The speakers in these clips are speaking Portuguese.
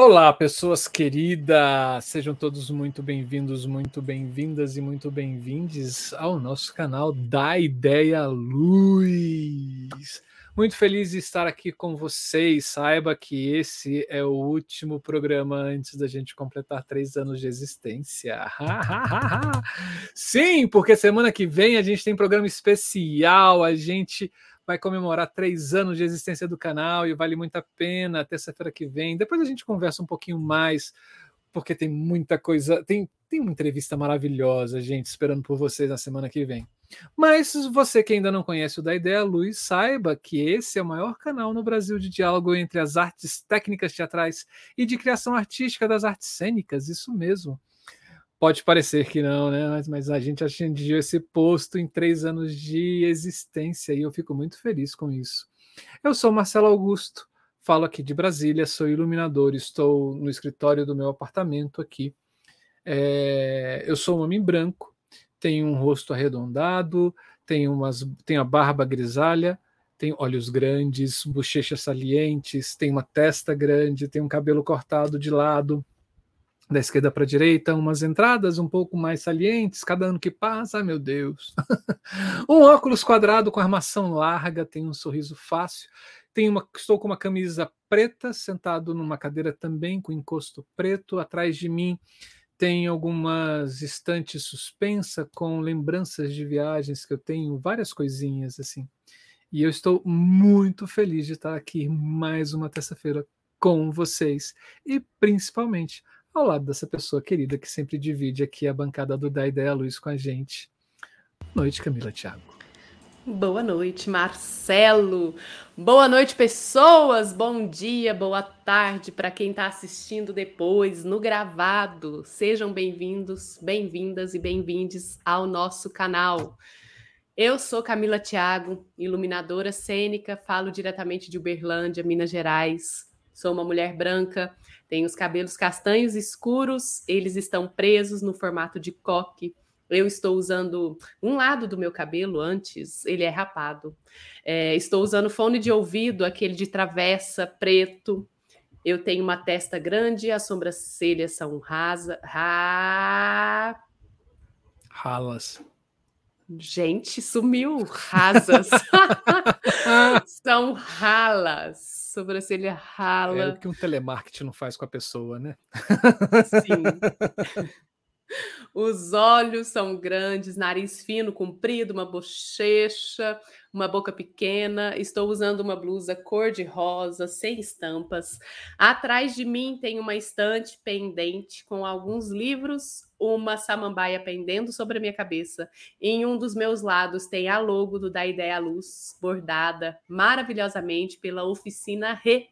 Olá, pessoas queridas! Sejam todos muito bem-vindos, muito bem-vindas e muito bem-vindes ao nosso canal da Ideia Luz. Muito feliz de estar aqui com vocês. Saiba que esse é o último programa antes da gente completar três anos de existência. Sim, porque semana que vem a gente tem programa especial. A gente vai comemorar três anos de existência do canal e vale muito a pena. Terça-feira que vem. Depois a gente conversa um pouquinho mais, porque tem muita coisa. Tem, tem uma entrevista maravilhosa, gente, esperando por vocês na semana que vem. Mas você que ainda não conhece o Da Ideia Luz, saiba que esse é o maior canal no Brasil de diálogo entre as artes técnicas teatrais e de criação artística das artes cênicas, isso mesmo. Pode parecer que não, né? Mas, mas a gente atingiu esse posto em três anos de existência e eu fico muito feliz com isso. Eu sou Marcelo Augusto, falo aqui de Brasília, sou iluminador, estou no escritório do meu apartamento aqui. É, eu sou um homem branco, tenho um rosto arredondado, tenho, umas, tenho a barba grisalha, tenho olhos grandes, bochechas salientes, tenho uma testa grande, tenho um cabelo cortado de lado da esquerda para a direita, umas entradas um pouco mais salientes, cada ano que passa, meu Deus. um óculos quadrado com armação larga, tem um sorriso fácil, tem uma, estou com uma camisa preta, sentado numa cadeira também com encosto preto, atrás de mim tem algumas estantes suspensa com lembranças de viagens que eu tenho, várias coisinhas assim. E eu estou muito feliz de estar aqui mais uma terça-feira com vocês e principalmente ao lado dessa pessoa querida que sempre divide aqui a bancada do Da Ideia Luz com a gente. Boa noite, Camila Thiago. Boa noite, Marcelo. Boa noite, pessoas. Bom dia, boa tarde para quem está assistindo depois no gravado. Sejam bem-vindos, bem-vindas e bem-vindes ao nosso canal. Eu sou Camila Thiago, iluminadora cênica, falo diretamente de Uberlândia, Minas Gerais. Sou uma mulher branca tem os cabelos castanhos escuros, eles estão presos no formato de coque. Eu estou usando um lado do meu cabelo antes, ele é rapado. É, estou usando fone de ouvido, aquele de travessa preto. Eu tenho uma testa grande, as sobrancelhas são rasa, ra... ralas. Gente, sumiu. Rasas. São ralas sobrancelha rala. É o que um telemarketing não faz com a pessoa, né? Sim. Os olhos são grandes, nariz fino, comprido, uma bochecha, uma boca pequena. Estou usando uma blusa cor-de-rosa, sem estampas. Atrás de mim tem uma estante pendente com alguns livros, uma samambaia pendendo sobre a minha cabeça. Em um dos meus lados tem a logo do Da Ideia Luz, bordada maravilhosamente pela oficina Re.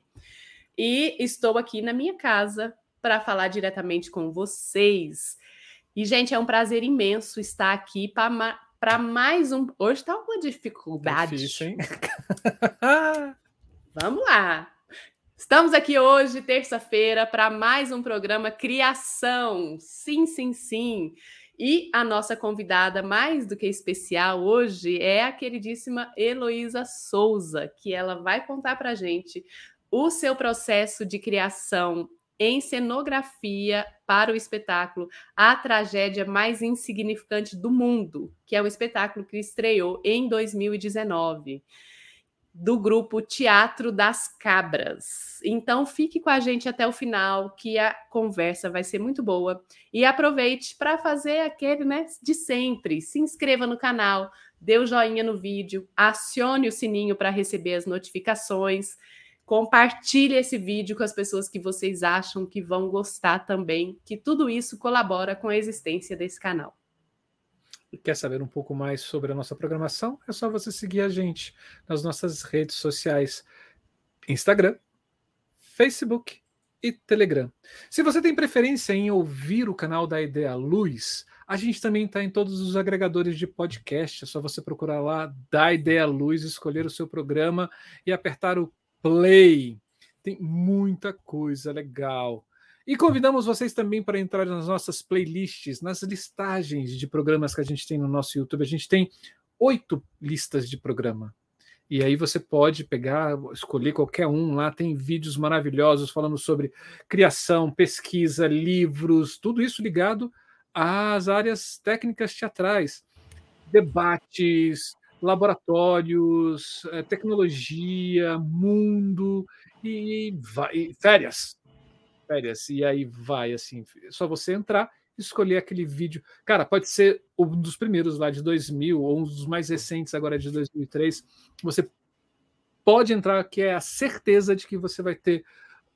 E estou aqui na minha casa para falar diretamente com vocês. E, gente, é um prazer imenso estar aqui para mais um. Hoje está uma dificuldade. Difícil, hein? Vamos lá. Estamos aqui hoje, terça-feira, para mais um programa Criação. Sim, sim, sim. E a nossa convidada mais do que especial hoje é a queridíssima Heloísa Souza, que ela vai contar para gente o seu processo de criação em cenografia para o espetáculo A Tragédia Mais Insignificante do Mundo, que é um espetáculo que estreou em 2019 do grupo Teatro das Cabras. Então fique com a gente até o final, que a conversa vai ser muito boa. E aproveite para fazer aquele, né, de sempre. Se inscreva no canal, dê o um joinha no vídeo, acione o sininho para receber as notificações. Compartilhe esse vídeo com as pessoas que vocês acham que vão gostar também, que tudo isso colabora com a existência desse canal. Quer saber um pouco mais sobre a nossa programação? É só você seguir a gente nas nossas redes sociais: Instagram, Facebook e Telegram. Se você tem preferência em ouvir o canal da Ideia Luz, a gente também está em todos os agregadores de podcast. É só você procurar lá da Ideia Luz, escolher o seu programa e apertar o Play. Tem muita coisa legal. E convidamos vocês também para entrar nas nossas playlists, nas listagens de programas que a gente tem no nosso YouTube. A gente tem oito listas de programa. E aí você pode pegar, escolher qualquer um lá, tem vídeos maravilhosos falando sobre criação, pesquisa, livros, tudo isso ligado às áreas técnicas teatrais, debates, laboratórios, eh, tecnologia, mundo e, e férias. Férias. E aí vai assim, é só você entrar escolher aquele vídeo. Cara, pode ser um dos primeiros lá de 2000 ou um dos mais recentes agora de 2003. Você pode entrar, que é a certeza de que você vai ter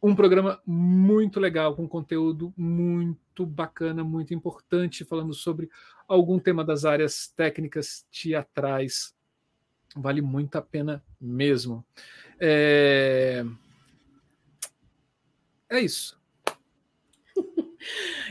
um programa muito legal, com conteúdo muito bacana, muito importante, falando sobre algum tema das áreas técnicas teatrais. Vale muito a pena mesmo. É, é isso.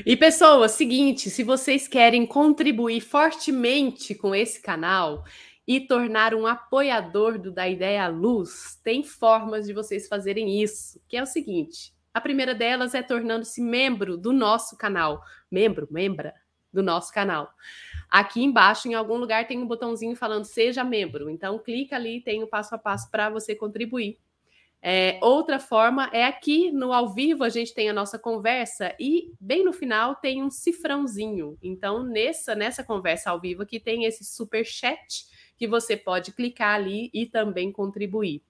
E pessoas, seguinte, se vocês querem contribuir fortemente com esse canal e tornar um apoiador do Da Ideia à Luz, tem formas de vocês fazerem isso, que é o seguinte: a primeira delas é tornando-se membro do nosso canal, membro, membra do nosso canal. Aqui embaixo, em algum lugar, tem um botãozinho falando seja membro. Então, clica ali, tem o passo a passo para você contribuir. É, outra forma é aqui no ao vivo a gente tem a nossa conversa e bem no final tem um cifrãozinho. Então nessa nessa conversa ao vivo aqui tem esse super chat que você pode clicar ali e também contribuir.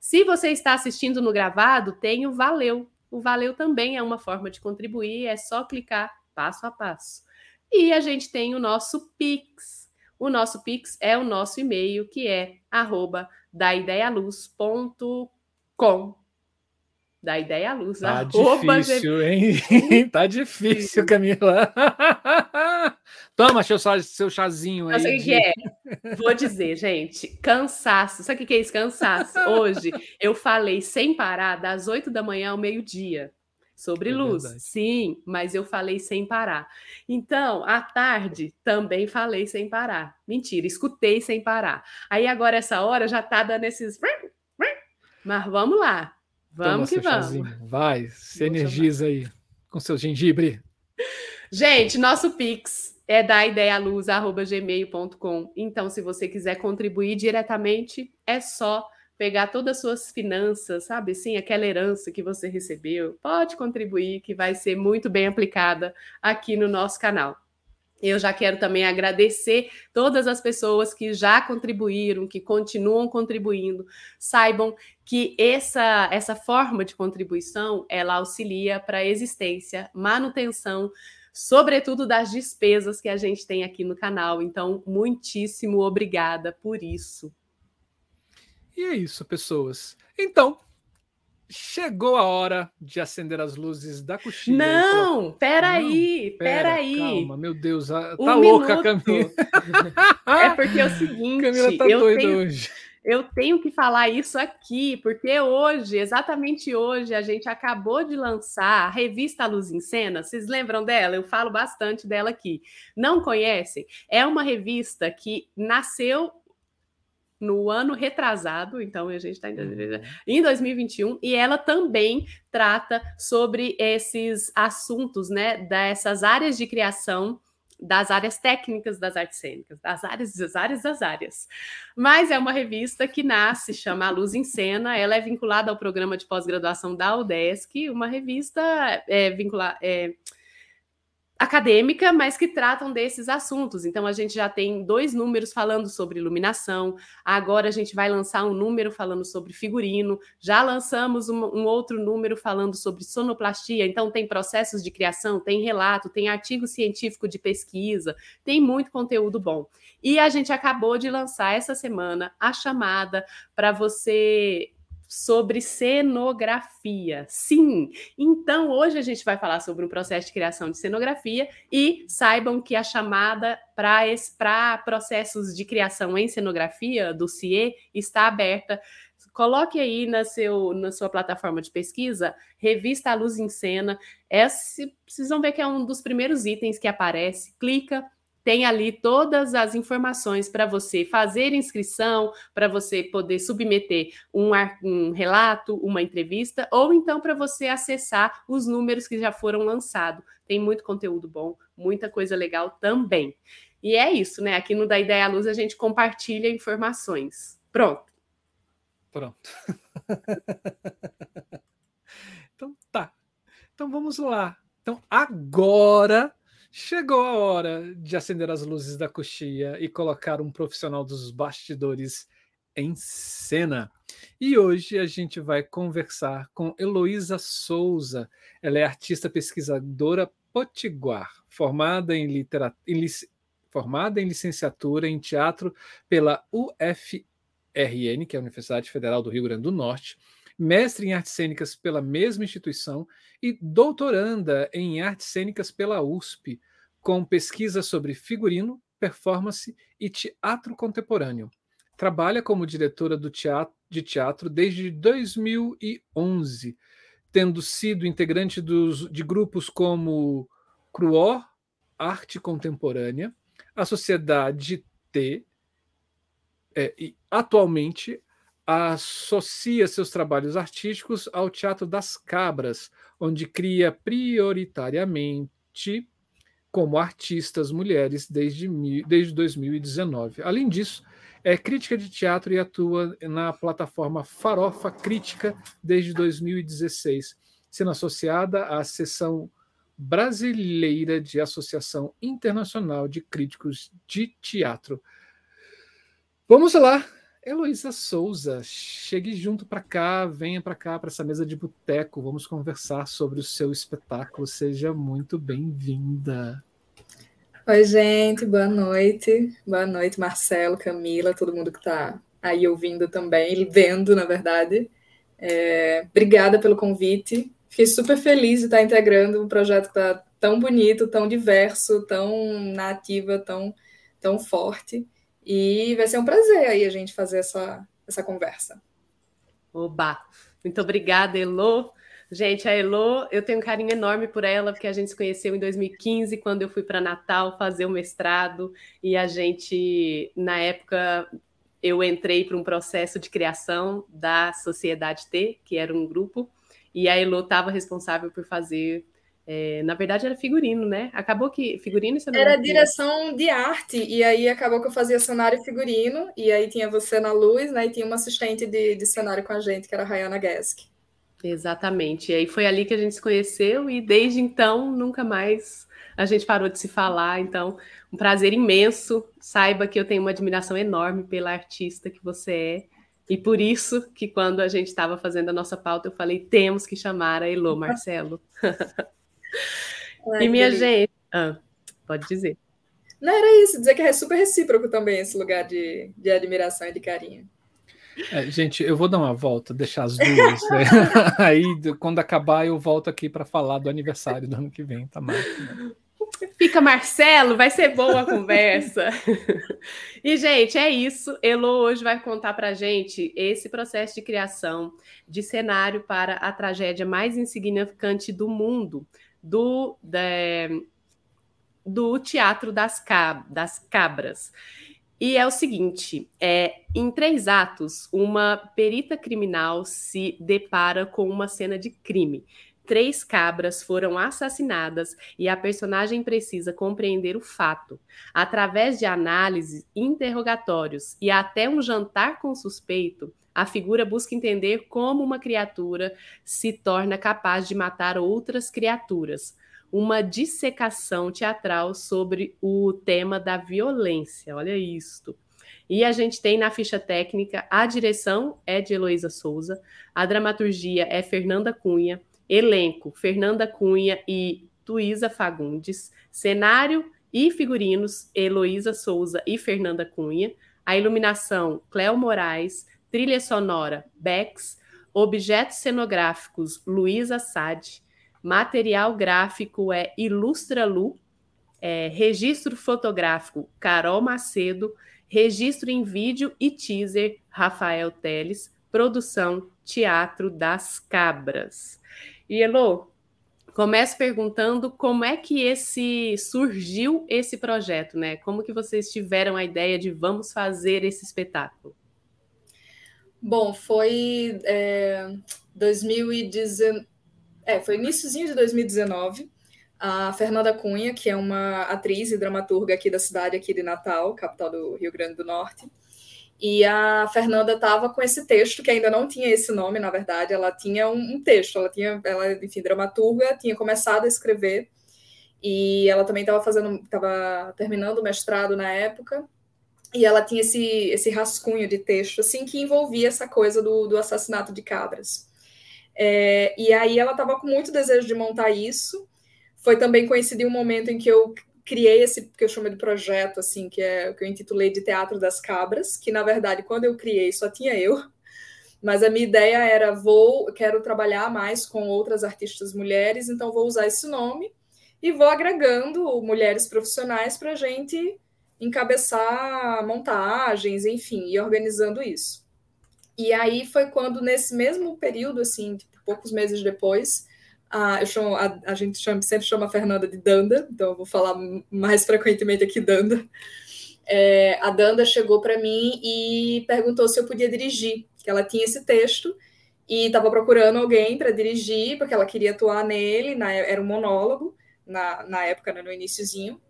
Se você está assistindo no gravado, tem o valeu. O valeu também é uma forma de contribuir, é só clicar passo a passo. E a gente tem o nosso Pix. O nosso Pix é o nosso e-mail, que é arroba daideialuz.com com. Da ideia à luz. Tá difícil, hein? tá difícil, Camila. Toma seu, seu chazinho aí. Sabe o que é? Vou dizer, gente, cansaço. Sabe o que é isso? Cansaço. Hoje eu falei sem parar das 8 da manhã ao meio-dia sobre é luz. Verdade. Sim, mas eu falei sem parar. Então, à tarde também falei sem parar. Mentira, escutei sem parar. Aí agora essa hora já tá dando esses mas vamos lá. Vamos Toma que vamos. Chazinho. Vai, se Vou energiza chamar. aí com seu gengibre. Gente, nosso Pix é da ideialuz.gmail.com. Então, se você quiser contribuir diretamente, é só pegar todas as suas finanças, sabe assim, aquela herança que você recebeu, pode contribuir, que vai ser muito bem aplicada aqui no nosso canal. Eu já quero também agradecer todas as pessoas que já contribuíram, que continuam contribuindo. Saibam que essa, essa forma de contribuição ela auxilia para a existência, manutenção, sobretudo das despesas que a gente tem aqui no canal. Então, muitíssimo obrigada por isso. E é isso, pessoas. Então, Chegou a hora de acender as luzes da coxinha. Não, peraí, peraí. Calma, meu Deus, tá um louca, minuto. Camila. é porque é o seguinte, Camila tá eu doida tenho, hoje. Eu tenho que falar isso aqui, porque hoje, exatamente hoje, a gente acabou de lançar a revista Luz em Cena. Vocês lembram dela? Eu falo bastante dela aqui. Não conhecem? É uma revista que nasceu no ano retrasado, então a gente está uhum. em 2021, e ela também trata sobre esses assuntos, né, dessas áreas de criação das áreas técnicas das artes cênicas, das áreas, das áreas, das áreas. Mas é uma revista que nasce, chama A Luz em Cena, ela é vinculada ao programa de pós-graduação da UDESC, uma revista é, vinculada. É, acadêmica, mas que tratam desses assuntos. Então, a gente já tem dois números falando sobre iluminação, agora a gente vai lançar um número falando sobre figurino, já lançamos um, um, outro número falando sobre sonoplastia. Então, tem processos de criação, tem relato, tem artigo científico de pesquisa, tem muito conteúdo bom. E a gente acabou de lançar essa semana a chamada para você sobre cenografia. Sim! Então, hoje a gente vai falar sobre um processo de criação de cenografia e saibam que a chamada para processos de criação em cenografia do CIE está aberta. Coloque aí na, seu, na sua plataforma de pesquisa, revista A Luz em Cena. Esse, vocês vão ver que é um dos primeiros itens que aparece. Clica, tem ali todas as informações para você fazer inscrição, para você poder submeter um, um, relato, uma entrevista, ou então para você acessar os números que já foram lançados. Tem muito conteúdo bom, muita coisa legal também. E é isso, né? Aqui no Da Ideia à Luz a gente compartilha informações. Pronto. Pronto. então tá. Então vamos lá. Então agora chegou a hora de acender as luzes da coxia e colocar um profissional dos bastidores em cena. E hoje a gente vai conversar com Heloísa Souza. Ela é artista pesquisadora potiguar, formada em, literatura, formada em licenciatura em teatro pela UF RN, que é a Universidade Federal do Rio Grande do Norte, mestre em artes cênicas pela mesma instituição e doutoranda em artes cênicas pela USP, com pesquisa sobre figurino, performance e teatro contemporâneo. Trabalha como diretora teatro, de teatro desde 2011, tendo sido integrante dos, de grupos como Cruor, Arte Contemporânea, a Sociedade T, é, e atualmente associa seus trabalhos artísticos ao Teatro das Cabras, onde cria prioritariamente como artistas mulheres desde, desde 2019. Além disso, é crítica de teatro e atua na plataforma Farofa Crítica desde 2016, sendo associada à seção brasileira de Associação Internacional de Críticos de Teatro. Vamos lá, Heloísa Souza, chegue junto para cá, venha para cá, para essa mesa de boteco, vamos conversar sobre o seu espetáculo. Seja muito bem-vinda. Oi, gente, boa noite. Boa noite, Marcelo, Camila, todo mundo que está aí ouvindo também, vendo, na verdade. É, obrigada pelo convite. Fiquei super feliz de estar integrando um projeto que está tão bonito, tão diverso, tão nativa, tão, tão forte. E vai ser um prazer aí a gente fazer essa, essa conversa. Oba! Muito obrigada, Elo. Gente, a Elo, eu tenho um carinho enorme por ela, porque a gente se conheceu em 2015, quando eu fui para Natal fazer o mestrado, e a gente, na época, eu entrei para um processo de criação da Sociedade T, que era um grupo, e a Elo estava responsável por fazer é, na verdade era figurino, né? Acabou que figurino e Era direção de arte, e aí acabou que eu fazia cenário e figurino, e aí tinha você na luz, né? E tinha uma assistente de, de cenário com a gente, que era a Rayana Gesk. Exatamente. E aí foi ali que a gente se conheceu, e desde então nunca mais a gente parou de se falar. Então, um prazer imenso. Saiba que eu tenho uma admiração enorme pela artista que você é. E por isso que quando a gente estava fazendo a nossa pauta, eu falei, temos que chamar a Elo Marcelo. Ai, e minha delícia. gente. Ah, pode dizer. Não, era isso, dizer que é super recíproco também esse lugar de, de admiração e de carinho. É, gente, eu vou dar uma volta, deixar as duas. Né? Aí, quando acabar, eu volto aqui para falar do aniversário do ano que vem, tá mais. Né? Fica Marcelo, vai ser boa a conversa. e, gente, é isso. Elo hoje vai contar para gente esse processo de criação de cenário para a tragédia mais insignificante do mundo, do, da, do Teatro das, Cab das Cabras. E é o seguinte: é, em três atos, uma perita criminal se depara com uma cena de crime. Três cabras foram assassinadas e a personagem precisa compreender o fato. Através de análises, interrogatórios e até um jantar com suspeito, a figura busca entender como uma criatura se torna capaz de matar outras criaturas. Uma dissecação teatral sobre o tema da violência. Olha isto. E a gente tem na ficha técnica a direção é de Heloísa Souza, a dramaturgia é Fernanda Cunha, elenco Fernanda Cunha e Tuísa Fagundes, cenário e figurinos Heloísa Souza e Fernanda Cunha, a iluminação Cléo Moraes, trilha sonora Bex, objetos cenográficos Luiz Assad, material gráfico é Ilustra Lu, é, registro fotográfico Carol Macedo, registro em vídeo e teaser Rafael Teles, produção Teatro das Cabras. E Elo, começo perguntando como é que esse surgiu esse projeto, né? Como que vocês tiveram a ideia de vamos fazer esse espetáculo? Bom, foi é, 2019, é, foi iníciozinho de 2019. A Fernanda Cunha, que é uma atriz e dramaturga aqui da cidade aqui de Natal, capital do Rio Grande do Norte, E a Fernanda estava com esse texto, que ainda não tinha esse nome, na verdade, ela tinha um, um texto, ela tinha, ela, enfim, dramaturga, tinha começado a escrever, e ela também estava fazendo, estava terminando o mestrado na época, e ela tinha esse, esse rascunho de texto, assim, que envolvia essa coisa do, do assassinato de cabras. É, e aí ela estava com muito desejo de montar isso. Foi também coincidir um momento em que eu criei esse que eu chamo de projeto, assim, que é que eu intitulei de Teatro das Cabras, que na verdade, quando eu criei, só tinha eu. Mas a minha ideia era vou, quero trabalhar mais com outras artistas mulheres, então vou usar esse nome e vou agregando mulheres profissionais para a gente encabeçar montagens, enfim, e organizando isso. E aí foi quando, nesse mesmo período, assim, tipo, poucos meses depois, a, chamo, a, a gente chama, sempre chama a Fernanda de Danda, então eu vou falar mais frequentemente aqui Danda. É, a Danda chegou para mim e perguntou se eu podia dirigir, que ela tinha esse texto e estava procurando alguém para dirigir, porque ela queria atuar nele, na, era um monólogo, na, na época, né, no iníciozinho.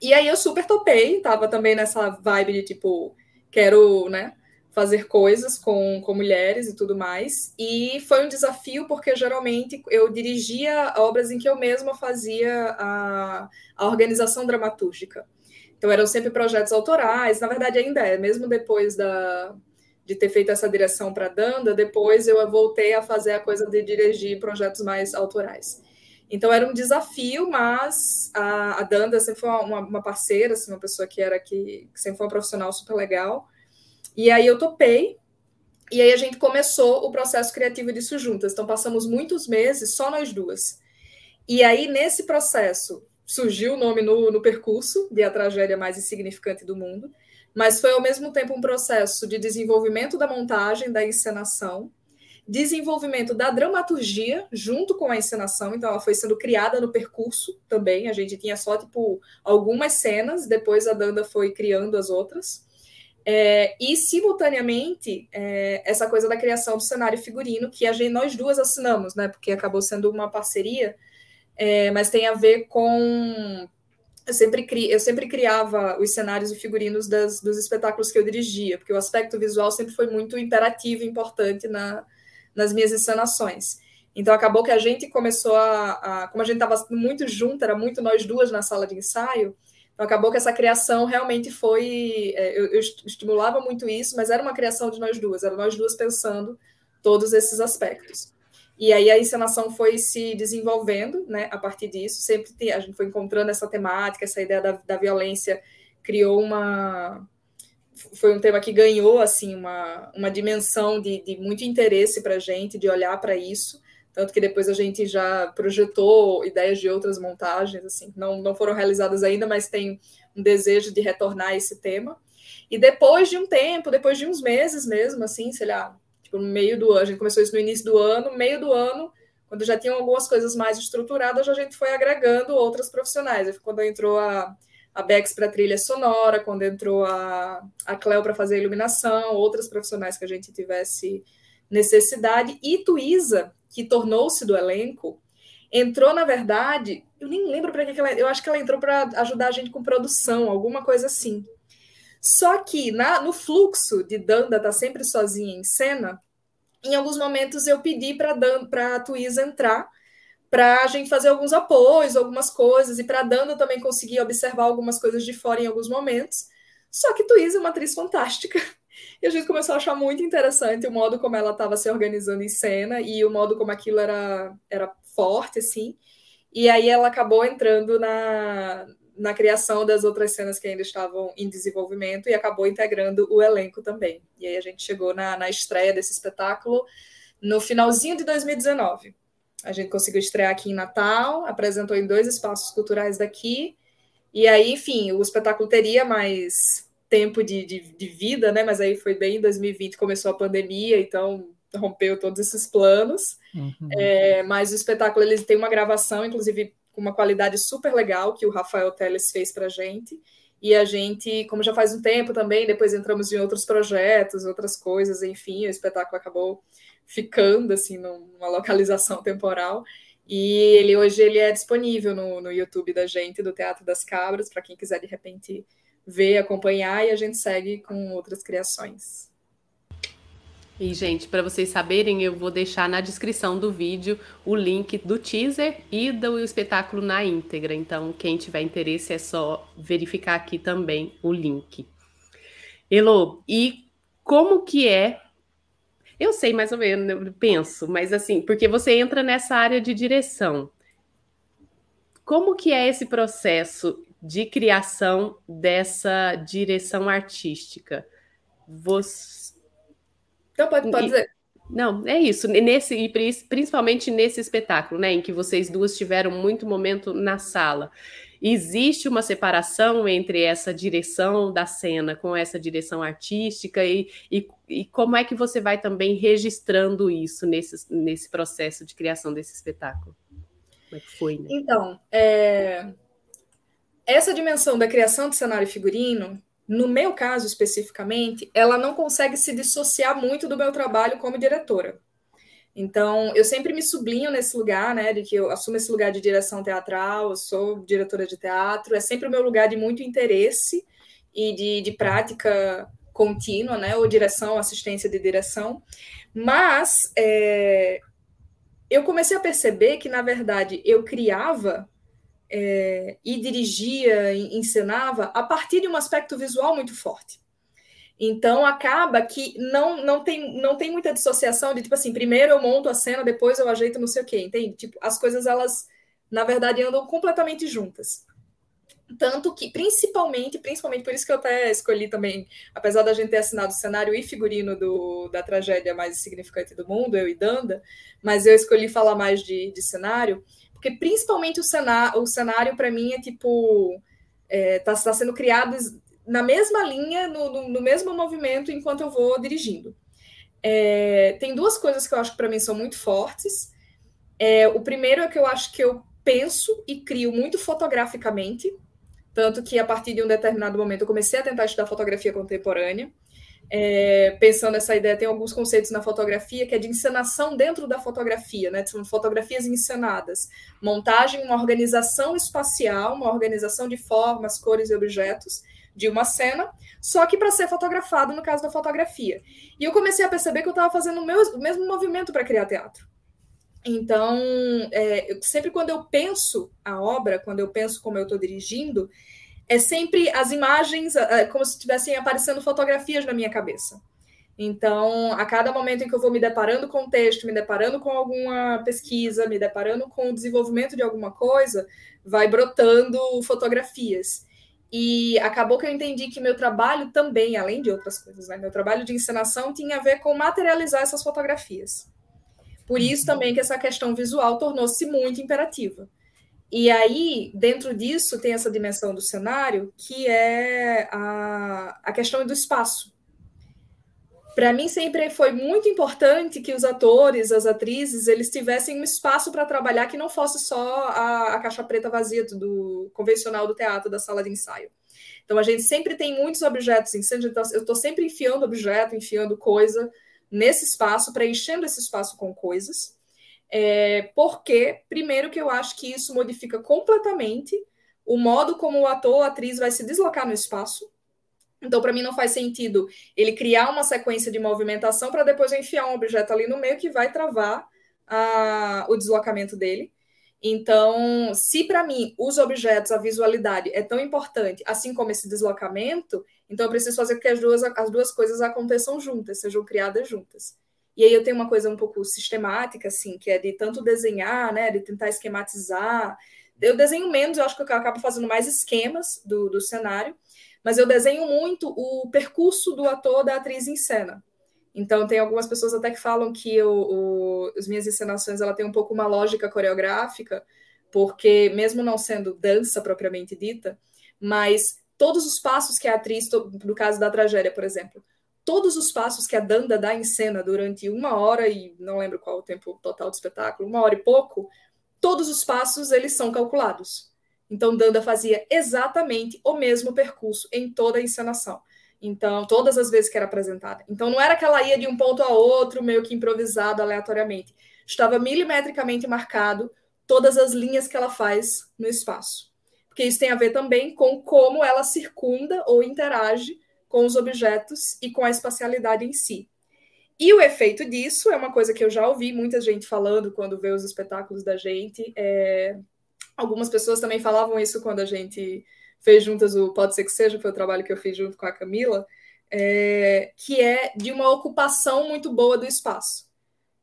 E aí eu super topei, tava também nessa vibe de tipo, quero, né, fazer coisas com, com mulheres e tudo mais. E foi um desafio porque geralmente eu dirigia obras em que eu mesma fazia a, a organização dramatúrgica. Então eram sempre projetos autorais, na verdade ainda é, mesmo depois da, de ter feito essa direção para Danda, depois eu voltei a fazer a coisa de dirigir projetos mais autorais. Então era um desafio, mas a, a Danda sempre foi uma, uma parceira, assim, uma pessoa que era que, que sempre foi uma profissional super legal. E aí eu topei, e aí a gente começou o processo criativo disso juntas. Então passamos muitos meses só nós duas. E aí nesse processo surgiu o nome no, no percurso de a tragédia mais insignificante do mundo, mas foi ao mesmo tempo um processo de desenvolvimento da montagem, da encenação, desenvolvimento da dramaturgia junto com a encenação, então ela foi sendo criada no percurso também. A gente tinha só tipo algumas cenas, depois a Danda foi criando as outras. É, e, simultaneamente, é, essa coisa da criação do cenário figurino, que a gente, nós duas assinamos, né? Porque acabou sendo uma parceria, é, mas tem a ver com. Eu sempre, cri, eu sempre criava os cenários e figurinos das, dos espetáculos que eu dirigia, porque o aspecto visual sempre foi muito imperativo e importante na, nas minhas encenações. Então acabou que a gente começou a, a como a gente estava muito junto, era muito nós duas na sala de ensaio, então, acabou que essa criação realmente foi. É, eu, eu, estimulava muito isso, mas era uma criação de nós duas, era nós duas pensando todos esses aspectos. E aí a encenação foi se desenvolvendo né, a partir disso, sempre a gente foi encontrando essa temática, essa ideia da, da violência, criou uma. Foi um tema que ganhou assim uma, uma dimensão de, de muito interesse para a gente, de olhar para isso tanto que depois a gente já projetou ideias de outras montagens, assim, não, não foram realizadas ainda, mas tem um desejo de retornar a esse tema. E depois de um tempo, depois de uns meses mesmo, assim, sei lá, tipo, no meio do ano, a gente começou isso no início do ano, meio do ano, quando já tinham algumas coisas mais estruturadas, a gente foi agregando outras profissionais. Quando entrou a, a Bex para trilha sonora, quando entrou a, a Cleo para fazer a iluminação, outras profissionais que a gente tivesse necessidade, e Tuísa, que tornou-se do elenco, entrou, na verdade, eu nem lembro para que ela. Eu acho que ela entrou para ajudar a gente com produção, alguma coisa assim. Só que na, no fluxo de Danda tá sempre sozinha em cena, em alguns momentos eu pedi para a Tuísa entrar para a gente fazer alguns apoios, algumas coisas, e para a Danda também conseguir observar algumas coisas de fora em alguns momentos. Só que Tuísa é uma atriz fantástica. E a gente começou a achar muito interessante o modo como ela estava se organizando em cena e o modo como aquilo era, era forte, assim. E aí ela acabou entrando na, na criação das outras cenas que ainda estavam em desenvolvimento e acabou integrando o elenco também. E aí a gente chegou na, na estreia desse espetáculo no finalzinho de 2019. A gente conseguiu estrear aqui em Natal, apresentou em dois espaços culturais daqui. E aí, enfim, o espetáculo teria mais tempo de, de, de, vida, né? Mas aí foi bem em 2020, começou a pandemia, então rompeu todos esses planos. Uhum. É, mas o espetáculo ele tem uma gravação, inclusive com uma qualidade super legal que o Rafael Teles fez para gente. E a gente, como já faz um tempo também, depois entramos em outros projetos, outras coisas, enfim, o espetáculo acabou ficando assim numa localização temporal. E ele hoje ele é disponível no, no YouTube da gente, do Teatro das Cabras, para quem quiser de repente ver, acompanhar e a gente segue com outras criações. E, gente, para vocês saberem, eu vou deixar na descrição do vídeo o link do teaser e do espetáculo na íntegra. Então, quem tiver interesse é só verificar aqui também o link. Elo, e como que é? Eu sei mais ou menos, eu penso, mas assim, porque você entra nessa área de direção. Como que é esse processo de criação dessa direção artística? Você... Então, pode, pode dizer. Não, é isso. Nesse, e principalmente nesse espetáculo, né, em que vocês duas tiveram muito momento na sala. Existe uma separação entre essa direção da cena com essa direção artística e, e, e como é que você vai também registrando isso nesse, nesse processo de criação desse espetáculo? Como é que foi? Né? Então, é... essa dimensão da criação de cenário figurino, no meu caso especificamente, ela não consegue se dissociar muito do meu trabalho como diretora. Então, eu sempre me sublinho nesse lugar, né, de que eu assumo esse lugar de direção teatral, eu sou diretora de teatro, é sempre o meu lugar de muito interesse e de, de prática contínua, né, ou direção, assistência de direção, mas é, eu comecei a perceber que, na verdade, eu criava é, e dirigia, e ensinava a partir de um aspecto visual muito forte. Então acaba que não, não, tem, não tem muita dissociação de tipo assim, primeiro eu monto a cena, depois eu ajeito não sei o quê, entende? Tipo, as coisas elas na verdade andam completamente juntas. Tanto que, principalmente, principalmente por isso que eu até escolhi também, apesar da gente ter assinado o cenário e figurino do, da tragédia mais significante do mundo, eu e Danda, mas eu escolhi falar mais de, de cenário, porque principalmente o cenário, o cenário para mim é tipo. Está é, tá, tá sendo criado na mesma linha, no, no, no, mesmo movimento, enquanto eu vou dirigindo. É, tem duas coisas que eu acho que para mim são muito fortes. É, o primeiro é que eu acho que eu penso e crio muito fotograficamente. Tanto que a partir de um determinado momento eu comecei a tentar estudar fotografia contemporânea. É, pensando nessa ideia, tem alguns conceitos na fotografia que é de encenação dentro da fotografia, né? São fotografias encenadas, montagem, uma organização espacial, uma organização de formas, cores e objetos de uma cena, só que para ser fotografado no caso da fotografia. E eu comecei a perceber que eu estava fazendo o, meu, o mesmo movimento para criar teatro. Então, é, eu, sempre quando eu penso a obra, quando eu penso como eu estou dirigindo, é sempre as imagens, é, como se estivessem aparecendo fotografias na minha cabeça. Então, a cada momento em que eu vou me deparando com o texto, me deparando com alguma pesquisa, me deparando com o desenvolvimento de alguma coisa, vai brotando fotografias. E acabou que eu entendi que meu trabalho também, além de outras coisas, né, meu trabalho de encenação tinha a ver com materializar essas fotografias. Por isso também que essa questão visual tornou-se muito imperativa. E aí, dentro disso, tem essa dimensão do cenário, que é a, a questão do espaço. Para mim, sempre foi muito importante que os atores, as atrizes, eles tivessem um espaço para trabalhar que não fosse só a, a caixa preta vazia do, convencional do teatro, da sala de ensaio. Então, a gente sempre tem muitos objetos em cena, eu estou sempre enfiando objeto, enfiando coisa, nesse espaço, preenchendo esse espaço com coisas, é, porque, primeiro, que eu acho que isso modifica completamente o modo como o ator ou atriz vai se deslocar no espaço. Então, para mim, não faz sentido ele criar uma sequência de movimentação para depois enfiar um objeto ali no meio que vai travar a, o deslocamento dele. Então, se para mim os objetos, a visualidade é tão importante, assim como esse deslocamento, então eu preciso fazer com que as duas, as duas coisas aconteçam juntas, sejam criadas juntas. E aí eu tenho uma coisa um pouco sistemática, assim, que é de tanto desenhar, né, de tentar esquematizar. Eu desenho menos, eu acho que eu acabo fazendo mais esquemas do, do cenário, mas eu desenho muito o percurso do ator, da atriz em cena. Então, tem algumas pessoas até que falam que o, o, as minhas encenações tem um pouco uma lógica coreográfica, porque, mesmo não sendo dança propriamente dita, mas todos os passos que a atriz, no caso da tragédia, por exemplo, todos os passos que a Danda dá em cena durante uma hora, e não lembro qual o tempo total do espetáculo, uma hora e pouco, todos os passos eles são calculados. Então, Danda fazia exatamente o mesmo percurso em toda a encenação. Então, todas as vezes que era apresentada. Então, não era que ela ia de um ponto a outro, meio que improvisado aleatoriamente. Estava milimetricamente marcado todas as linhas que ela faz no espaço. porque isso tem a ver também com como ela circunda ou interage com os objetos e com a espacialidade em si. E o efeito disso é uma coisa que eu já ouvi muita gente falando quando vê os espetáculos da gente. É... Algumas pessoas também falavam isso quando a gente fez juntas o Pode Ser Que Seja, foi o trabalho que eu fiz junto com a Camila, é... que é de uma ocupação muito boa do espaço.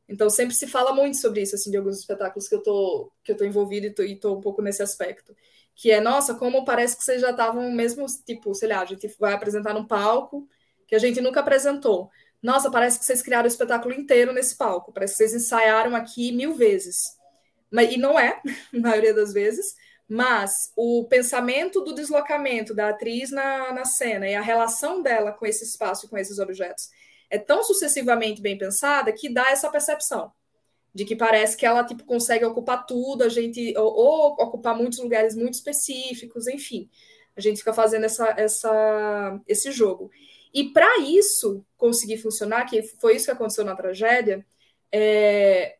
Então sempre se fala muito sobre isso, assim, de alguns espetáculos que eu tô, que eu envolvida e e tô um pouco nesse aspecto. Que é, nossa, como parece que vocês já estavam mesmo, tipo, sei lá, a gente vai apresentar num palco que a gente nunca apresentou nossa, parece que vocês criaram o espetáculo inteiro nesse palco, parece que vocês ensaiaram aqui mil vezes. Mas, e não é, na maioria das vezes, mas o pensamento do deslocamento da atriz na, na cena e a relação dela com esse espaço e com esses objetos é tão sucessivamente bem pensada que dá essa percepção de que parece que ela tipo consegue ocupar tudo, a gente ou, ou ocupar muitos lugares muito específicos, enfim, a gente fica fazendo essa, essa esse jogo. E para isso conseguir funcionar, que foi isso que aconteceu na tragédia, é,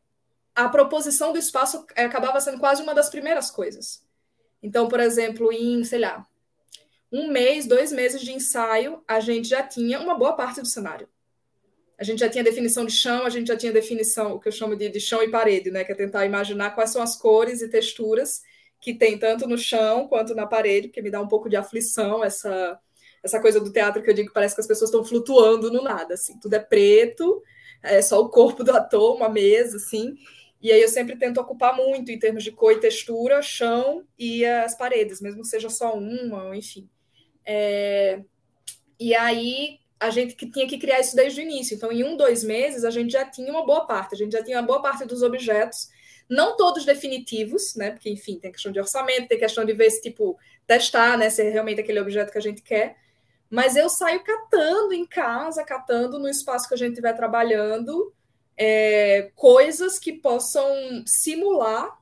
a proposição do espaço acabava sendo quase uma das primeiras coisas. Então, por exemplo, em, sei lá, um mês, dois meses de ensaio, a gente já tinha uma boa parte do cenário. A gente já tinha definição de chão, a gente já tinha definição, o que eu chamo de, de chão e parede, né? Que é tentar imaginar quais são as cores e texturas que tem tanto no chão quanto na parede, porque me dá um pouco de aflição essa essa coisa do teatro que eu digo que parece que as pessoas estão flutuando no nada, assim, tudo é preto, é só o corpo do ator, uma mesa, assim, e aí eu sempre tento ocupar muito em termos de cor e textura, chão e as paredes, mesmo que seja só uma, enfim. É... E aí a gente que tinha que criar isso desde o início. Então, em um, dois meses, a gente já tinha uma boa parte, a gente já tinha uma boa parte dos objetos, não todos definitivos, né? Porque, enfim, tem questão de orçamento, tem questão de ver se, tipo, testar, né? Se é realmente aquele objeto que a gente quer. Mas eu saio catando em casa, catando no espaço que a gente estiver trabalhando, é, coisas que possam simular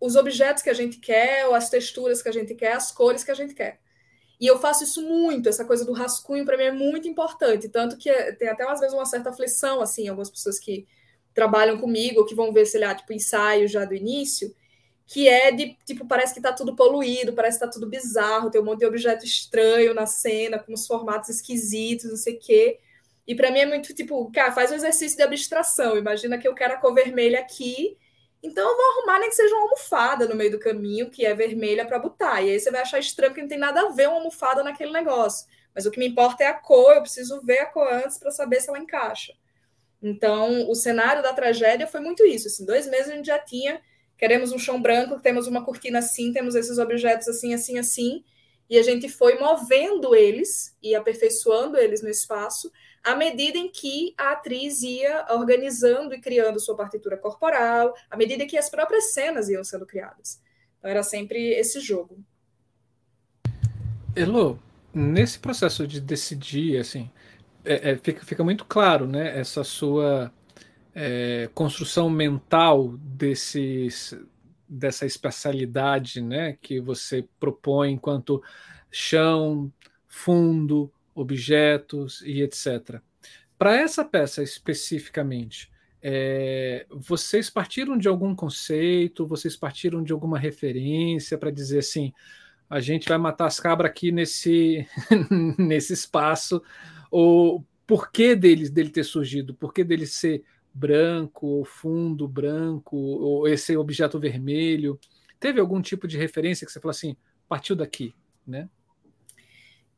os objetos que a gente quer, ou as texturas que a gente quer, as cores que a gente quer. E eu faço isso muito, essa coisa do rascunho para mim é muito importante, tanto que tem até às vezes uma certa aflição, assim, algumas pessoas que trabalham comigo, que vão ver, sei lá, tipo, ensaio já do início, que é de, tipo, parece que tá tudo poluído, parece que tá tudo bizarro, tem um monte de objeto estranho na cena, com uns formatos esquisitos, não sei o quê. E para mim é muito tipo, cara, faz um exercício de abstração. Imagina que eu quero a cor vermelha aqui, então eu vou arrumar nem que seja uma almofada no meio do caminho, que é vermelha para botar. E aí você vai achar estranho que não tem nada a ver uma almofada naquele negócio. Mas o que me importa é a cor, eu preciso ver a cor antes para saber se ela encaixa. Então, o cenário da tragédia foi muito isso. Assim, dois meses a gente já tinha queremos um chão branco, temos uma cortina assim, temos esses objetos assim, assim, assim, e a gente foi movendo eles e aperfeiçoando eles no espaço à medida em que a atriz ia organizando e criando sua partitura corporal, à medida que as próprias cenas iam sendo criadas. Então era sempre esse jogo. Elo, nesse processo de decidir, assim, é, é, fica, fica muito claro, né, essa sua é, construção mental desses, dessa especialidade né, que você propõe enquanto chão, fundo, objetos e etc. Para essa peça especificamente, é, vocês partiram de algum conceito, vocês partiram de alguma referência para dizer assim, a gente vai matar as cabras aqui nesse, nesse espaço, ou por que deles, dele ter surgido, por que dele ser branco, ou fundo branco, ou esse objeto vermelho? Teve algum tipo de referência que você falou assim, partiu daqui, né?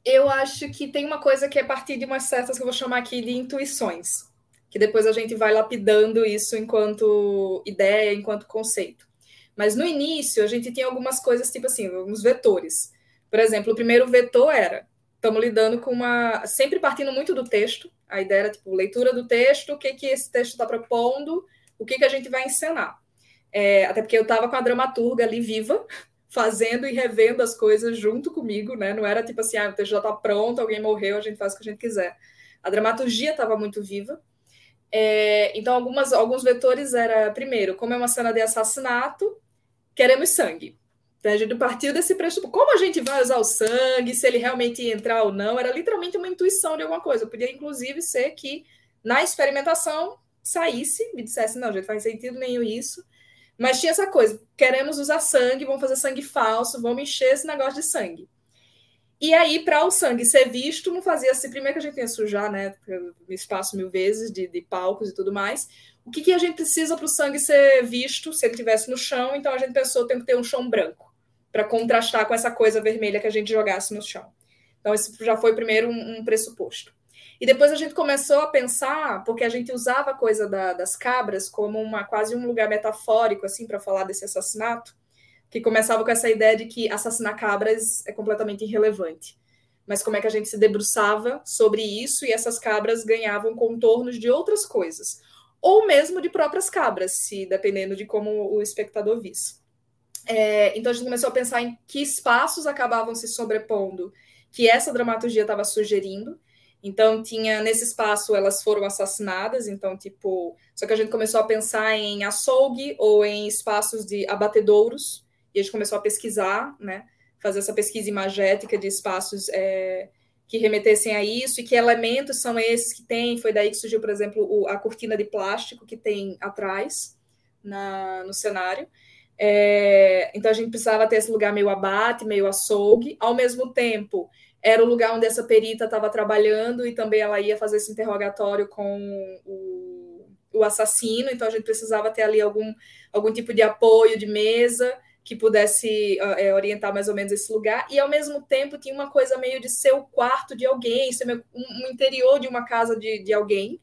Eu acho que tem uma coisa que é partir de umas certas que eu vou chamar aqui de intuições, que depois a gente vai lapidando isso enquanto ideia, enquanto conceito. Mas no início a gente tinha algumas coisas tipo assim, alguns vetores. Por exemplo, o primeiro vetor era estamos lidando com uma. sempre partindo muito do texto. A ideia era tipo, leitura do texto, o que, que esse texto está propondo, o que, que a gente vai encenar. É, até porque eu estava com a dramaturga ali viva, fazendo e revendo as coisas junto comigo, né? Não era tipo assim, ah, o texto já está pronto, alguém morreu, a gente faz o que a gente quiser. A dramaturgia estava muito viva. É, então, algumas, alguns vetores era, primeiro, como é uma cena de assassinato, queremos sangue. Então, a gente partiu desse pressuposto. Como a gente vai usar o sangue, se ele realmente ia entrar ou não, era literalmente uma intuição de alguma coisa. Podia, inclusive, ser que na experimentação saísse, me dissesse, não, gente, faz sentido nenhum isso. Mas tinha essa coisa: queremos usar sangue, vamos fazer sangue falso, vamos encher esse negócio de sangue. E aí, para o sangue ser visto, não fazia assim. Primeiro que a gente ia sujar, né? Espaço mil vezes de, de palcos e tudo mais. O que, que a gente precisa para o sangue ser visto se ele estivesse no chão? Então a gente pensou tem que ter um chão branco para contrastar com essa coisa vermelha que a gente jogasse no chão. Então, esse já foi primeiro um, um pressuposto. E depois a gente começou a pensar, porque a gente usava a coisa da, das cabras como uma quase um lugar metafórico assim para falar desse assassinato, que começava com essa ideia de que assassinar cabras é completamente irrelevante. Mas como é que a gente se debruçava sobre isso e essas cabras ganhavam contornos de outras coisas, ou mesmo de próprias cabras, se dependendo de como o espectador visse. É, então a gente começou a pensar em que espaços acabavam se sobrepondo, que essa dramaturgia estava sugerindo, então, tinha nesse espaço elas foram assassinadas, então, tipo. Só que a gente começou a pensar em açougue ou em espaços de abatedouros, e a gente começou a pesquisar, né? Fazer essa pesquisa imagética de espaços é, que remetessem a isso, e que elementos são esses que tem. Foi daí que surgiu, por exemplo, o, a cortina de plástico que tem atrás na, no cenário. É, então, a gente precisava ter esse lugar meio abate, meio açougue, ao mesmo tempo era o lugar onde essa perita estava trabalhando e também ela ia fazer esse interrogatório com o, o assassino, então a gente precisava ter ali algum, algum tipo de apoio de mesa que pudesse é, orientar mais ou menos esse lugar, e ao mesmo tempo tinha uma coisa meio de ser o quarto de alguém, ser um, um interior de uma casa de, de alguém,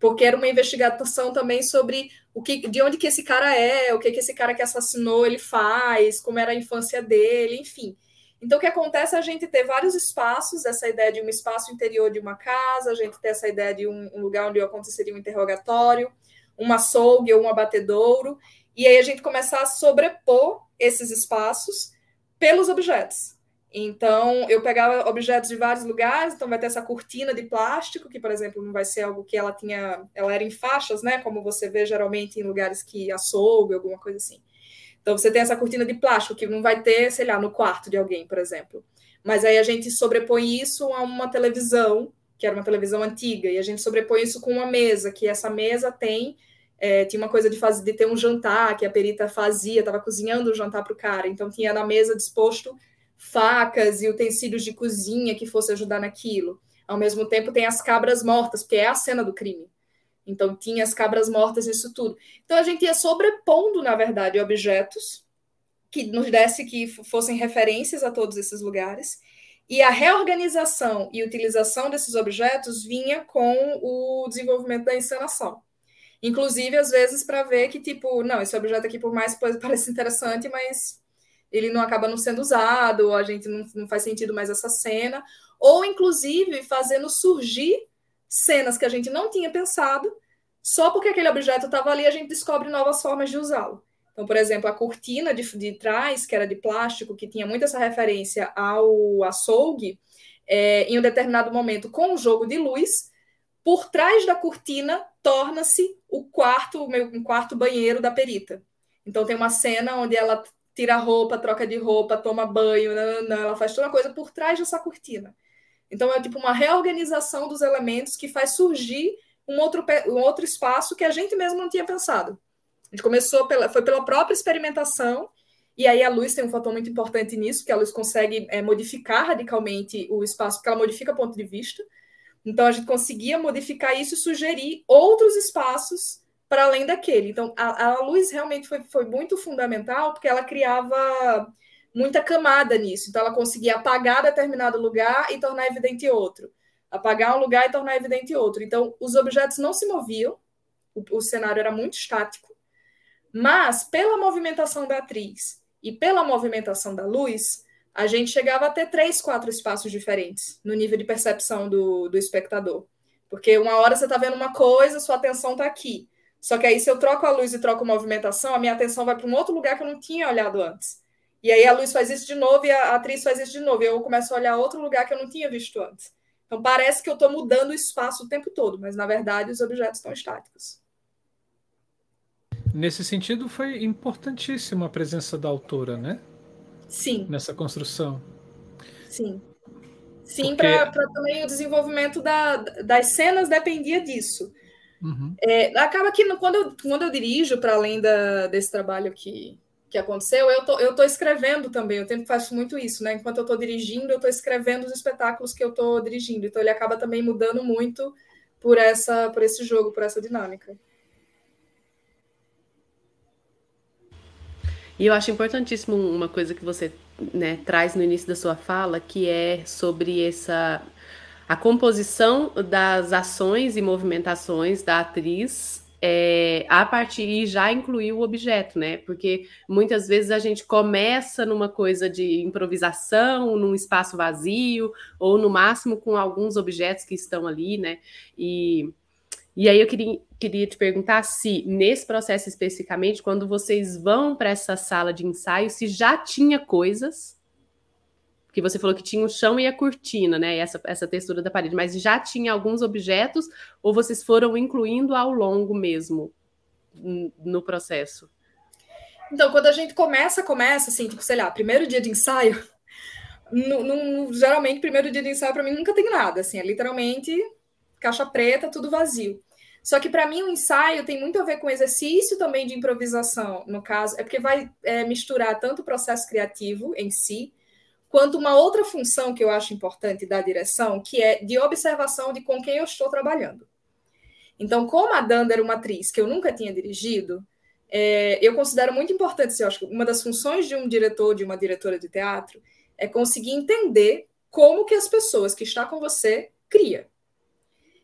porque era uma investigação também sobre o que, de onde que esse cara é, o que, que esse cara que assassinou ele faz, como era a infância dele, enfim. Então, o que acontece é a gente ter vários espaços, essa ideia de um espaço interior de uma casa, a gente ter essa ideia de um, um lugar onde aconteceria um interrogatório, um açougue ou um abatedouro, e aí a gente começar a sobrepor esses espaços pelos objetos. Então, eu pegava objetos de vários lugares, então vai ter essa cortina de plástico, que, por exemplo, não vai ser algo que ela tinha, ela era em faixas, né? Como você vê geralmente em lugares que açougue, alguma coisa assim. Então você tem essa cortina de plástico que não vai ter, sei lá, no quarto de alguém, por exemplo. Mas aí a gente sobrepõe isso a uma televisão, que era uma televisão antiga, e a gente sobrepõe isso com uma mesa, que essa mesa tem é, tinha uma coisa de fazer de ter um jantar que a perita fazia, estava cozinhando o jantar para o cara, então tinha na mesa disposto facas e utensílios de cozinha que fosse ajudar naquilo. Ao mesmo tempo tem as cabras mortas, porque é a cena do crime. Então, tinha as cabras mortas, isso tudo. Então, a gente ia sobrepondo, na verdade, objetos que nos desse que fossem referências a todos esses lugares. E a reorganização e utilização desses objetos vinha com o desenvolvimento da encenação. Inclusive, às vezes, para ver que, tipo, não, esse objeto aqui, por mais que pareça interessante, mas ele não acaba não sendo usado, a gente não, não faz sentido mais essa cena. Ou, inclusive, fazendo surgir cenas que a gente não tinha pensado, só porque aquele objeto estava ali, a gente descobre novas formas de usá-lo. Então, por exemplo, a cortina de, de trás, que era de plástico, que tinha muito essa referência ao açougue, é, em um determinado momento, com o jogo de luz, por trás da cortina torna-se o quarto, um quarto banheiro da perita. Então tem uma cena onde ela tira a roupa, troca de roupa, toma banho, nanana, ela faz toda coisa por trás dessa cortina. Então, é tipo uma reorganização dos elementos que faz surgir um outro, um outro espaço que a gente mesmo não tinha pensado. A gente começou pela, foi pela própria experimentação, e aí a luz tem um fator muito importante nisso, que a luz consegue é, modificar radicalmente o espaço, porque ela modifica o ponto de vista. Então, a gente conseguia modificar isso e sugerir outros espaços para além daquele. Então, a, a luz realmente foi, foi muito fundamental, porque ela criava muita camada nisso. Então, ela conseguia apagar determinado lugar e tornar evidente outro. Apagar um lugar e tornar evidente outro. Então, os objetos não se moviam, o, o cenário era muito estático, mas pela movimentação da atriz e pela movimentação da luz, a gente chegava a ter três, quatro espaços diferentes no nível de percepção do, do espectador. Porque uma hora você está vendo uma coisa, sua atenção está aqui. Só que aí, se eu troco a luz e troco a movimentação, a minha atenção vai para um outro lugar que eu não tinha olhado antes. E aí a luz faz isso de novo e a atriz faz isso de novo. E eu começo a olhar outro lugar que eu não tinha visto antes. Então parece que eu estou mudando o espaço o tempo todo, mas na verdade os objetos estão estáticos. Nesse sentido, foi importantíssima a presença da autora, né? Sim. Nessa construção. Sim. Sim, Porque... para também o desenvolvimento da, das cenas dependia disso. Uhum. É, acaba que quando eu, quando eu dirijo, para além da, desse trabalho que, que aconteceu, eu tô, eu tô escrevendo também. Eu sempre faço muito isso, né? Enquanto eu estou dirigindo, eu estou escrevendo os espetáculos que eu estou dirigindo. Então ele acaba também mudando muito por essa, por esse jogo, por essa dinâmica. E eu acho importantíssimo uma coisa que você né, traz no início da sua fala, que é sobre essa a composição das ações e movimentações da atriz é, a partir e já incluir o objeto, né? Porque muitas vezes a gente começa numa coisa de improvisação, num espaço vazio, ou no máximo com alguns objetos que estão ali, né? E, e aí eu queria, queria te perguntar se, nesse processo especificamente, quando vocês vão para essa sala de ensaio, se já tinha coisas porque você falou que tinha o chão e a cortina, né? Essa, essa textura da parede, mas já tinha alguns objetos ou vocês foram incluindo ao longo mesmo no processo? Então, quando a gente começa, começa assim, tipo, sei lá, primeiro dia de ensaio, no, no, geralmente, primeiro dia de ensaio para mim nunca tem nada, assim, é literalmente caixa preta, tudo vazio. Só que para mim o ensaio tem muito a ver com exercício também de improvisação, no caso, é porque vai é, misturar tanto o processo criativo em si, quanto uma outra função que eu acho importante da direção, que é de observação de com quem eu estou trabalhando. Então, como a Danda era uma atriz que eu nunca tinha dirigido, é, eu considero muito importante, assim, eu acho que uma das funções de um diretor, de uma diretora de teatro, é conseguir entender como que as pessoas que estão com você cria.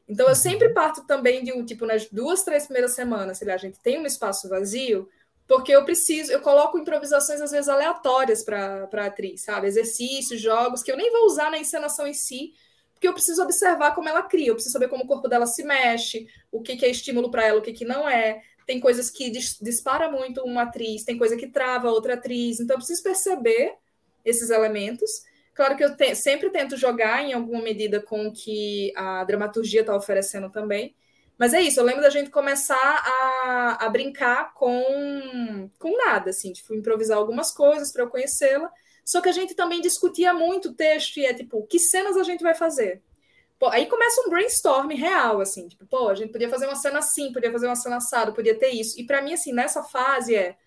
Então, eu sempre parto também de um tipo, nas duas, três primeiras semanas, se a gente tem um espaço vazio, porque eu preciso, eu coloco improvisações às vezes aleatórias para a atriz, sabe? Exercícios, jogos que eu nem vou usar na encenação em si, porque eu preciso observar como ela cria, eu preciso saber como o corpo dela se mexe, o que, que é estímulo para ela, o que, que não é. Tem coisas que dis dispara muito uma atriz, tem coisa que trava outra atriz, então eu preciso perceber esses elementos. Claro que eu te sempre tento jogar em alguma medida com o que a dramaturgia está oferecendo também, mas é isso, eu lembro da gente começar a, a brincar com, com nada, assim, tipo, improvisar algumas coisas para eu conhecê-la. Só que a gente também discutia muito o texto e é tipo, que cenas a gente vai fazer? Pô, aí começa um brainstorm real, assim, tipo, pô, a gente podia fazer uma cena assim, podia fazer uma cena assada, podia ter isso. E para mim, assim, nessa fase é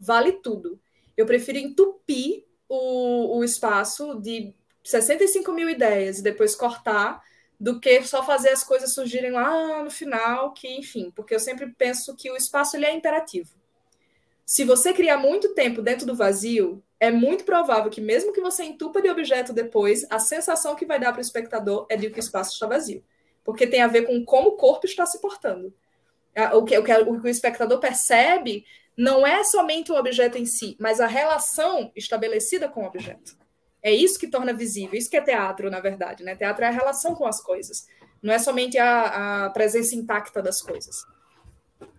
vale tudo. Eu prefiro entupir o, o espaço de 65 mil ideias e depois cortar do que só fazer as coisas surgirem lá no final, que enfim, porque eu sempre penso que o espaço ele é imperativo. Se você criar muito tempo dentro do vazio, é muito provável que mesmo que você entupa de objeto depois, a sensação que vai dar para o espectador é de que o espaço está vazio, porque tem a ver com como o corpo está se portando. O que, o que, o, que o espectador percebe não é somente o objeto em si, mas a relação estabelecida com o objeto. É isso que torna visível, isso que é teatro, na verdade, né? Teatro é a relação com as coisas, não é somente a, a presença intacta das coisas.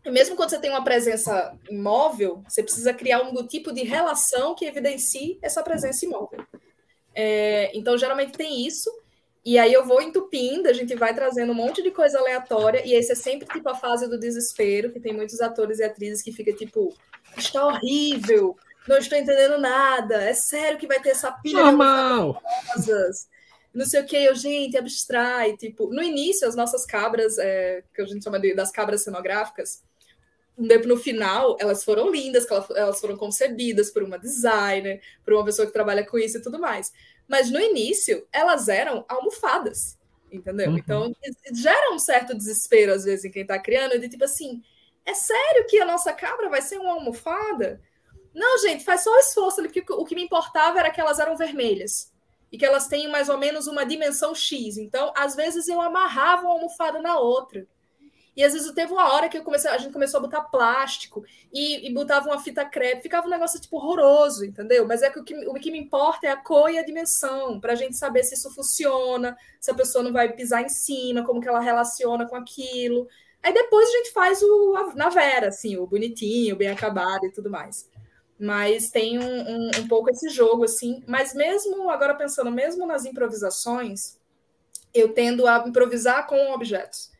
E mesmo quando você tem uma presença imóvel, você precisa criar um tipo de relação que evidencie essa presença imóvel. É, então, geralmente tem isso, e aí eu vou entupindo, a gente vai trazendo um monte de coisa aleatória, e esse é sempre tipo a fase do desespero, que tem muitos atores e atrizes que fica tipo, está horrível, não estou entendendo nada, é sério que vai ter essa pilha Normal. de não sei o que, eu, gente, abstrai, tipo, no início as nossas cabras, é, que a gente chama de, das cabras cenográficas, no final, elas foram lindas, elas foram concebidas por uma designer, por uma pessoa que trabalha com isso e tudo mais. Mas no início, elas eram almofadas, entendeu? Uhum. Então, gera um certo desespero, às vezes, em quem está criando, de tipo assim, é sério que a nossa cabra vai ser uma almofada? Não, gente, faz só o esforço ali, porque o que me importava era que elas eram vermelhas e que elas têm mais ou menos uma dimensão X. Então, às vezes eu amarrava uma almofada na outra. E às vezes teve uma hora que comecei, a gente começou a botar plástico e, e botava uma fita crepe, ficava um negócio tipo horroroso, entendeu? Mas é que o que, o que me importa é a cor e a dimensão, para a gente saber se isso funciona, se a pessoa não vai pisar em cima, como que ela relaciona com aquilo. Aí depois a gente faz o na vera, assim, o bonitinho, bem acabado e tudo mais mas tem um, um, um, pouco esse jogo, assim. Mas mesmo, agora pensando, mesmo nas improvisações, eu tendo a improvisar com objetos.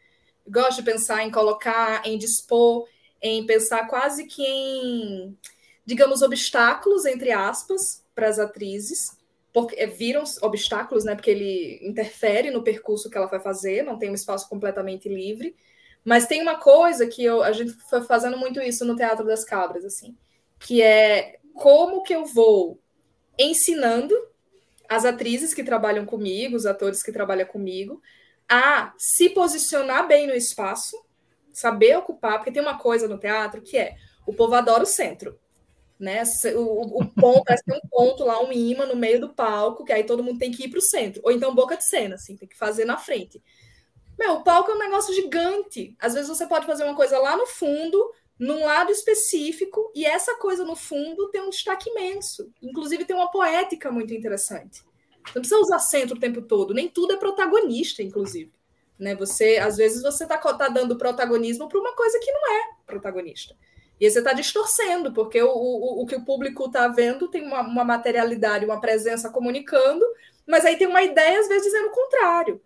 Gosto de pensar em colocar, em dispor, em pensar quase que em, digamos, obstáculos, entre aspas, para as atrizes, porque é, viram obstáculos, né? Porque ele interfere no percurso que ela vai fazer, não tem um espaço completamente livre Mas tem uma coisa que eu, a gente foi fazendo muito isso no Teatro das Cabras, assim, que é como que eu vou ensinando as atrizes que trabalham comigo, os atores que trabalham comigo, a se posicionar bem no espaço, saber ocupar, porque tem uma coisa no teatro que é o povo adora o centro. Né? O, o ponto, parece ter um ponto lá, um imã no meio do palco, que aí todo mundo tem que ir para o centro. Ou então boca de cena, assim, tem que fazer na frente. Meu, o palco é um negócio gigante. Às vezes você pode fazer uma coisa lá no fundo, num lado específico, e essa coisa no fundo tem um destaque imenso. Inclusive tem uma poética muito interessante. Não precisa usar centro o tempo todo, nem tudo é protagonista, inclusive. Né? Você, às vezes, você está tá dando protagonismo para uma coisa que não é protagonista. E você está distorcendo, porque o, o, o que o público está vendo tem uma, uma materialidade, uma presença comunicando, mas aí tem uma ideia, às vezes, dizendo o contrário.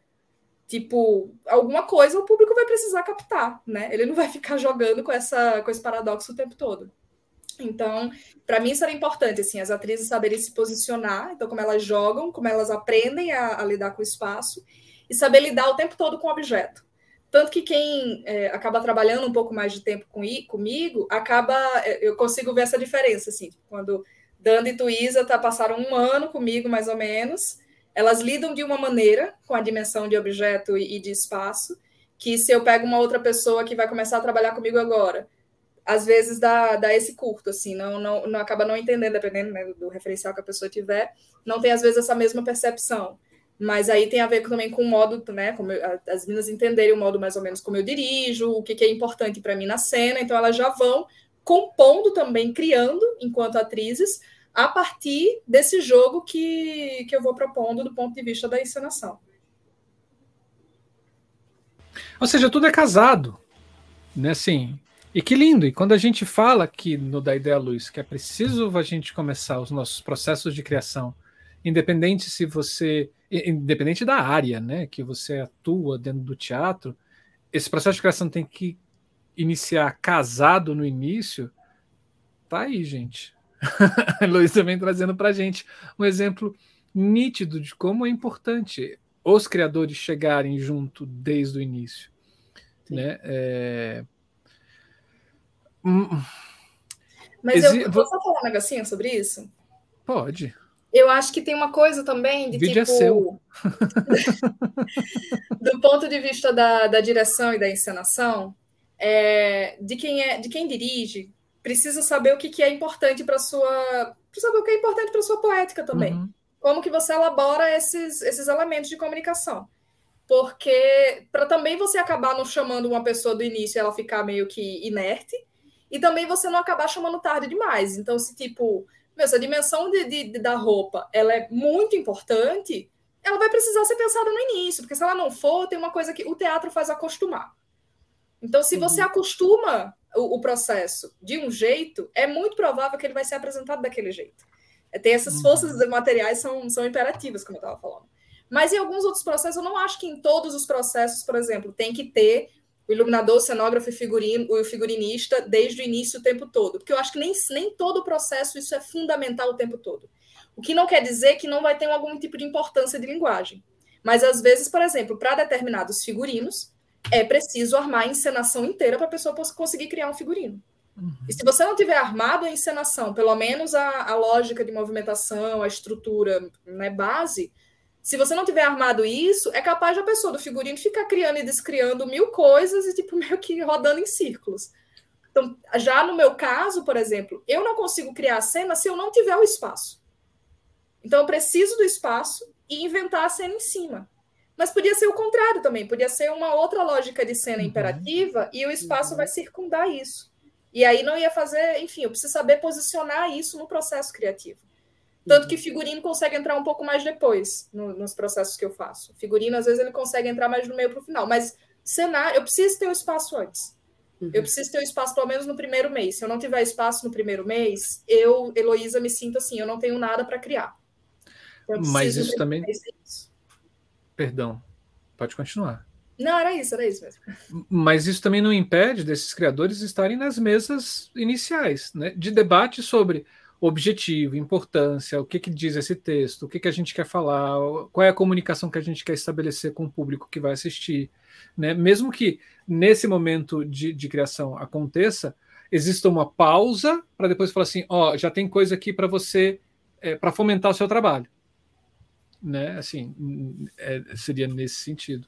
Tipo, alguma coisa o público vai precisar captar, né? Ele não vai ficar jogando com, essa, com esse paradoxo o tempo todo. Então, para mim isso era importante, assim, as atrizes saberem se posicionar, então como elas jogam, como elas aprendem a, a lidar com o espaço e saber lidar o tempo todo com o objeto. Tanto que quem é, acaba trabalhando um pouco mais de tempo com, comigo, acaba, é, eu consigo ver essa diferença, assim, quando Danda e Tuísa tá, passaram um ano comigo, mais ou menos, elas lidam de uma maneira com a dimensão de objeto e, de espaço, que se eu pego uma outra pessoa que vai começar a trabalhar comigo agora, às vezes dá, dá esse curto, assim, não, não, não acaba não entendendo, dependendo né, do referencial que a pessoa tiver, não tem às vezes essa mesma percepção. Mas aí tem a ver também com o modo, né? Como eu, as meninas entenderem o modo mais ou menos como eu dirijo, o que, que é importante para mim na cena, então elas já vão compondo também, criando, enquanto atrizes, a partir desse jogo que, que eu vou propondo do ponto de vista da encenação. Ou seja, tudo é casado, né? Assim, e que lindo! E quando a gente fala aqui no Da Ideia Luz que é preciso a gente começar os nossos processos de criação, independente se você. Independente da área né, que você atua dentro do teatro, esse processo de criação tem que iniciar casado no início. Tá aí, gente. A Luiz também trazendo para gente um exemplo nítido de como é importante os criadores chegarem junto desde o início. Né? É, Hum. Mas Exi... eu posso falar um negocinho sobre isso? Pode. Eu acho que tem uma coisa também de Vídeo é tipo. É seu. do ponto de vista da, da direção e da encenação, é, de, quem é, de quem dirige, precisa saber o que, que é importante para sua. Precisa saber o que é importante para sua poética também. Uhum. Como que você elabora esses, esses elementos de comunicação porque para também você acabar não chamando uma pessoa do início e ela ficar meio que inerte, e também você não acabar chamando tarde demais. Então, se tipo, meu, se a dimensão de, de, da roupa ela é muito importante, ela vai precisar ser pensada no início, porque se ela não for, tem uma coisa que o teatro faz acostumar. Então, se você uhum. acostuma o, o, processo de um jeito, é muito provável que ele vai ser apresentado daquele jeito. É, tem essas uhum. forças materiais são, são imperativas, como eu estava falando. Mas em alguns outros processos, eu não acho que em todos os processos, por exemplo, tem que ter o iluminador, o cenógrafo e figurino, o figurinista desde o início o tempo todo. Porque eu acho que nem, nem todo o processo isso é fundamental o tempo todo. O que não quer dizer que não vai ter algum tipo de importância de linguagem. Mas às vezes, por exemplo, para determinados figurinos, é preciso armar a encenação inteira para a pessoa conseguir criar um figurino. Uhum. E se você não tiver armado a encenação, pelo menos a, a lógica de movimentação, a estrutura né, base, se você não tiver armado isso, é capaz da pessoa do figurino ficar criando e descriando mil coisas e, tipo, meio que rodando em círculos. Então, já no meu caso, por exemplo, eu não consigo criar a cena se eu não tiver o espaço. Então, eu preciso do espaço e inventar a cena em cima. Mas podia ser o contrário também, podia ser uma outra lógica de cena uhum. imperativa e o espaço uhum. vai circundar isso. E aí não ia fazer, enfim, eu preciso saber posicionar isso no processo criativo. Tanto que figurino consegue entrar um pouco mais depois no, nos processos que eu faço. Figurino, às vezes, ele consegue entrar mais no meio para o final. Mas cenário, eu preciso ter o um espaço antes. Uhum. Eu preciso ter o um espaço pelo menos no primeiro mês. Se eu não tiver espaço no primeiro mês, eu, Heloísa, me sinto assim, eu não tenho nada para criar. Então, Mas isso também. Isso. Perdão, pode continuar. Não, era isso, era isso mesmo. Mas isso também não impede desses criadores estarem nas mesas iniciais, né? De debate sobre objetivo, importância, o que, que diz esse texto, o que, que a gente quer falar, qual é a comunicação que a gente quer estabelecer com o público que vai assistir. Né? Mesmo que nesse momento de, de criação aconteça, exista uma pausa para depois falar assim: ó, já tem coisa aqui para você, é, para fomentar o seu trabalho. Né? Assim, é, seria nesse sentido.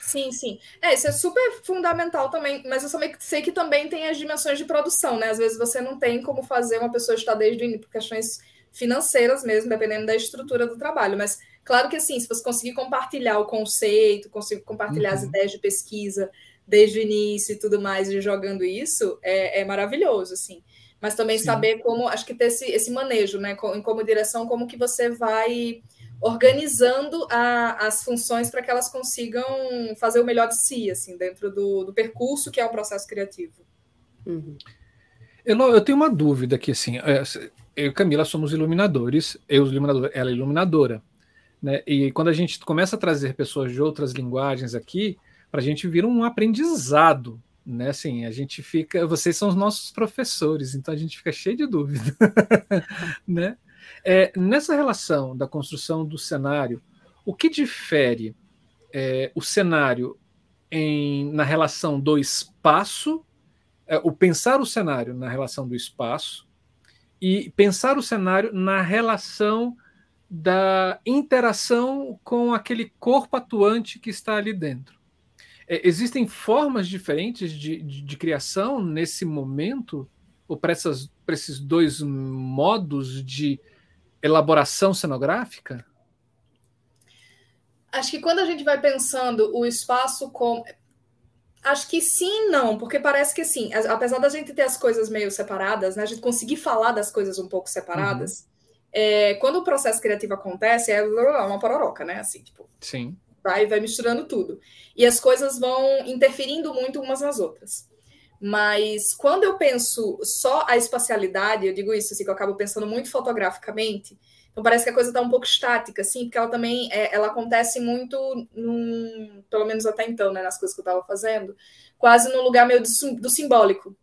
Sim, sim. É, isso é super fundamental também, mas eu também sei que também tem as dimensões de produção, né? Às vezes você não tem como fazer uma pessoa estar desde o início, por questões financeiras mesmo, dependendo da estrutura do trabalho. Mas claro que assim, se você conseguir compartilhar o conceito, conseguir compartilhar uhum. as ideias de pesquisa desde o início e tudo mais, e jogando isso, é, é maravilhoso, assim. Mas também Sim. saber como, acho que ter esse, esse manejo, né? Em como direção, como que você vai organizando a, as funções para que elas consigam fazer o melhor de si, assim, dentro do, do percurso que é o processo criativo. Uhum. eu tenho uma dúvida aqui, assim, é, eu e Camila somos iluminadores, eu iluminador, ela é iluminadora, né? E quando a gente começa a trazer pessoas de outras linguagens aqui, para a gente vira um aprendizado, né? Assim, a gente fica, vocês são os nossos professores, então a gente fica cheio de dúvida, né? É, nessa relação da construção do cenário, o que difere é, o cenário em, na relação do espaço, é, o pensar o cenário na relação do espaço e pensar o cenário na relação da interação com aquele corpo atuante que está ali dentro. É, existem formas diferentes de, de, de criação nesse momento, ou para esses dois modos de elaboração cenográfica? Acho que quando a gente vai pensando o espaço como. Acho que sim não, porque parece que assim, apesar da gente ter as coisas meio separadas, né, a gente conseguir falar das coisas um pouco separadas, uhum. é, quando o processo criativo acontece, é uma pororoca, né? Assim, tipo. Sim. Vai, vai misturando tudo. E as coisas vão interferindo muito umas nas outras. Mas quando eu penso só a espacialidade, eu digo isso, assim, que eu acabo pensando muito fotograficamente, então parece que a coisa está um pouco estática, assim, porque ela também é, ela acontece muito, num, pelo menos até então, né, nas coisas que eu estava fazendo, quase no lugar meio do, do simbólico.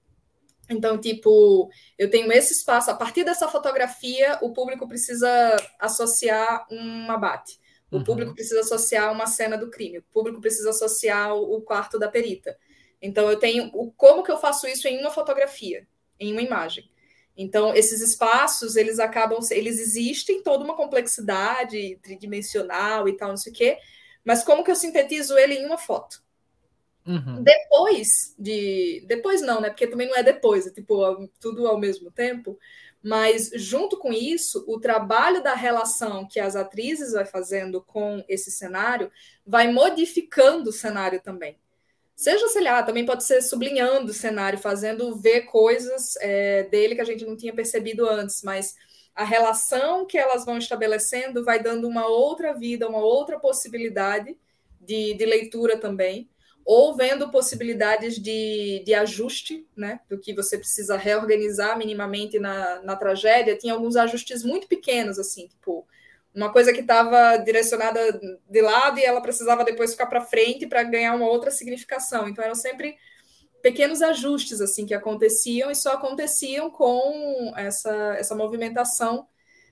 Então, tipo, eu tenho esse espaço, a partir dessa fotografia, o público precisa associar um abate. O uhum. público precisa associar uma cena do crime, o público precisa associar o quarto da perita. Então eu tenho o como que eu faço isso em uma fotografia, em uma imagem. Então esses espaços eles acabam eles existem toda uma complexidade tridimensional e tal não sei o quê, mas como que eu sintetizo ele em uma foto? Uhum. Depois de depois não, né? Porque também não é depois, é tipo tudo ao mesmo tempo. Mas junto com isso, o trabalho da relação que as atrizes vai fazendo com esse cenário vai modificando o cenário também. Seja, sei lá, também pode ser sublinhando o cenário, fazendo ver coisas é, dele que a gente não tinha percebido antes, mas a relação que elas vão estabelecendo vai dando uma outra vida, uma outra possibilidade de, de leitura também, ou vendo possibilidades de, de ajuste, né, do que você precisa reorganizar minimamente na, na tragédia. Tinha alguns ajustes muito pequenos, assim, tipo, uma coisa que estava direcionada de lado e ela precisava depois ficar para frente para ganhar uma outra significação. Então eram sempre pequenos ajustes assim que aconteciam e só aconteciam com essa, essa movimentação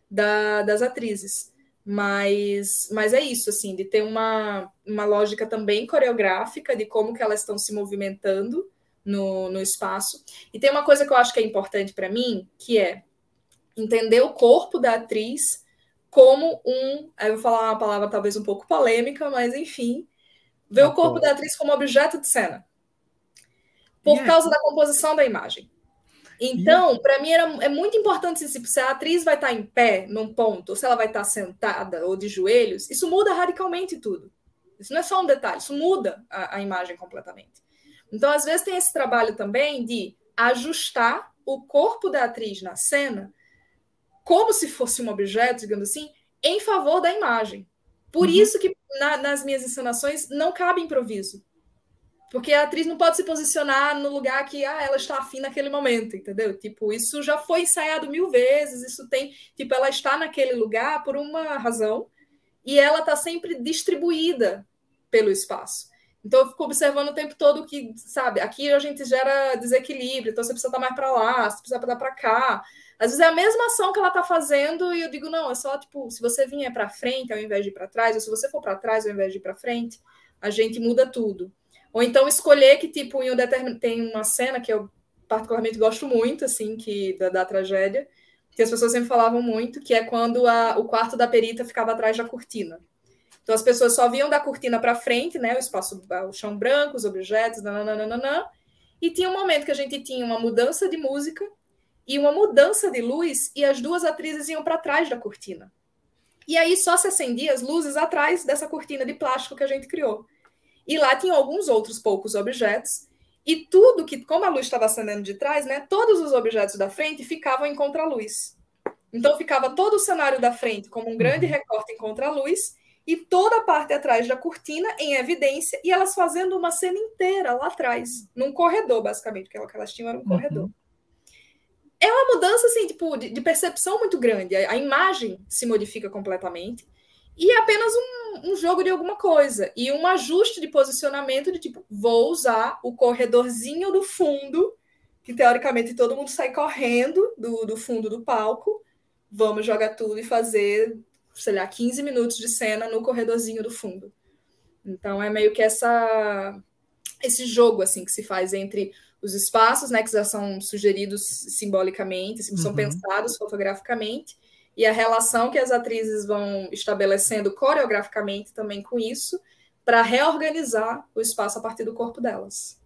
da, das atrizes. Mas, mas é isso, assim, de ter uma, uma lógica também coreográfica de como que elas estão se movimentando no, no espaço. E tem uma coisa que eu acho que é importante para mim, que é entender o corpo da atriz como um. Aí eu vou falar uma palavra talvez um pouco polêmica, mas enfim. Ver o corpo da atriz como objeto de cena. Por yeah. causa da composição da imagem. Então, yeah. para mim, era, é muito importante se, se a atriz vai estar em pé num ponto, ou se ela vai estar sentada ou de joelhos, isso muda radicalmente tudo. Isso não é só um detalhe, isso muda a, a imagem completamente. Então, às vezes, tem esse trabalho também de ajustar o corpo da atriz na cena como se fosse um objeto, digamos assim, em favor da imagem. Por uhum. isso que na, nas minhas encenações não cabe improviso. Porque a atriz não pode se posicionar no lugar que ah, ela está afim naquele momento, entendeu? Tipo, isso já foi ensaiado mil vezes, isso tem. Tipo, ela está naquele lugar por uma razão e ela está sempre distribuída pelo espaço. Então eu fico observando o tempo todo que, sabe, aqui a gente gera desequilíbrio, então você precisa estar mais para lá, você precisa estar para cá. Às vezes é a mesma ação que ela está fazendo e eu digo, não, é só tipo, se você vier para frente ao invés de ir para trás, ou se você for para trás ao invés de ir para frente, a gente muda tudo. Ou então escolher que, tipo, em um determin... tem uma cena que eu particularmente gosto muito, assim, que da, da tragédia, que as pessoas sempre falavam muito, que é quando a, o quarto da perita ficava atrás da cortina. Então as pessoas só viam da cortina para frente, né, o espaço, o chão branco, os objetos, nananana, e tinha um momento que a gente tinha uma mudança de música e uma mudança de luz e as duas atrizes iam para trás da cortina. E aí só se acendia as luzes atrás dessa cortina de plástico que a gente criou. E lá tinha alguns outros poucos objetos e tudo que, como a luz estava acendendo de trás, né, todos os objetos da frente ficavam em contraluz. Então ficava todo o cenário da frente como um grande uhum. recorte em contraluz e toda a parte atrás da cortina em evidência e elas fazendo uma cena inteira lá atrás, num corredor, basicamente, porque o que elas tinham era um uhum. É uma mudança assim, tipo, de, de percepção muito grande. A, a, imagem se modifica completamente e é apenas um, um, jogo de alguma coisa e um ajuste de posicionamento de tipo, vou usar o corredorzinho do fundo, que teoricamente todo mundo sai correndo do, do fundo do palco. Vamos jogar tudo e fazer, sei lá, 15 minutos de cena no corredorzinho do fundo. Então é meio que essa esse jogo assim que se faz entre os espaços, né, que já são sugeridos simbolicamente, assim, são uhum. pensados fotograficamente, e a relação que as atrizes vão estabelecendo coreograficamente também com isso, para reorganizar o espaço a partir do corpo delas.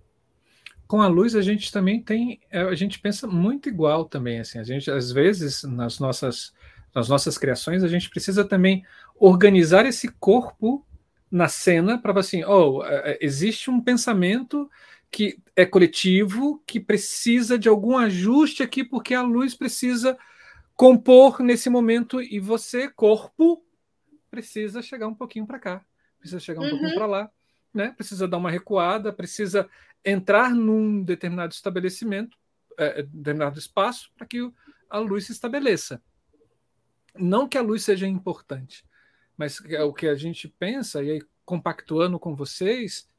Com a luz a gente também tem, é, a gente pensa muito igual também, assim, a gente às vezes nas nossas nas nossas criações a gente precisa também organizar esse corpo na cena para assim, oh, é, é, existe um pensamento que é coletivo, que precisa de algum ajuste aqui, porque a luz precisa compor nesse momento e você, corpo, precisa chegar um pouquinho para cá, precisa chegar um uhum. pouquinho para lá, né? Precisa dar uma recuada, precisa entrar num determinado estabelecimento, é, determinado espaço, para que a luz se estabeleça. Não que a luz seja importante, mas é o que a gente pensa, e aí compactuando com vocês,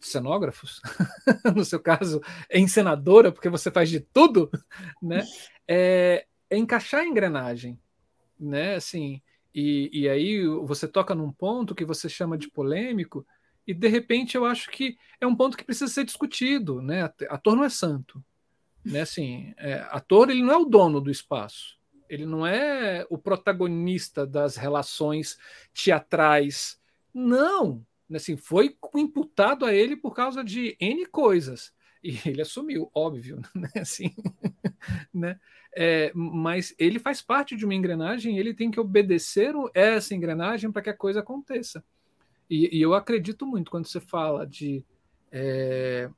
cenógrafos, no seu caso, encenadora, porque você faz de tudo, né? É, é encaixar a engrenagem, né? Assim, e, e aí você toca num ponto que você chama de polêmico, e de repente eu acho que é um ponto que precisa ser discutido, né? Ator não é santo, né? Assim, é, ator ele não é o dono do espaço, ele não é o protagonista das relações teatrais, não, assim, foi imputado a ele por causa de N coisas. E ele assumiu, óbvio, né? Assim, né? É, mas ele faz parte de uma engrenagem, ele tem que obedecer essa engrenagem para que a coisa aconteça. E, e, eu acredito muito quando você fala de é,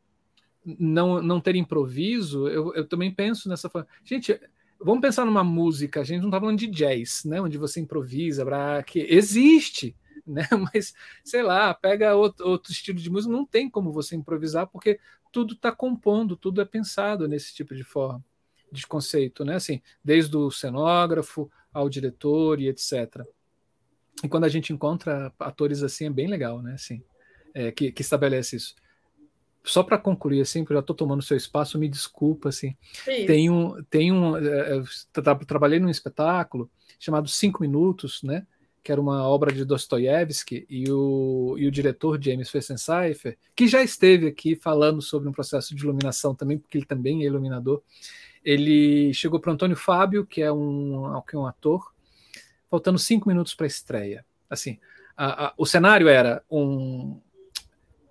não, não ter improviso, eu, eu também penso nessa. Gente, vamos pensar numa música, a gente não está falando de jazz, né? Onde você improvisa, que existe, né? Mas sei lá, pega outro, outro estilo de música, não tem como você improvisar, porque tudo está compondo, tudo é pensado nesse tipo de forma de conceito, né? Assim, desde o cenógrafo ao diretor e etc. E quando a gente encontra atores assim é bem legal, né? Assim, é, que, que estabelece isso. Só para concluir, assim, porque eu já estou tomando seu espaço, me desculpa, assim. Sim. Tem um, tem um, é, tra trabalhei num espetáculo chamado Cinco Minutos, né? Que era uma obra de Dostoiévski, e o, e o diretor James Fessenseifer, que já esteve aqui falando sobre um processo de iluminação também, porque ele também é iluminador, ele chegou para Antônio Fábio, que é um, que é um ator, faltando cinco minutos para a estreia. Assim, a, a, o cenário era um.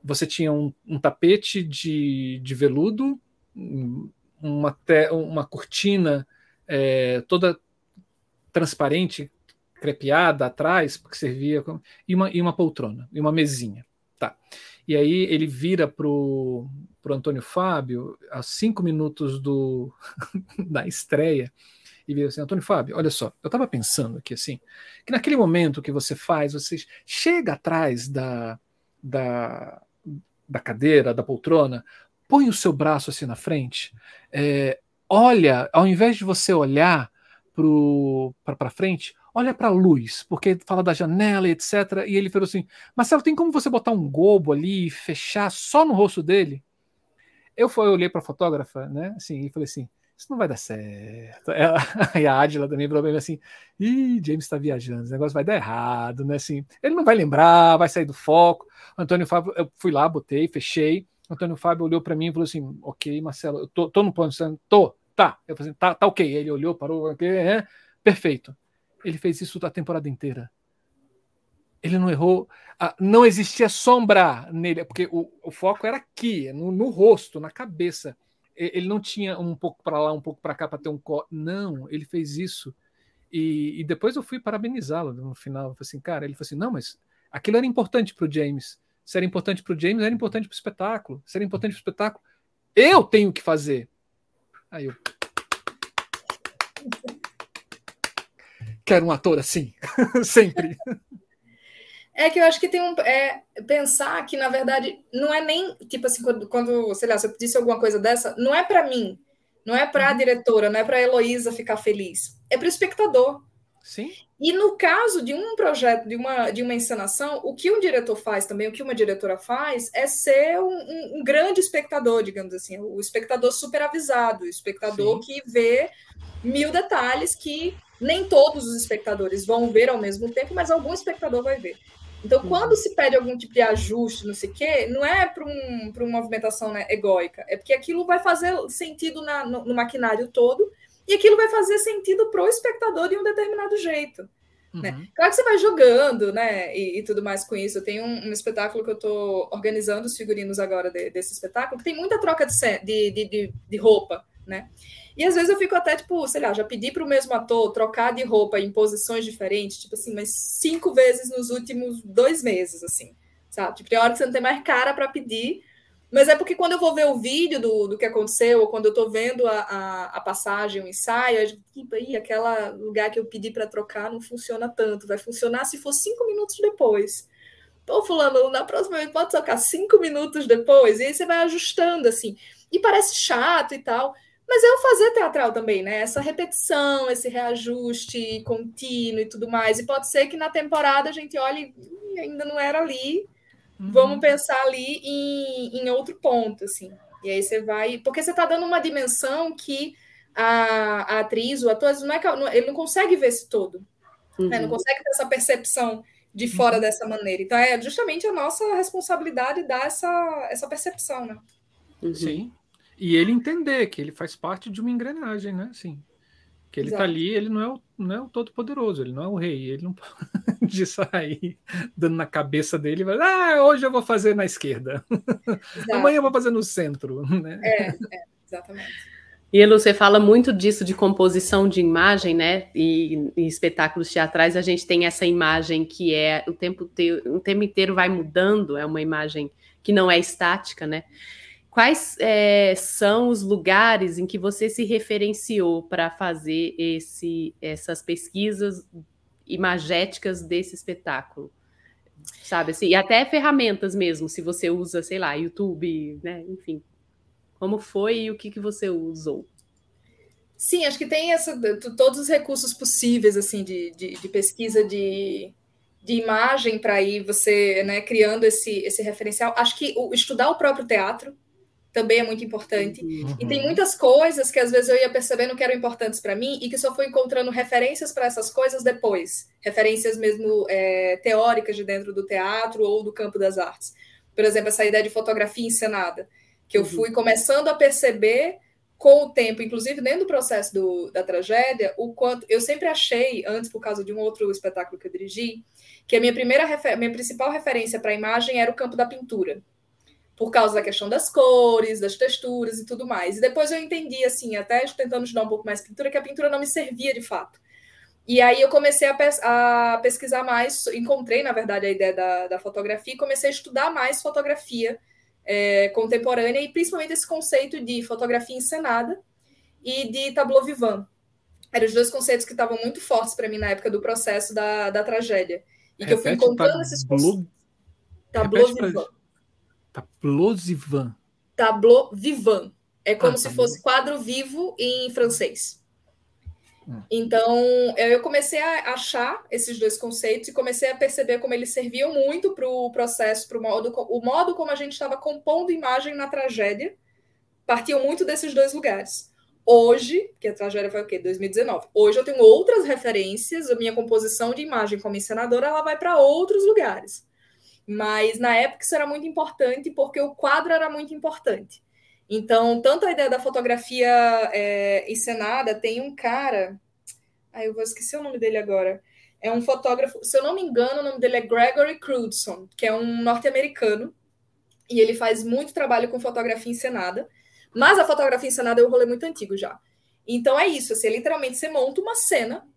Você tinha um, um tapete de, de veludo, uma, te, uma cortina é, toda transparente, crepeada atrás, que servia, e, uma, e uma poltrona, e uma mesinha. Tá. E aí ele vira pro, pro Antônio Fábio, a cinco minutos do, da estreia, e vira assim, Antônio Fábio, olha só, eu estava pensando aqui assim, que naquele momento que você faz, você chega atrás da, da, da cadeira, da poltrona, põe o seu braço assim na frente, é, olha, ao invés de você olhar para frente, olha para a luz, porque fala da janela e etc. E ele falou assim: Marcelo, tem como você botar um gobo ali e fechar só no rosto dele? Eu fui, eu olhei para a fotógrafa, né? Assim, e falei assim: isso não vai dar certo. Ela, e a Adila também falou assim: ih, James está viajando, esse negócio vai dar errado, né? Assim, ele não vai lembrar, vai sair do foco. Antônio Fábio, eu fui lá, botei, fechei. Antônio Fábio olhou para mim e falou assim: ok, Marcelo, eu tô, tô no ponto, tô, tá. Eu falei assim, tá, tá ok. Ele olhou, parou, ok, é, perfeito. Ele fez isso a temporada inteira. Ele não errou, não existia sombra nele, porque o, o foco era aqui, no, no rosto, na cabeça ele não tinha um pouco para lá, um pouco para cá para ter um co. Não, ele fez isso. E, e depois eu fui parabenizá-lo no final. Eu falei assim, cara, ele falou assim: não, mas aquilo era importante para o James. Se era importante para o James, era importante para o espetáculo. Se era importante para o espetáculo, eu tenho que fazer. Aí eu. Quero um ator assim, sempre. É que eu acho que tem um. É, pensar que, na verdade, não é nem. Tipo assim, quando, quando sei lá, você disse alguma coisa dessa, não é para mim, não é para a uhum. diretora, não é para a Heloísa ficar feliz. É para o espectador. Sim. E no caso de um projeto, de uma, de uma encenação, o que um diretor faz também, o que uma diretora faz, é ser um, um, um grande espectador, digamos assim, o espectador super avisado, o espectador Sim. que vê mil detalhes que nem todos os espectadores vão ver ao mesmo tempo, mas algum espectador vai ver. Então, uhum. quando se pede algum tipo de ajuste, não sei o quê, não é para um, uma movimentação né, egóica, é porque aquilo vai fazer sentido na, no, no, maquinário todo e aquilo vai fazer sentido para o espectador de um determinado jeito. Uhum. Né? Claro que você vai jogando né, e, e tudo mais com isso. Eu tenho um, um espetáculo que eu estou organizando os figurinos agora de, desse espetáculo, que tem muita troca de, de, de, de roupa. Né? E às vezes eu fico até, tipo, sei lá, já pedi para o mesmo ator trocar de roupa em posições diferentes, tipo assim, mas cinco vezes nos últimos dois meses, assim, sabe? Tipo, tem hora que você não tem mais cara para pedir, mas é porque quando eu vou ver o vídeo do, do que aconteceu, ou quando eu estou vendo a, a, a, passagem, o ensaio, eu digo, aquele lugar que eu pedi para trocar não funciona tanto, vai funcionar se for cinco minutos depois. Pô, fulano, na próxima vez pode trocar cinco minutos depois, e aí você vai ajustando, assim. E parece chato e tal, mas é o fazer teatral também, né? Essa repetição, esse reajuste contínuo e tudo mais. E pode ser que na temporada a gente olhe, ainda não era ali, uhum. vamos pensar ali em, em outro ponto, assim. E aí você vai. Porque você está dando uma dimensão que a, a atriz, o ator, não é, ele não consegue ver esse todo. Uhum. Né? Não consegue ter essa percepção de fora uhum. dessa maneira. Então é justamente a nossa responsabilidade dar essa, essa percepção, né? Uhum. Sim. E ele entender que ele faz parte de uma engrenagem, né? Assim, que ele está ali, ele não é o, não é o todo-poderoso, ele não é o rei, ele não pode sair dando na cabeça dele, vai, ah, hoje eu vou fazer na esquerda, Exato. amanhã eu vou fazer no centro, né? É, é exatamente. E você fala muito disso de composição de imagem, né? E em espetáculos teatrais a gente tem essa imagem que é o tempo, te, o tempo inteiro vai mudando, é uma imagem que não é estática, né? Quais é, são os lugares em que você se referenciou para fazer esse, essas pesquisas imagéticas desse espetáculo? Sabe assim, e até ferramentas mesmo, se você usa, sei lá, YouTube, né? Enfim. Como foi e o que, que você usou? Sim, acho que tem essa, todos os recursos possíveis assim de, de, de pesquisa de, de imagem para ir você né, criando esse, esse referencial. Acho que o, estudar o próprio teatro também é muito importante. Uhum. E tem muitas coisas que às vezes eu ia percebendo que eram importantes para mim e que só fui encontrando referências para essas coisas depois. Referências mesmo é, teóricas de dentro do teatro ou do campo das artes. Por exemplo, essa ideia de fotografia encenada, que eu uhum. fui começando a perceber com o tempo, inclusive dentro do processo do, da tragédia, o quanto eu sempre achei, antes por causa de um outro espetáculo que eu dirigi, que a minha primeira minha principal referência para a imagem era o campo da pintura por causa da questão das cores, das texturas e tudo mais. E depois eu entendi, assim, até tentando estudar um pouco mais pintura, que a pintura não me servia de fato. E aí eu comecei a, pes a pesquisar mais, encontrei, na verdade, a ideia da, da fotografia e comecei a estudar mais fotografia é, contemporânea e principalmente esse conceito de fotografia encenada e de tableau vivant. Eram os dois conceitos que estavam muito fortes para mim na época do processo da, da tragédia. E Repete que eu fui encontrando esses conceitos. Tableau vivant. Tableau vivant. Tableau vivant. É como ah, se fosse quadro vivo em francês. Hum. Então, eu comecei a achar esses dois conceitos e comecei a perceber como eles serviam muito para o processo, para o modo, o modo como a gente estava compondo imagem na tragédia, partiam muito desses dois lugares. Hoje, que a tragédia foi o quê? 2019. Hoje eu tenho outras referências, a minha composição de imagem como encenadora, ela vai para outros lugares. Mas na época isso era muito importante porque o quadro era muito importante. Então, tanto a ideia da fotografia é, encenada, tem um cara. Ai, eu vou esquecer o nome dele agora. É um fotógrafo, se eu não me engano, o nome dele é Gregory Crudson, que é um norte-americano. E ele faz muito trabalho com fotografia encenada. Mas a fotografia encenada é um rolê muito antigo já. Então é isso, assim, literalmente você monta uma cena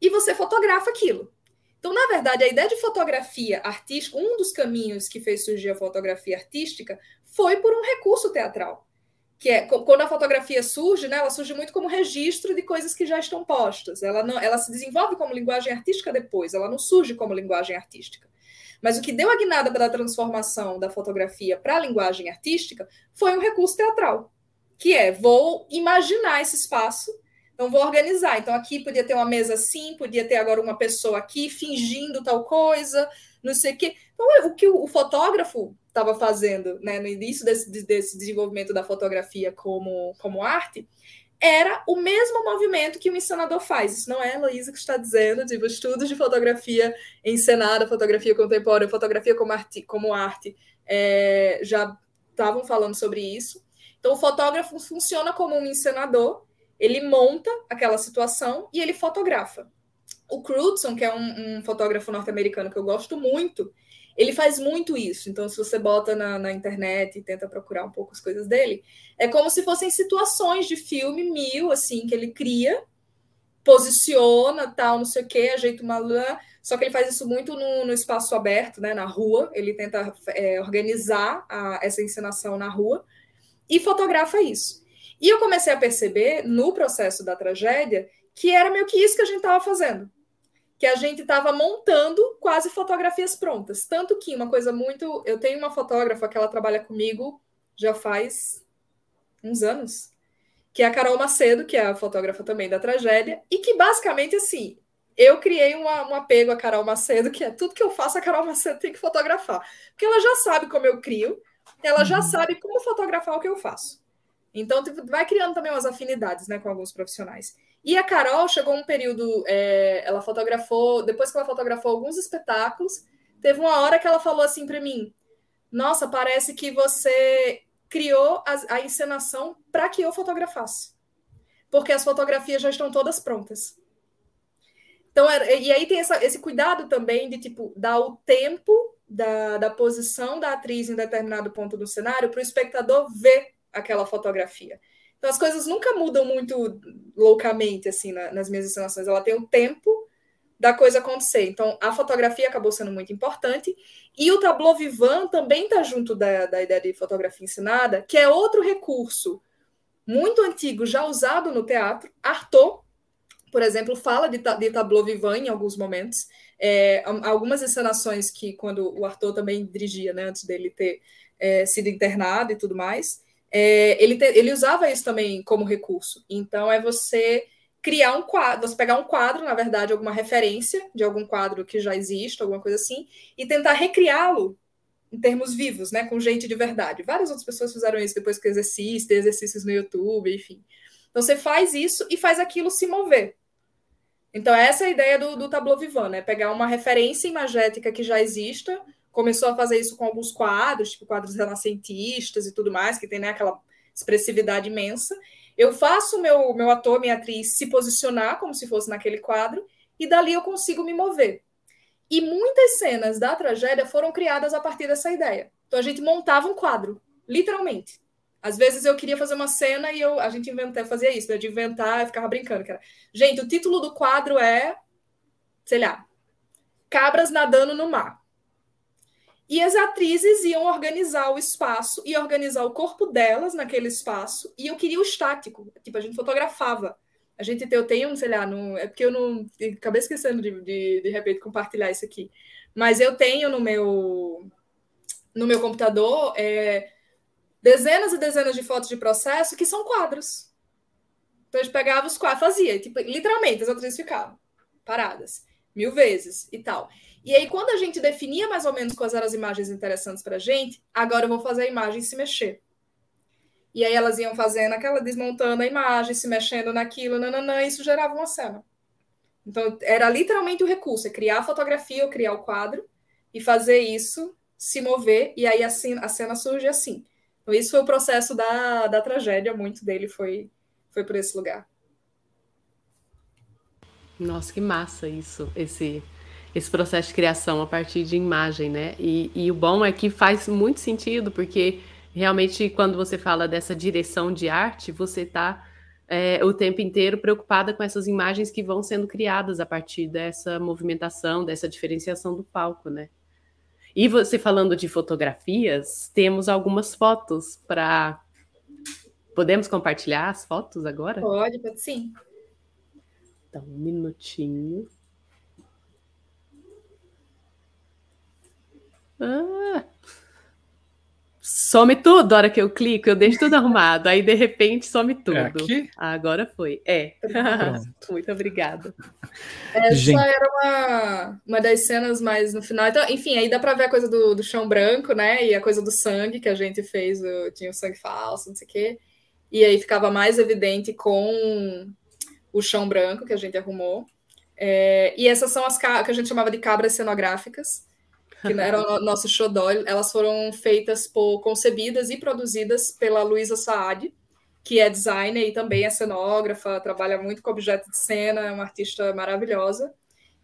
e você fotografa aquilo. Então, na verdade, a ideia de fotografia artística, um dos caminhos que fez surgir a fotografia artística foi por um recurso teatral. Que é quando a fotografia surge, né, ela surge muito como registro de coisas que já estão postas. Ela não, ela se desenvolve como linguagem artística depois, ela não surge como linguagem artística. Mas o que deu a guinada para a transformação da fotografia para a linguagem artística foi um recurso teatral, que é vou imaginar esse espaço então, vou organizar. Então, aqui podia ter uma mesa assim, podia ter agora uma pessoa aqui fingindo tal coisa, não sei o quê. Então, é o que o fotógrafo estava fazendo né, no início desse, desse desenvolvimento da fotografia como, como arte era o mesmo movimento que o encenador faz. Isso não é a Luísa que está dizendo, tipo, estudos de fotografia encenada, fotografia contemporânea, fotografia como arte, como arte é, já estavam falando sobre isso. Então, o fotógrafo funciona como um encenador ele monta aquela situação e ele fotografa. O Crutzen, que é um, um fotógrafo norte-americano que eu gosto muito, ele faz muito isso. Então, se você bota na, na, internet e tenta procurar um pouco as coisas dele, é como se fossem situações de filme mil, assim, que ele cria, posiciona, tal, não sei o quê, ajeita uma lã. Só que ele faz isso muito no, no espaço aberto, né, na rua. Ele tenta é, organizar a, essa encenação na rua e fotografa isso. E eu comecei a perceber, no processo da tragédia, que era meio que isso que a gente estava fazendo. Que a gente estava montando quase fotografias prontas. Tanto que uma coisa muito. Eu tenho uma fotógrafa que ela trabalha comigo já faz uns anos, que é a Carol Macedo, que é a fotógrafa também da tragédia, e que basicamente assim. Eu criei uma, um apego a Carol Macedo, que é tudo que eu faço, a Carol Macedo tem que fotografar. Porque ela já sabe como eu crio, ela já uhum. sabe como fotografar o que eu faço. Então, tipo, vai criando também umas afinidades né, com alguns profissionais. E a Carol chegou um período, é, ela fotografou, depois que ela fotografou alguns espetáculos, teve uma hora que ela falou assim para mim: Nossa, parece que você criou a, a encenação para que eu fotografasse. Porque as fotografias já estão todas prontas. Então, e aí tem essa, esse cuidado também de tipo dar o tempo da, da posição da atriz em determinado ponto do cenário para o espectador ver aquela fotografia. Então as coisas nunca mudam muito loucamente assim na, nas minhas encenações. Ela tem o tempo da coisa acontecer. Então a fotografia acabou sendo muito importante e o tableau vivant também está junto da, da ideia de fotografia ensinada, que é outro recurso muito antigo já usado no teatro. Artaud, por exemplo, fala de, de tableau vivant em alguns momentos. É, algumas encenações que quando o Artaud também dirigia, né, antes dele ter é, sido internado e tudo mais é, ele, te, ele usava isso também como recurso. Então, é você criar um quadro, você pegar um quadro, na verdade, alguma referência de algum quadro que já existe, alguma coisa assim, e tentar recriá-lo em termos vivos, né, com gente de verdade. Várias outras pessoas fizeram isso depois que exercício, tem exercícios no YouTube, enfim. Então, você faz isso e faz aquilo se mover. Então, essa é a ideia do, do tableau vivant, né? Pegar uma referência imagética que já exista, começou a fazer isso com alguns quadros, tipo quadros renascentistas e tudo mais, que tem né, aquela expressividade imensa. Eu faço meu, meu ator, minha atriz se posicionar como se fosse naquele quadro, e dali eu consigo me mover. E muitas cenas da tragédia foram criadas a partir dessa ideia. Então a gente montava um quadro, literalmente. Às vezes eu queria fazer uma cena e eu, a gente inventava, fazia isso, né, de inventar e ficava brincando. Cara. Gente, o título do quadro é, sei lá, Cabras nadando no mar. E as atrizes iam organizar o espaço e organizar o corpo delas naquele espaço. E eu queria o estático. Tipo, a gente fotografava. A gente eu tenho, sei lá, no, é porque eu não acabei esquecendo de, de, de repente compartilhar isso aqui. Mas eu tenho no meu no meu computador é, dezenas e dezenas de fotos de processo que são quadros. Então a gente pegava os quadros, fazia, tipo, literalmente, as atrizes ficavam paradas, mil vezes e tal. E aí, quando a gente definia mais ou menos quais eram as imagens interessantes para a gente, agora eu vou fazer a imagem se mexer. E aí elas iam fazendo aquela, desmontando a imagem, se mexendo naquilo, nananã, isso gerava uma cena. Então, era literalmente o recurso, é criar a fotografia ou criar o quadro e fazer isso se mover, e aí a cena, a cena surge assim. Então, isso foi o processo da, da tragédia, muito dele foi, foi por esse lugar. Nossa, que massa isso, esse esse processo de criação a partir de imagem, né? E, e o bom é que faz muito sentido, porque realmente quando você fala dessa direção de arte, você está é, o tempo inteiro preocupada com essas imagens que vão sendo criadas a partir dessa movimentação, dessa diferenciação do palco, né? E você falando de fotografias, temos algumas fotos para. Podemos compartilhar as fotos agora? Pode, pode sim. Então, um minutinho. Ah, some tudo a hora que eu clico, eu deixo tudo arrumado. Aí, de repente, some é tudo. É aqui? Agora foi. É. Muito obrigada. Essa Gente. era uma, uma das cenas mais no final. Então, enfim, aí dá para ver a coisa do, do chão branco, né? E a coisa do sangue que a gente fez. O, tinha o sangue falso, não sei o quê. E aí ficava mais evidente com o chão branco que a gente arrumou. É, e essas são as que a gente chamava de cabras cenográficas que era o nosso xodó, elas foram feitas por, concebidas e produzidas pela Luísa Saad, que é designer e também é cenógrafa, trabalha muito com objetos de cena, é uma artista maravilhosa.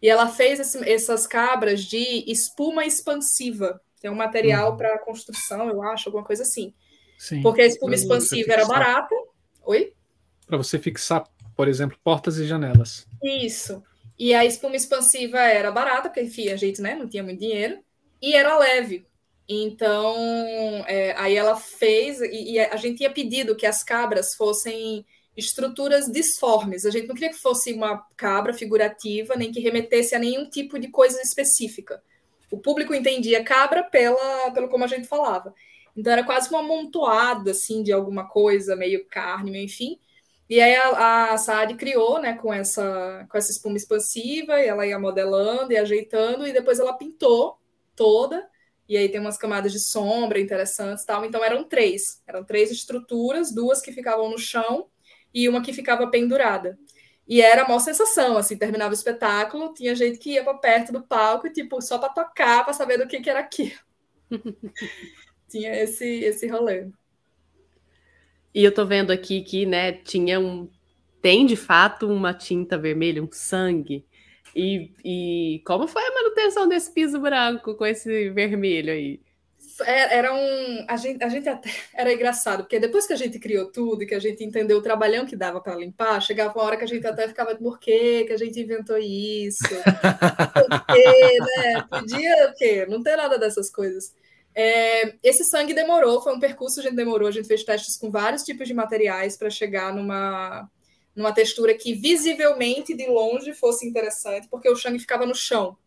E ela fez esse, essas cabras de espuma expansiva, tem um material uhum. para construção, eu acho, alguma coisa assim. Sim. Porque a espuma expansiva era barata. Oi? Para você fixar, por exemplo, portas e janelas. Isso. E a espuma expansiva era barata, porque, enfim, a gente né, não tinha muito dinheiro, e era leve. Então, é, aí ela fez, e, e, a gente tinha pedido que as cabras fossem estruturas disformes. A gente não queria que fosse uma cabra figurativa, nem que remetesse a nenhum tipo de coisa específica. O público entendia cabra pela, pelo como a gente falava. Então era quase uma amontoada assim de alguma coisa, meio carne, meio enfim. E aí a, a Saad criou, né, com essa, com essa espuma expansiva, e ela ia modelando e ajeitando, e depois ela pintou toda, e aí tem umas camadas de sombra interessantes tal. Então eram três, eram três estruturas, duas que ficavam no chão e uma que ficava pendurada. E era a maior sensação, assim, terminava o espetáculo, tinha gente que ia para perto do palco, tipo, só para tocar, para saber do que, que era aquilo. tinha esse, esse rolê. E eu tô vendo aqui que, né, tinha um. Tem de fato uma tinta vermelha, um sangue. E, e como foi a manutenção desse piso branco com esse vermelho aí? É, era um. A gente, a gente até era engraçado, porque depois que a gente criou tudo e que a gente entendeu o trabalhão que dava para limpar, chegava uma hora que a gente até ficava, por quê que a gente inventou isso? Por quê, né? Podia o quê? Não tem nada dessas coisas. É, esse sangue demorou, foi um percurso, a gente demorou, a gente fez testes com vários tipos de materiais para chegar numa, numa textura que visivelmente de longe fosse interessante, porque o Shang ficava no chão.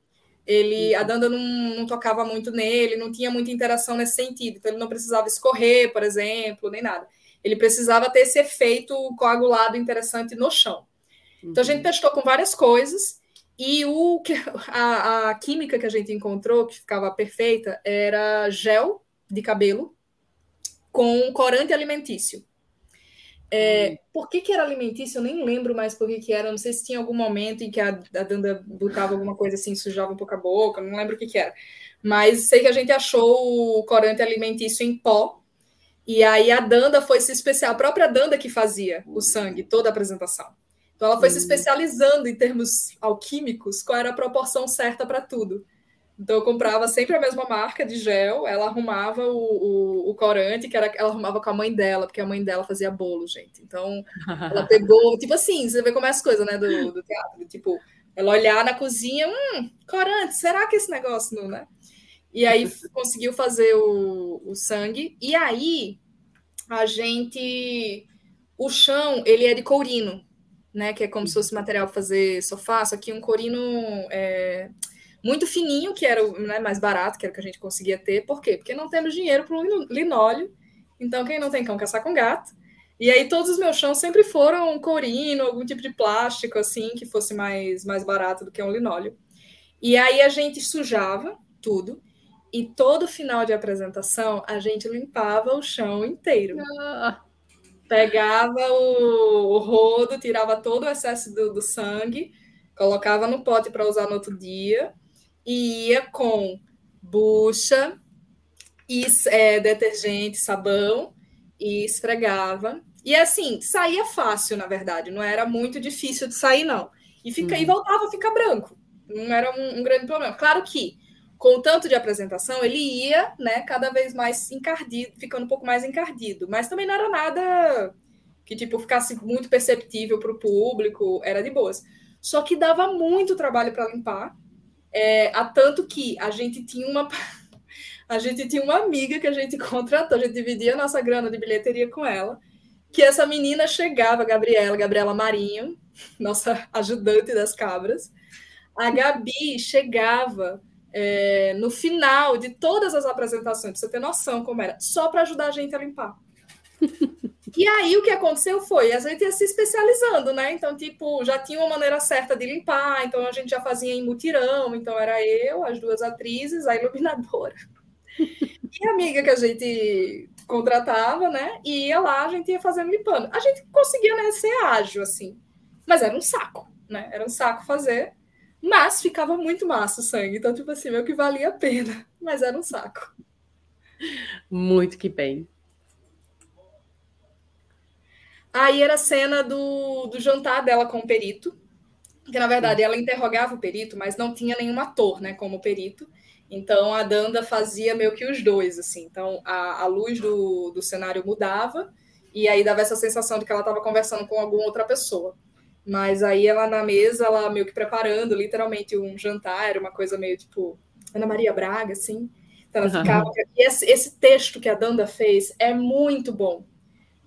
Ele, a Danda não, não tocava muito nele, não tinha muita interação nesse sentido, então ele não precisava escorrer, por exemplo, nem nada. Ele precisava ter esse efeito coagulado interessante no chão. Então a gente uhum. testou com várias coisas e o a, a química que a gente encontrou, que ficava perfeita, era gel de cabelo com corante alimentício. É, por que, que era alimentício? Eu nem lembro mais por que, que era. Não sei se tinha algum momento em que a, a Danda botava alguma coisa assim, sujava um pouco a boca, não lembro o que, que era. Mas sei que a gente achou o corante alimentício em pó. E aí a Danda foi se especial, a própria Danda que fazia o sangue, toda a apresentação. Então ela foi se uhum. especializando em termos alquímicos, qual era a proporção certa para tudo. Então eu comprava sempre a mesma marca de gel, ela arrumava o, o, o, corante, que era, ela arrumava com a mãe dela, porque a mãe dela fazia bolo, gente. Então ela pegou, tipo assim, você vê como é as coisas, né, do, do teatro. Tipo, ela olhar na cozinha, hum, corante, será que esse negócio não, né? E aí conseguiu fazer o, o sangue. E aí a gente. O chão, ele é de courino né? Que é como se fosse material para fazer sofá, só que um corino é, muito fininho, que era o né, mais barato, que era o que a gente conseguia ter. Por quê? Porque não temos dinheiro para um linóleo. Então, quem não tem cão caçar com gato. E aí todos os meus chãos sempre foram corino, algum tipo de plástico assim, que fosse mais, mais barato do que um linóleo. E aí a gente sujava tudo e todo final de apresentação a gente limpava o chão inteiro. Ah. Pegava o, o, rodo, tirava todo o excesso do, do sangue, colocava no pote para usar no outro dia e ia com bucha, e, é, detergente, sabão e esfregava. E assim, saía fácil, na verdade, não era muito difícil de sair, não. E, fica, uhum. e voltava a ficar branco. Não era um, um grande problema. Claro que com o tanto de apresentação, ele ia, né, cada vez mais encardido, ficando um pouco mais encardido, mas também não era nada que tipo ficasse muito perceptível para o público, era de boas. Só que dava muito trabalho para limpar, é, a tanto que a gente tinha uma a gente tinha uma amiga que a gente contratou, a gente dividia a nossa grana de bilheteria com ela, que essa menina chegava, Gabriela, Gabriela Marinho, nossa ajudante das cabras, a Gabi chegava é, no final de todas as apresentações, para você ter noção como era, só para ajudar a gente a limpar. E aí o que aconteceu foi, a gente ia se especializando, né? Então, tipo, já tinha uma maneira certa de limpar, então a gente já fazia em mutirão, então era eu, as duas atrizes, a iluminadora. E a amiga que a gente contratava, né? E ia lá, a gente ia fazendo limpando. A gente conseguia né, ser ágil, assim. Mas era um saco, né? Era um saco fazer. Mas ficava muito massa o sangue. Então, tipo assim, meio que valia a pena. Mas era um saco. Muito que bem. Aí era a cena do, do jantar dela com o perito. Que, na verdade, ela interrogava o perito, mas não tinha nenhum ator, né, como perito. Então, a Danda fazia meio que os dois, assim. Então, a, a luz do, do cenário mudava e aí dava essa sensação de que ela estava conversando com alguma outra pessoa. Mas aí ela na mesa, ela meio que preparando literalmente um jantar, era uma coisa meio tipo Ana Maria Braga, assim. Então ela ficava. Uhum. E esse, esse texto que a Danda fez é muito bom,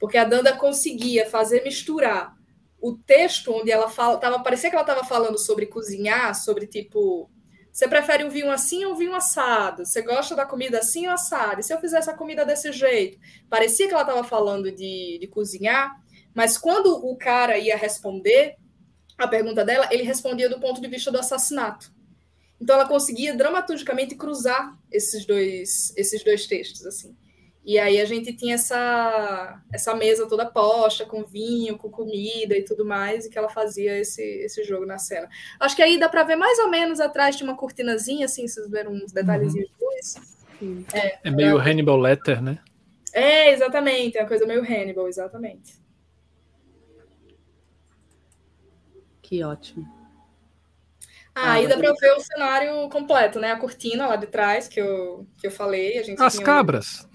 porque a Danda conseguia fazer misturar o texto onde ela fala, tava, parecia que ela estava falando sobre cozinhar, sobre tipo, você prefere um vinho assim ou um vinho assado? Você gosta da comida assim ou assado? E se eu fizesse a comida desse jeito? Parecia que ela estava falando de, de cozinhar, mas quando o cara ia responder a pergunta dela, ele respondia do ponto de vista do assassinato. Então ela conseguia dramaturgicamente cruzar esses dois, esses dois textos assim. E aí a gente tinha essa essa mesa toda posta com vinho, com comida e tudo mais, e que ela fazia esse, esse jogo na cena. Acho que aí dá para ver mais ou menos atrás de uma cortinazinha, assim, vocês viram uns detalhezinhos uhum. É, é meio Hannibal Letter, né? É, exatamente, é uma coisa meio Hannibal, exatamente. Que ótimo. Ah, aí dá para ver o cenário completo, né? A cortina lá de trás que eu, que eu falei. A gente As cabras.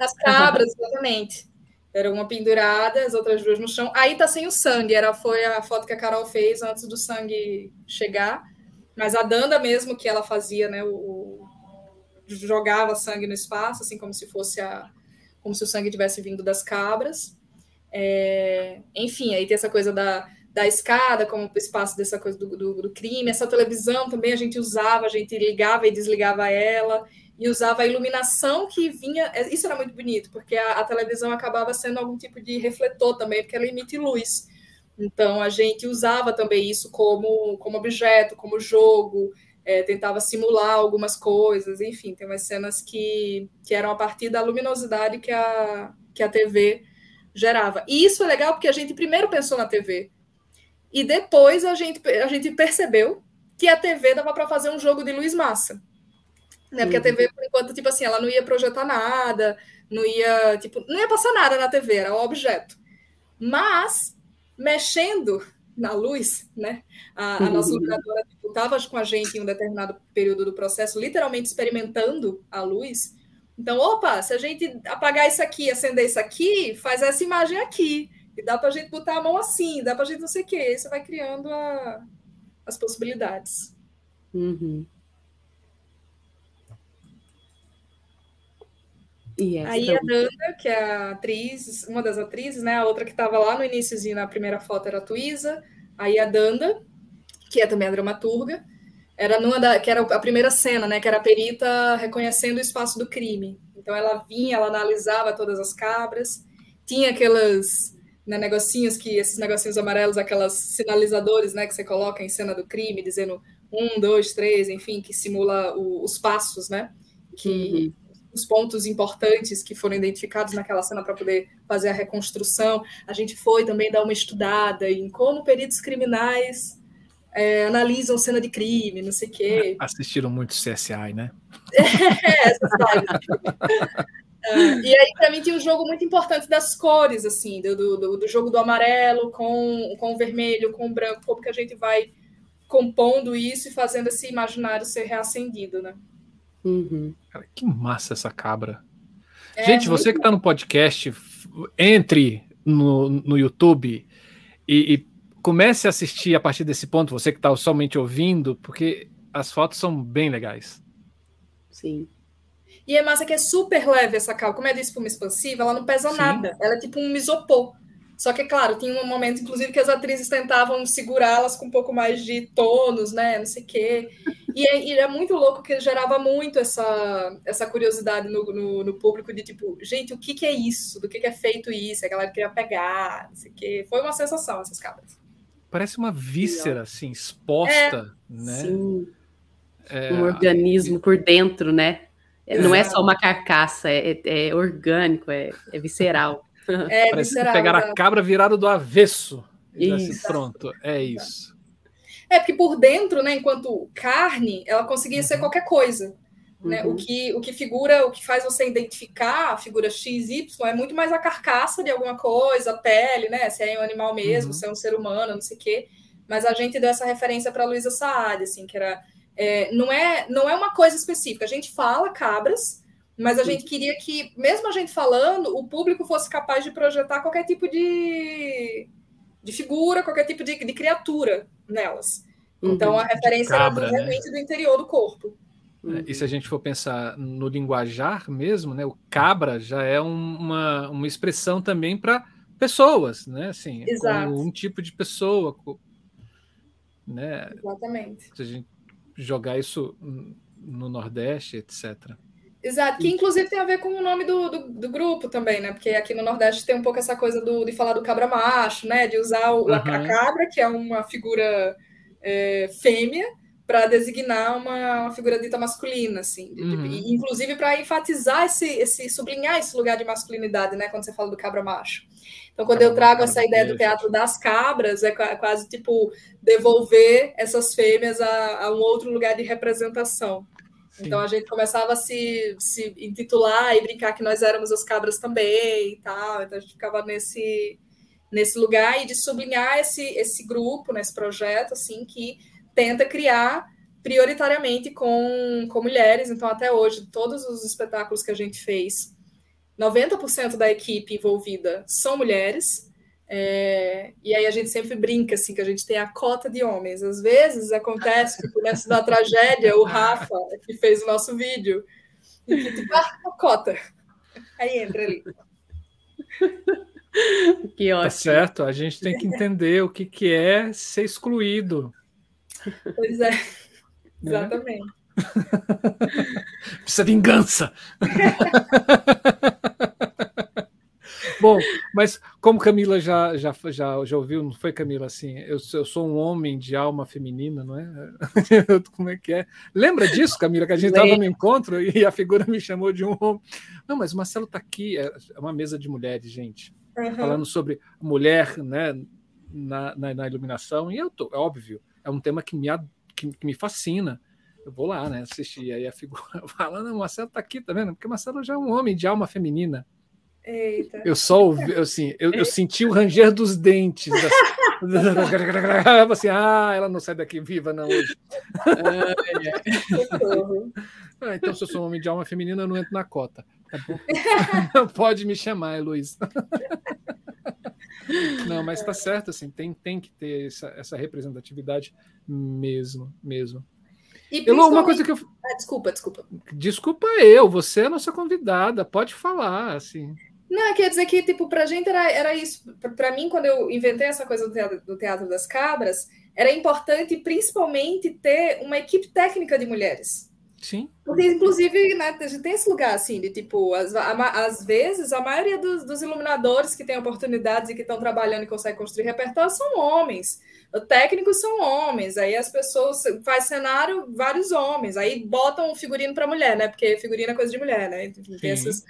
Um... As cabras, exatamente. Era uma pendurada, as outras duas no chão. Aí tá sem o sangue. Era, foi a foto que a Carol fez antes do sangue chegar. Mas a Danda mesmo, que ela fazia, né? O, o, jogava sangue no espaço, assim como se fosse a. como se o sangue tivesse vindo das cabras. É, enfim, aí tem essa coisa da da escada como espaço dessa coisa do, do, do, crime. Essa televisão também a gente usava, a gente ligava e desligava ela e usava a iluminação que vinha. É, isso era muito bonito, porque a, a televisão acabava sendo algum tipo de refletor também, porque ela emite luz. Então a gente usava também isso como, como objeto, como jogo, é, tentava simular algumas coisas, enfim, tem umas cenas que, que eram a partir da luminosidade que a, que a TV gerava. E isso é legal porque a gente primeiro pensou na TV, e depois a gente, a gente percebeu que a TV dava para fazer um jogo de luz massa. Né? Porque uhum. a TV, por enquanto, tipo assim, ela não ia projetar nada, não ia, tipo, não ia passar nada na TV, era um objeto. Mas, mexendo na luz, né? A, a nossa operadora estava tipo, com a gente em um determinado período do processo, literalmente experimentando a luz. Então, opa, se a gente apagar isso aqui, acender isso aqui, faz essa imagem aqui. E dá para a gente botar a mão assim, dá para a gente não sei o quê. Você vai criando a, as possibilidades. Uhum. Aí a Danda, que é a atriz, uma das atrizes, né? A outra que estava lá no iníciozinho, na primeira foto, era a Tuísa. Aí a Danda, que é também a dramaturga, era numa da, que era a primeira cena, né? Que era a perita reconhecendo o espaço do crime. Então ela vinha, ela analisava todas as cabras, tinha aquelas né, negocinhos que esses negocinhos amarelos, aquelas sinalizadores, né, que você coloca em cena do crime, dizendo um, dois, três, enfim, que simula o, os passos, né? Que uhum. os pontos importantes que foram identificados naquela cena para poder fazer a reconstrução. A gente foi também dar uma estudada em como peritos criminais é, analisam cena de crime, não sei o quê. Assistiram muito CSI, né? é, essas E aí, para mim, tinha um jogo muito importante das cores, assim, do, do, do, jogo do amarelo com, com o vermelho, com o branco, como que a gente vai compondo isso e fazendo esse imaginário ser reacendido, né? Uhum. Cara, que massa essa cabra. É, gente, você que está no podcast, entre no, no YouTube e, e comece a assistir a partir desse ponto, você que está somente ouvindo, porque as fotos são bem legais. Sim. E é massa que é super leve essa cal. Como é de espuma expansiva, ela não pesa Sim. nada. Ela é tipo um isopor. Só que, é claro, tinha um momento, inclusive, que as atrizes tentavam segurá-las com um pouco mais de tônus, né? Não sei o quê. E é, e é, muito louco que gerava muito essa, essa curiosidade no, no, no público de tipo, gente, o que, que é isso? Do que, que é feito isso? A galera queria pegar, não sei o quê. Foi uma sensação essas cabras. Parece uma víscera, assim, exposta, é, né? Sim. É, um organismo por dentro, né? Não é só uma carcaça, é, é, é orgânico, é, é visceral. É, Parece visceral, pegar a cabra virada do avesso. Assim, isso. Assim, pronto, é isso. É, porque por dentro, né, enquanto carne, ela conseguia ser uhum. qualquer coisa. Né? Uhum. O, que, o que figura, o que faz você identificar a figura XY é muito mais a carcaça de alguma coisa, a pele, né? Se é um animal mesmo, uhum. se é um ser humano, não sei o quê. Mas a gente deu essa referência para Luísa Saad, assim, que era é, não, é, não é uma coisa específica. A gente fala cabras, mas a gente queria que, mesmo a gente falando, o público fosse capaz de projetar qualquer tipo de, de figura, qualquer tipo de, de criatura nelas. Uhum. Então, a referência cabra, era né? realmente né? do interior do corpo. É, e se a gente for pensar no linguajar mesmo, né, o cabra já é um, uma, uma expressão também para pessoas, né? Assim, Exato. um tipo de pessoa, né? Exatamente. Se a gente jogar isso no Nordeste, etc. Exato, que inclusive tem a ver com o nome do, do, do, grupo também, né? Porque aqui no Nordeste tem um pouco essa coisa do, de falar do cabra macho, né? De usar o, uhum. a cabra, que é uma figura é, fêmea, para designar uma, uma, figura dita masculina, assim. Uhum. De, inclusive para enfatizar esse, esse, sublinhar esse lugar de masculinidade, né? Quando você fala do cabra macho. Então, quando eu trago essa ideia do teatro das cabras, é quase tipo devolver essas fêmeas a, a um outro lugar de representação. Sim. Então a gente começava a se, se intitular e brincar que nós éramos as cabras também e tal. Então a gente ficava nesse, nesse lugar e de sublinhar esse, esse grupo, nesse projeto, assim, que tenta criar prioritariamente com, com mulheres. Então, até hoje, todos os espetáculos que a gente fez 90% da equipe envolvida são mulheres. É, e aí a gente sempre brinca assim que a gente tem a cota de homens. Às vezes acontece que nessa da tragédia o Rafa que fez o nosso vídeo e que tipo, ah, a cota. Aí entra ali. Que tá ótimo. Tá certo, a gente tem que entender o que, que é ser excluído. Pois é, né? exatamente. Precisa vingança. Bom, mas como Camila já, já, já, já ouviu, não foi, Camila? Assim, eu, eu sou um homem de alma feminina, não é? como é que é? Lembra disso, Camila, que a gente estava no encontro e a figura me chamou de um homem? Não, mas o Marcelo está aqui, é, é uma mesa de mulheres, gente, uhum. falando sobre mulher né, na, na, na, iluminação, e eu tô, é óbvio, é um tema que me, que, que me fascina eu vou lá, né, assistir. Aí a figura fala, não, o Marcelo tá aqui, tá vendo? Porque o Marcelo já é um homem de alma feminina. Eita. Eu só ouvi, assim, eu, eu senti o ranger dos dentes. assim, ah, ela não sai daqui viva, não, hoje. ah, então, se eu sou um homem de alma feminina, eu não entro na cota. Tá Pode me chamar, Luiz. Não, mas tá certo, assim, tem, tem que ter essa, essa representatividade mesmo, mesmo. E uma coisa que eu... Ah, desculpa, desculpa. Desculpa eu, você é a nossa convidada, pode falar, assim. Não, quer dizer que, tipo, pra gente era, era isso. Pra mim, quando eu inventei essa coisa do teatro, do teatro das Cabras, era importante, principalmente, ter uma equipe técnica de mulheres. Sim. Porque, inclusive, né, a gente tem esse lugar, assim, de tipo, às, às vezes, a maioria dos, dos, iluminadores que têm oportunidades e que estão trabalhando e conseguem construir repertório são homens. Técnicos são homens, aí as pessoas faz cenário, vários homens, aí botam figurino para mulher, né? Porque figurino é coisa de mulher, né? Tem essas,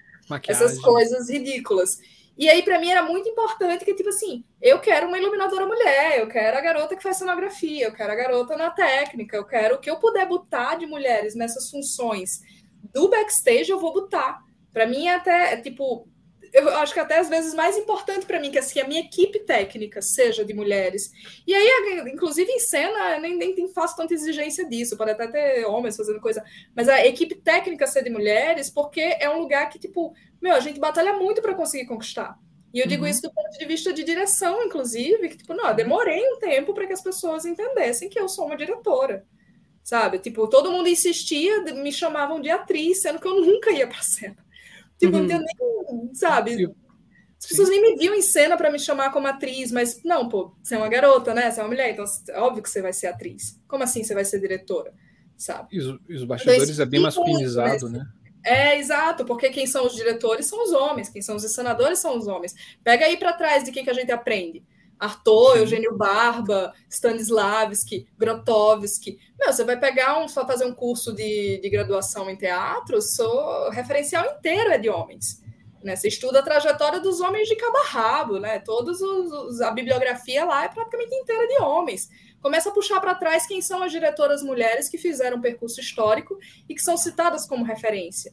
essas coisas ridículas. E aí, para mim, era muito importante que, tipo assim, eu quero uma iluminadora mulher, eu quero a garota que faz cenografia, eu quero a garota na técnica, eu quero o que eu puder botar de mulheres nessas funções do backstage, eu vou botar. Para mim, é até, é, tipo, eu acho que até às vezes mais importante para mim que assim, a minha equipe técnica seja de mulheres. E aí, inclusive em cena, nem, nem faço tanta exigência disso, pode até ter homens fazendo coisa, mas a equipe técnica ser de mulheres, porque é um lugar que, tipo, meu, a gente batalha muito para conseguir conquistar. E eu digo uhum. isso do ponto de vista de direção, inclusive, que, tipo, não, eu demorei um tempo para que as pessoas entendessem que eu sou uma diretora. Sabe? Tipo, todo mundo insistia, me chamavam de atriz, sendo que eu nunca ia para cena. Tipo, uhum. não nem, sabe? As pessoas nem me viam em cena para me chamar como atriz, mas não, pô, você é uma garota, né? Você é uma mulher, então é óbvio que você vai ser atriz. Como assim você vai ser diretora? Sabe? E os, e os bastidores então, é bem masculinizado, né? É, exato, porque quem são os diretores são os homens, quem são os encenadores são os homens. Pega aí para trás de quem que a gente aprende. Arthur, Eugênio Barba, Stanislavski, Grotowski. Meu, você vai pegar um, só fazer um curso de, de graduação em teatro, o referencial inteiro é de homens. Né? Você estuda a trajetória dos homens de cabo a rabo, né? Todos os, os, a bibliografia lá é praticamente inteira de homens começa a puxar para trás quem são as diretoras mulheres que fizeram um percurso histórico e que são citadas como referência.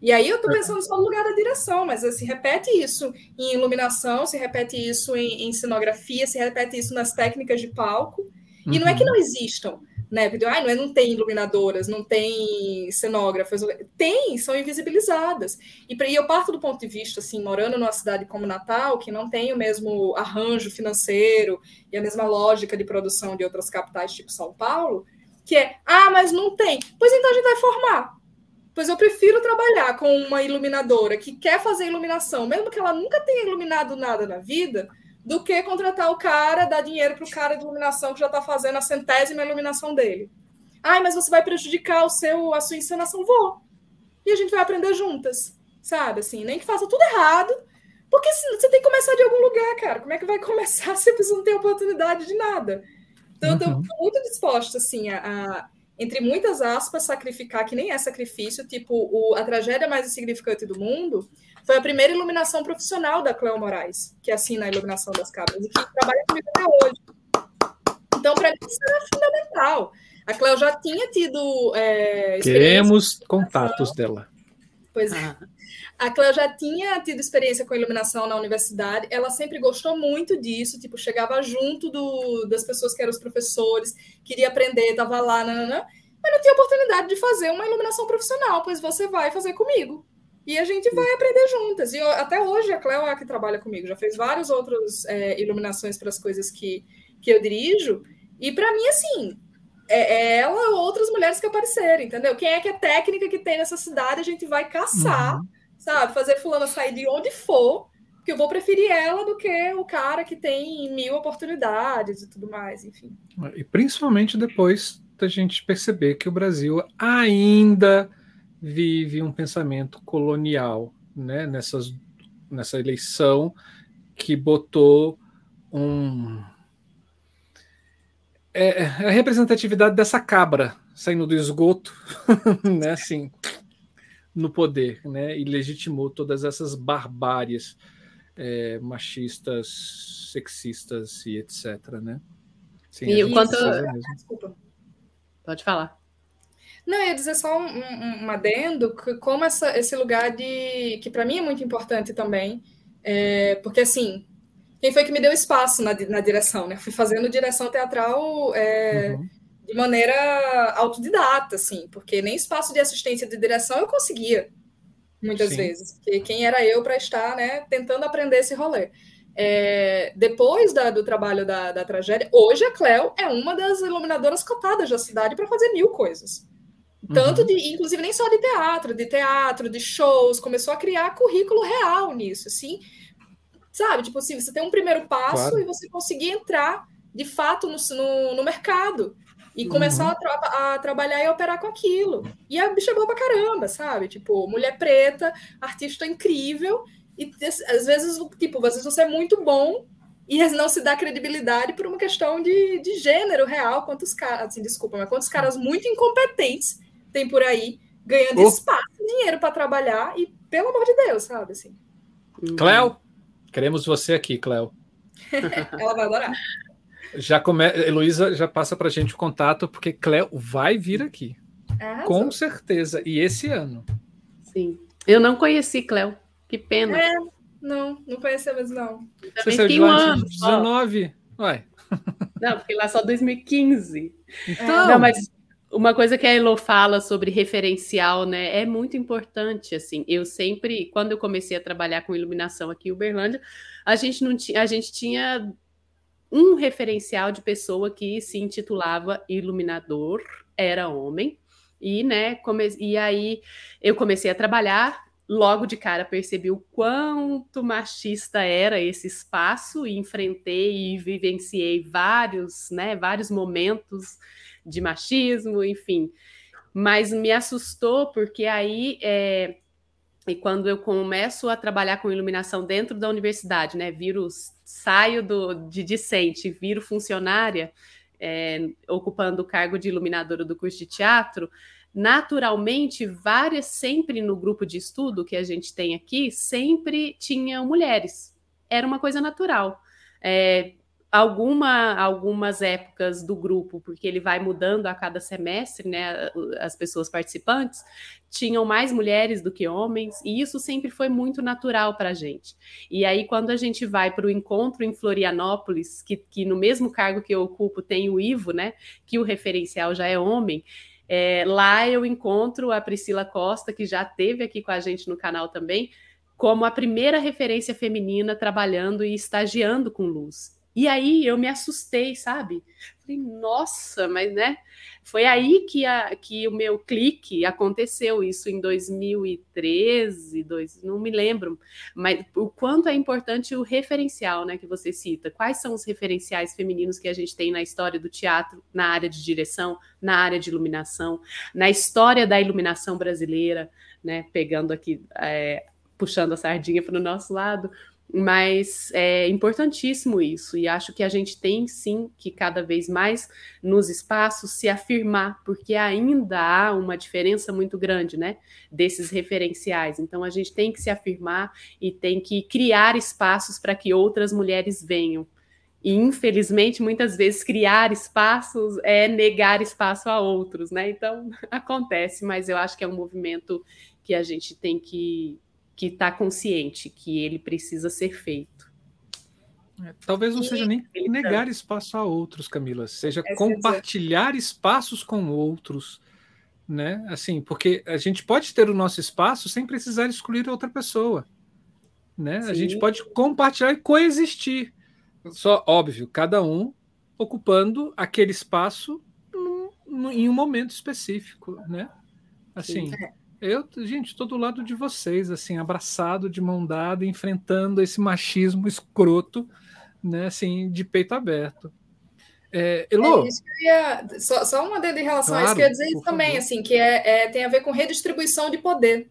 E aí eu estou pensando só no lugar da direção, mas se repete isso em iluminação, se repete isso em, em cenografia, se repete isso nas técnicas de palco. E uhum. não é que uhum. não existam, né? Porque ah, não, é, não tem iluminadoras, não tem cenógrafas, tem, são invisibilizadas. E, e eu parto do ponto de vista, assim, morando numa cidade como Natal, que não tem o mesmo arranjo financeiro e a mesma lógica de produção de outras capitais, tipo São Paulo, que é, ah, mas não tem. Pois então a gente vai formar. Pois eu prefiro trabalhar com uma iluminadora que quer fazer iluminação, mesmo que ela nunca tenha iluminado nada na vida, do que contratar o cara, dar dinheiro para o cara de iluminação que já está fazendo a centésima iluminação dele. Ai, mas você vai prejudicar o seu, a sua encenação? Vou. E a gente vai aprender juntas, sabe? Assim, nem que faça tudo errado, porque você tem que começar de algum lugar, cara. Como é que vai começar se você não tem oportunidade de nada? Então, uhum. eu estou muito disposta, assim, a, a, entre muitas aspas, sacrificar, que nem é sacrifício, tipo, o, a tragédia mais insignificante do mundo, foi a primeira iluminação profissional da Cleo Moraes, que assina a iluminação das cabras, e que trabalha comigo até hoje. Então, para mim, isso era fundamental. A Cleo já tinha tido. É, Queremos contatos dela. Pois é. Ah. A Cleo já tinha tido experiência com iluminação na universidade, ela sempre gostou muito disso, tipo, chegava junto do, das pessoas que eram os professores, queria aprender, estava lá, nananã, mas não tinha oportunidade de fazer uma iluminação profissional, pois você vai fazer comigo. E a gente vai aprender juntas. E eu, até hoje a Cleo é a que trabalha comigo, já fez várias outras é, iluminações para as coisas que, que eu dirijo. E para mim, assim, é, é, ela ou outras mulheres que apareceram, entendeu? Quem é que é técnica que tem nessa cidade, a gente vai caçar, uhum. sabe? Fazer fulana sair de onde for, que eu vou preferir ela do que o cara que tem mil oportunidades e tudo mais, enfim. E principalmente depois da gente perceber que o Brasil ainda vive um pensamento colonial, né? Nessas, nessa eleição que botou um é, é, a representatividade dessa cabra saindo do esgoto, né? Assim, no poder, né? E legitimou todas essas barbáries é, machistas, sexistas e etc, né? Sim, e o quanto... Desculpa. Pode falar. Não, eu ia dizer só um, um, um adendo, que como essa, esse lugar de. que para mim é muito importante também, é, porque assim, quem foi que me deu espaço na, na direção, né? Fui fazendo direção teatral é, uhum. de maneira autodidata, assim, porque nem espaço de assistência de direção eu conseguia, muitas Sim. vezes, porque quem era eu para estar, né, tentando aprender esse rolê. É, depois da, do trabalho da, da tragédia, hoje a Cleo é uma das iluminadoras cotadas da cidade para fazer mil coisas. Tanto uhum. de, inclusive, nem só de teatro, de teatro, de shows, começou a criar currículo real nisso, assim. Sabe? Tipo assim, você tem um primeiro passo claro. e você conseguir entrar de fato no, no, no mercado. e uhum. começar a, tra a, trabalhar e operar com aquilo. E a bicha é boa pra caramba, sabe? Tipo, mulher preta, artista incrível, e às vezes, tipo, às vezes você é muito bom e não se dá credibilidade por uma questão de, de gênero real. Quantos caras, assim, desculpa, mas quantos caras muito incompetentes tem por aí ganhando oh. espaço, dinheiro para trabalhar e, pelo amor de Deus, sabe? Assim. Cléo, queremos você aqui, Cléo. Ela vai adorar. Já come... Heloísa já passa para gente o contato, porque Cléo vai vir aqui. É, com certeza. E esse ano. Sim. Eu não conheci Cléo. Que pena. É, não, não conhecia mesmo, não. Você saiu de lá em 19? Uai. Não, fiquei lá só 2015. Então... Não, mas uma coisa que a Elo fala sobre referencial, né, é muito importante, assim, eu sempre, quando eu comecei a trabalhar com iluminação aqui em Uberlândia, a gente não tinha, a gente tinha um referencial de pessoa que se intitulava iluminador, era homem, e, né, come, e aí eu comecei a trabalhar, logo de cara percebi o quanto machista era esse espaço, e enfrentei e vivenciei vários, né, vários momentos de machismo, enfim. Mas me assustou porque aí é, e quando eu começo a trabalhar com iluminação dentro da universidade, né, viro, saio do, de discente, viro funcionária, é, ocupando o cargo de iluminadora do curso de teatro, naturalmente, várias, sempre no grupo de estudo que a gente tem aqui, sempre tinham mulheres. Era uma coisa natural. É, alguma, algumas épocas do grupo, porque ele vai mudando a cada semestre, né? As pessoas participantes tinham mais mulheres do que homens, e isso sempre foi muito natural para a gente. E aí, quando a gente vai para o encontro em Florianópolis, que, que no mesmo cargo que eu ocupo tem o Ivo, né? Que o referencial já é homem. É, lá eu encontro a Priscila Costa, que já teve aqui com a gente no canal também, como a primeira referência feminina trabalhando e estagiando com luz. E aí eu me assustei, sabe? Falei, nossa, mas né? Foi aí que, a, que o meu clique aconteceu, isso em 2013, dois, não me lembro, mas o quanto é importante o referencial, né, que você cita. Quais são os referenciais femininos que a gente tem na história do teatro, na área de direção, na área de iluminação, na história da iluminação brasileira, né, pegando aqui, é, puxando a sardinha para o nosso lado, mas é importantíssimo isso, e acho que a gente tem sim que cada vez mais nos espaços se afirmar, porque ainda há uma diferença muito grande, né, desses referenciais. Então a gente tem que se afirmar e tem que criar espaços para que outras mulheres venham. E infelizmente, muitas vezes criar espaços é negar espaço a outros, né? Então acontece, mas eu acho que é um movimento que a gente tem que que está consciente que ele precisa ser feito. É, talvez não e seja nem negar espaço a outros, Camila, seja é compartilhar espaços com outros, né? Assim, porque a gente pode ter o nosso espaço sem precisar excluir outra pessoa, né? Sim. A gente pode compartilhar e coexistir. Só óbvio, cada um ocupando aquele espaço num, num, em um momento específico, né? Assim. Sim. Eu, gente, estou do lado de vocês, assim, abraçado, de mão dada, enfrentando esse machismo escroto, né, assim, de peito aberto. É, Elô, é ia, só, só uma em relação claro, a isso, que eu ia dizer isso também, favor. assim, que é, é, tem a ver com redistribuição de poder.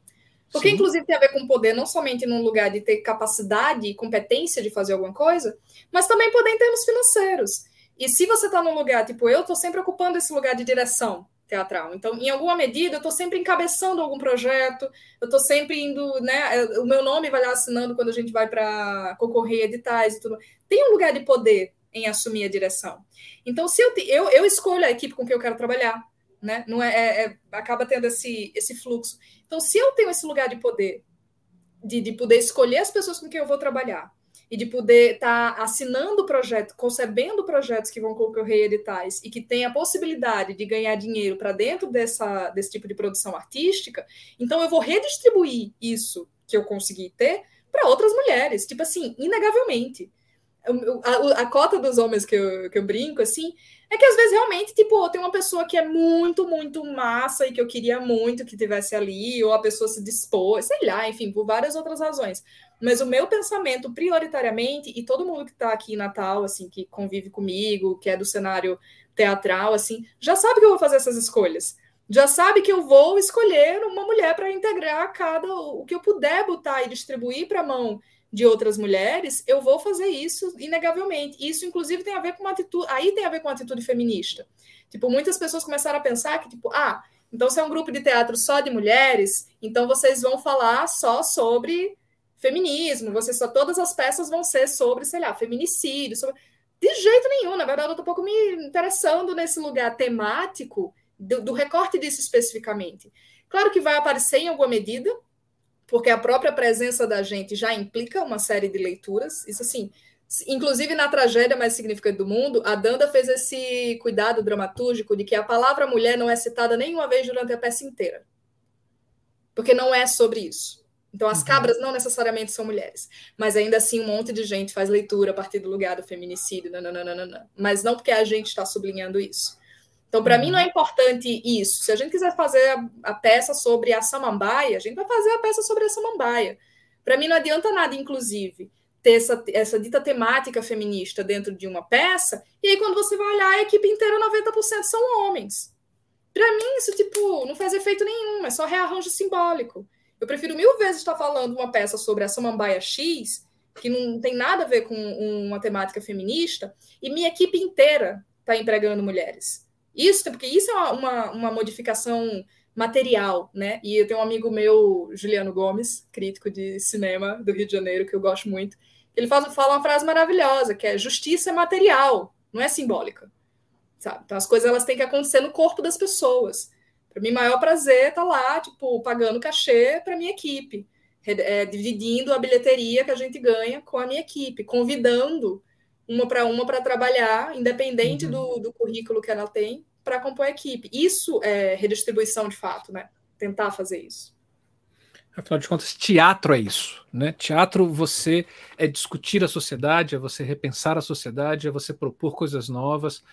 Porque, Sim. inclusive, tem a ver com poder não somente num lugar de ter capacidade e competência de fazer alguma coisa, mas também poder em termos financeiros. E se você está num lugar, tipo, eu estou sempre ocupando esse lugar de direção, teatral. Então, em alguma medida, eu estou sempre encabeçando algum projeto, eu estou sempre indo, né? O meu nome vai lá assinando quando a gente vai para concorrer editais e tudo. Tem um lugar de poder em assumir a direção. Então, se eu, eu, eu escolho a equipe com quem eu quero trabalhar, né? Não é, é, é, acaba tendo esse, esse fluxo. Então, se eu tenho esse lugar de poder, de, de poder escolher as pessoas com quem eu vou trabalhar, e de poder estar tá assinando projetos, concebendo projetos que vão concorrer editais e que tem a possibilidade de ganhar dinheiro para dentro dessa, desse tipo de produção artística, então eu vou redistribuir isso que eu consegui ter para outras mulheres, tipo assim, inegavelmente. A, a, cota dos homens que eu, que eu brinco, assim, é que às vezes realmente, tipo, tem uma pessoa que é muito, muito massa e que eu queria muito que tivesse ali, ou a pessoa se dispôs, sei lá, enfim, por várias outras razões. Mas o meu pensamento prioritariamente, e todo mundo que está aqui em Natal, assim, que convive comigo, que é do cenário teatral, assim, já sabe que eu vou fazer essas escolhas. Já sabe que eu vou escolher uma mulher para integrar cada o que eu puder botar e distribuir para a mão de outras mulheres, eu vou fazer isso inegavelmente. Isso, inclusive, tem a ver com uma atitude. Aí tem a ver com uma atitude feminista. Tipo, muitas pessoas começaram a pensar que, tipo, ah, então se é um grupo de teatro só de mulheres, então vocês vão falar só sobre feminismo, vocês só todas as peças vão ser sobre, sei lá, feminicídio, sobre... De jeito nenhum, na verdade, eu tô um pouco me interessando nesse lugar temático do, do recorte disso especificamente. Claro que vai aparecer em alguma medida, porque a própria presença da gente já implica uma série de leituras. Isso assim, inclusive na tragédia mais significante do mundo, a Danda fez esse cuidado dramatúrgico de que a palavra mulher não é citada nenhuma vez durante a peça inteira. Porque não é sobre isso. Então, as uhum. cabras não necessariamente são mulheres, mas ainda assim um monte de gente faz leitura a partir do lugar do feminicídio, nananana, mas não porque a gente está sublinhando isso. Então, para uhum. mim, não é uhum. importante isso. Se a gente quiser fazer a, a, peça sobre a samambaia, a gente vai fazer a peça sobre a samambaia. Para mim, não adianta nada, inclusive, ter essa, essa dita temática feminista dentro de uma peça, e aí, quando você vai olhar, a equipe inteira, 90% são homens. Para mim, isso, tipo, não faz efeito nenhum, é só rearranjo simbólico. Eu prefiro mil vezes estar falando uma peça sobre a samambaia X, que não tem nada a ver com uma temática feminista, e minha equipe inteira está empregando mulheres. Isso, porque isso é uma, uma modificação material, né? E eu tenho um amigo meu, Juliano Gomes, crítico de cinema do Rio de Janeiro, que eu gosto muito. Ele faz, fala uma frase maravilhosa, que é justiça é material, não é simbólica. Sabe? Então as coisas elas têm que acontecer no corpo das pessoas. Para mim, maior prazer tá lá, tipo, pagando cachê para minha equipe, é, dividindo a bilheteria que a gente ganha com a minha equipe, convidando uma para uma para trabalhar, independente uhum. do, do currículo que ela tem, para compor a equipe. Isso é redistribuição de fato, né? Tentar fazer isso. Afinal de contas, teatro é isso, né? Teatro você é discutir a sociedade, é você repensar a sociedade, é você propor coisas novas.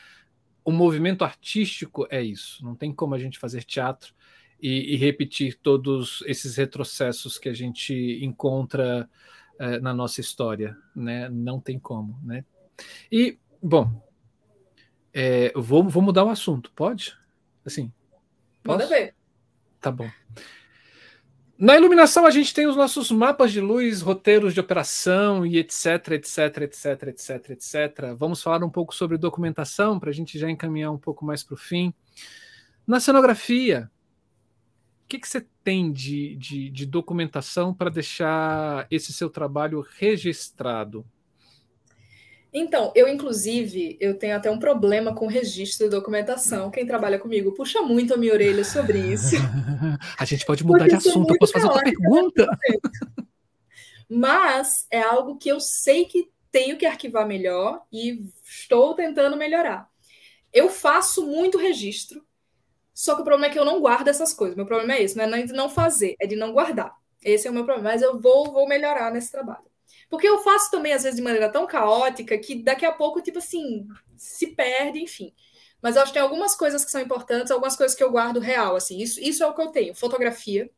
O movimento artístico é isso. Não tem como a gente fazer teatro e, e repetir todos esses retrocessos que a gente encontra é, na nossa história, né? Não tem como, né? E, bom, é, vou, vou mudar o assunto, pode? Assim. Posso? Manda ver. Tá bom. Na iluminação, a gente tem os nossos mapas de luz, roteiros de operação e etc, etc, etc, etc, etc. Vamos falar um pouco sobre documentação para a gente já encaminhar um pouco mais para o fim. Na cenografia, o que, que você tem de, de, de documentação para deixar esse seu trabalho registrado? Então, eu, inclusive, eu tenho até um problema com registro de documentação. Quem trabalha comigo puxa muito a minha orelha sobre isso. a gente pode mudar de assunto, eu posso fazer outra pergunta. Mas é algo que eu sei que tenho que arquivar melhor e estou tentando melhorar. Eu faço muito registro, só que o problema é que eu não guardo essas coisas. Meu problema é esse, não é de não fazer, é de não guardar. Esse é o meu problema, mas eu vou, vou melhorar nesse trabalho. Porque eu faço também, às vezes, de maneira tão caótica que daqui a pouco, tipo assim, se perde, enfim. Mas eu acho que tem algumas coisas que são importantes, algumas coisas que eu guardo real, assim. Isso, isso é o que eu tenho. Fotografia,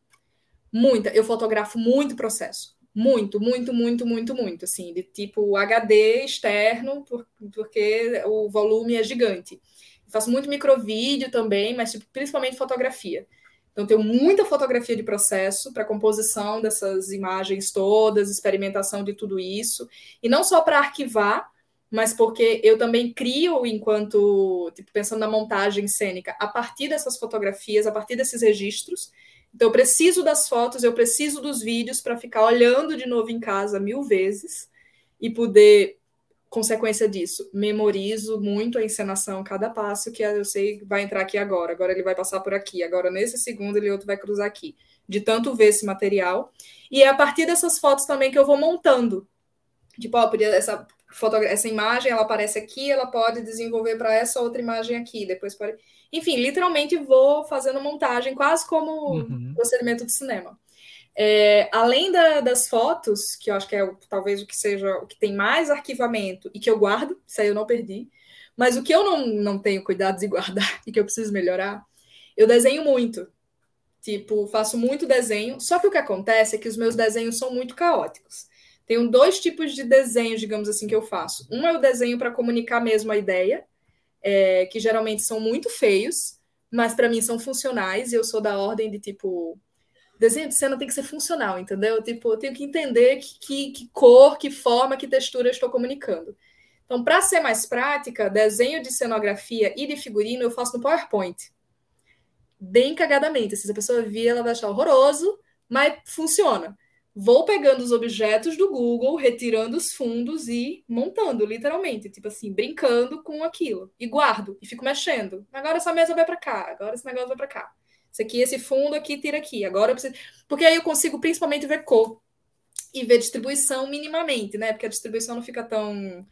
muita. Eu fotografo muito processo. Muito, muito, muito, muito, muito, assim, de tipo HD externo, porque o volume é gigante. Eu faço muito microvídeo também, mas tipo, principalmente fotografia. Então, tenho muita fotografia de processo para composição dessas imagens todas, experimentação de tudo isso. E não só para arquivar, mas porque eu também crio enquanto, tipo, pensando na montagem cênica, a partir dessas fotografias, a partir desses registros. Então, eu preciso das fotos, eu preciso dos vídeos para ficar olhando de novo em casa mil vezes e poder consequência disso, memorizo muito a encenação, cada passo que eu sei vai entrar aqui agora, agora ele vai passar por aqui, agora nesse segundo ele outro vai cruzar aqui. De tanto ver esse material. E é a partir dessas fotos também que eu vou montando. Tipo, ó, essa, foto, essa imagem ela aparece aqui, ela pode desenvolver para essa outra imagem aqui, depois pode. Enfim, literalmente vou fazendo montagem, quase como uhum. procedimento de cinema. É, além da, das fotos, que eu acho que é talvez o que seja o que tem mais arquivamento e que eu guardo, isso aí eu não perdi, mas o que eu não, não tenho cuidado de guardar e que eu preciso melhorar, eu desenho muito. Tipo, faço muito desenho, só que o que acontece é que os meus desenhos são muito caóticos. Tenho dois tipos de desenhos, digamos assim, que eu faço. Um é o desenho para comunicar mesmo a ideia, é, que geralmente são muito feios, mas para mim são funcionais, e eu sou da ordem de tipo. Desenho de cena tem que ser funcional, entendeu? Tipo, eu tenho que entender que, que, que cor, que forma, que textura eu estou comunicando. Então, para ser mais prática, desenho de cenografia e de figurino eu faço no PowerPoint. Bem cagadamente. Se a pessoa vir, ela vai achar horroroso, mas funciona. Vou pegando os objetos do Google, retirando os fundos e montando, literalmente, tipo assim, brincando com aquilo. E guardo, e fico mexendo. Agora essa mesa vai para cá, agora esse negócio vai para cá. Esse aqui, esse fundo aqui, tira aqui. Agora eu preciso. Porque aí eu consigo principalmente ver cor e ver distribuição minimamente, né? Porque a distribuição não fica tão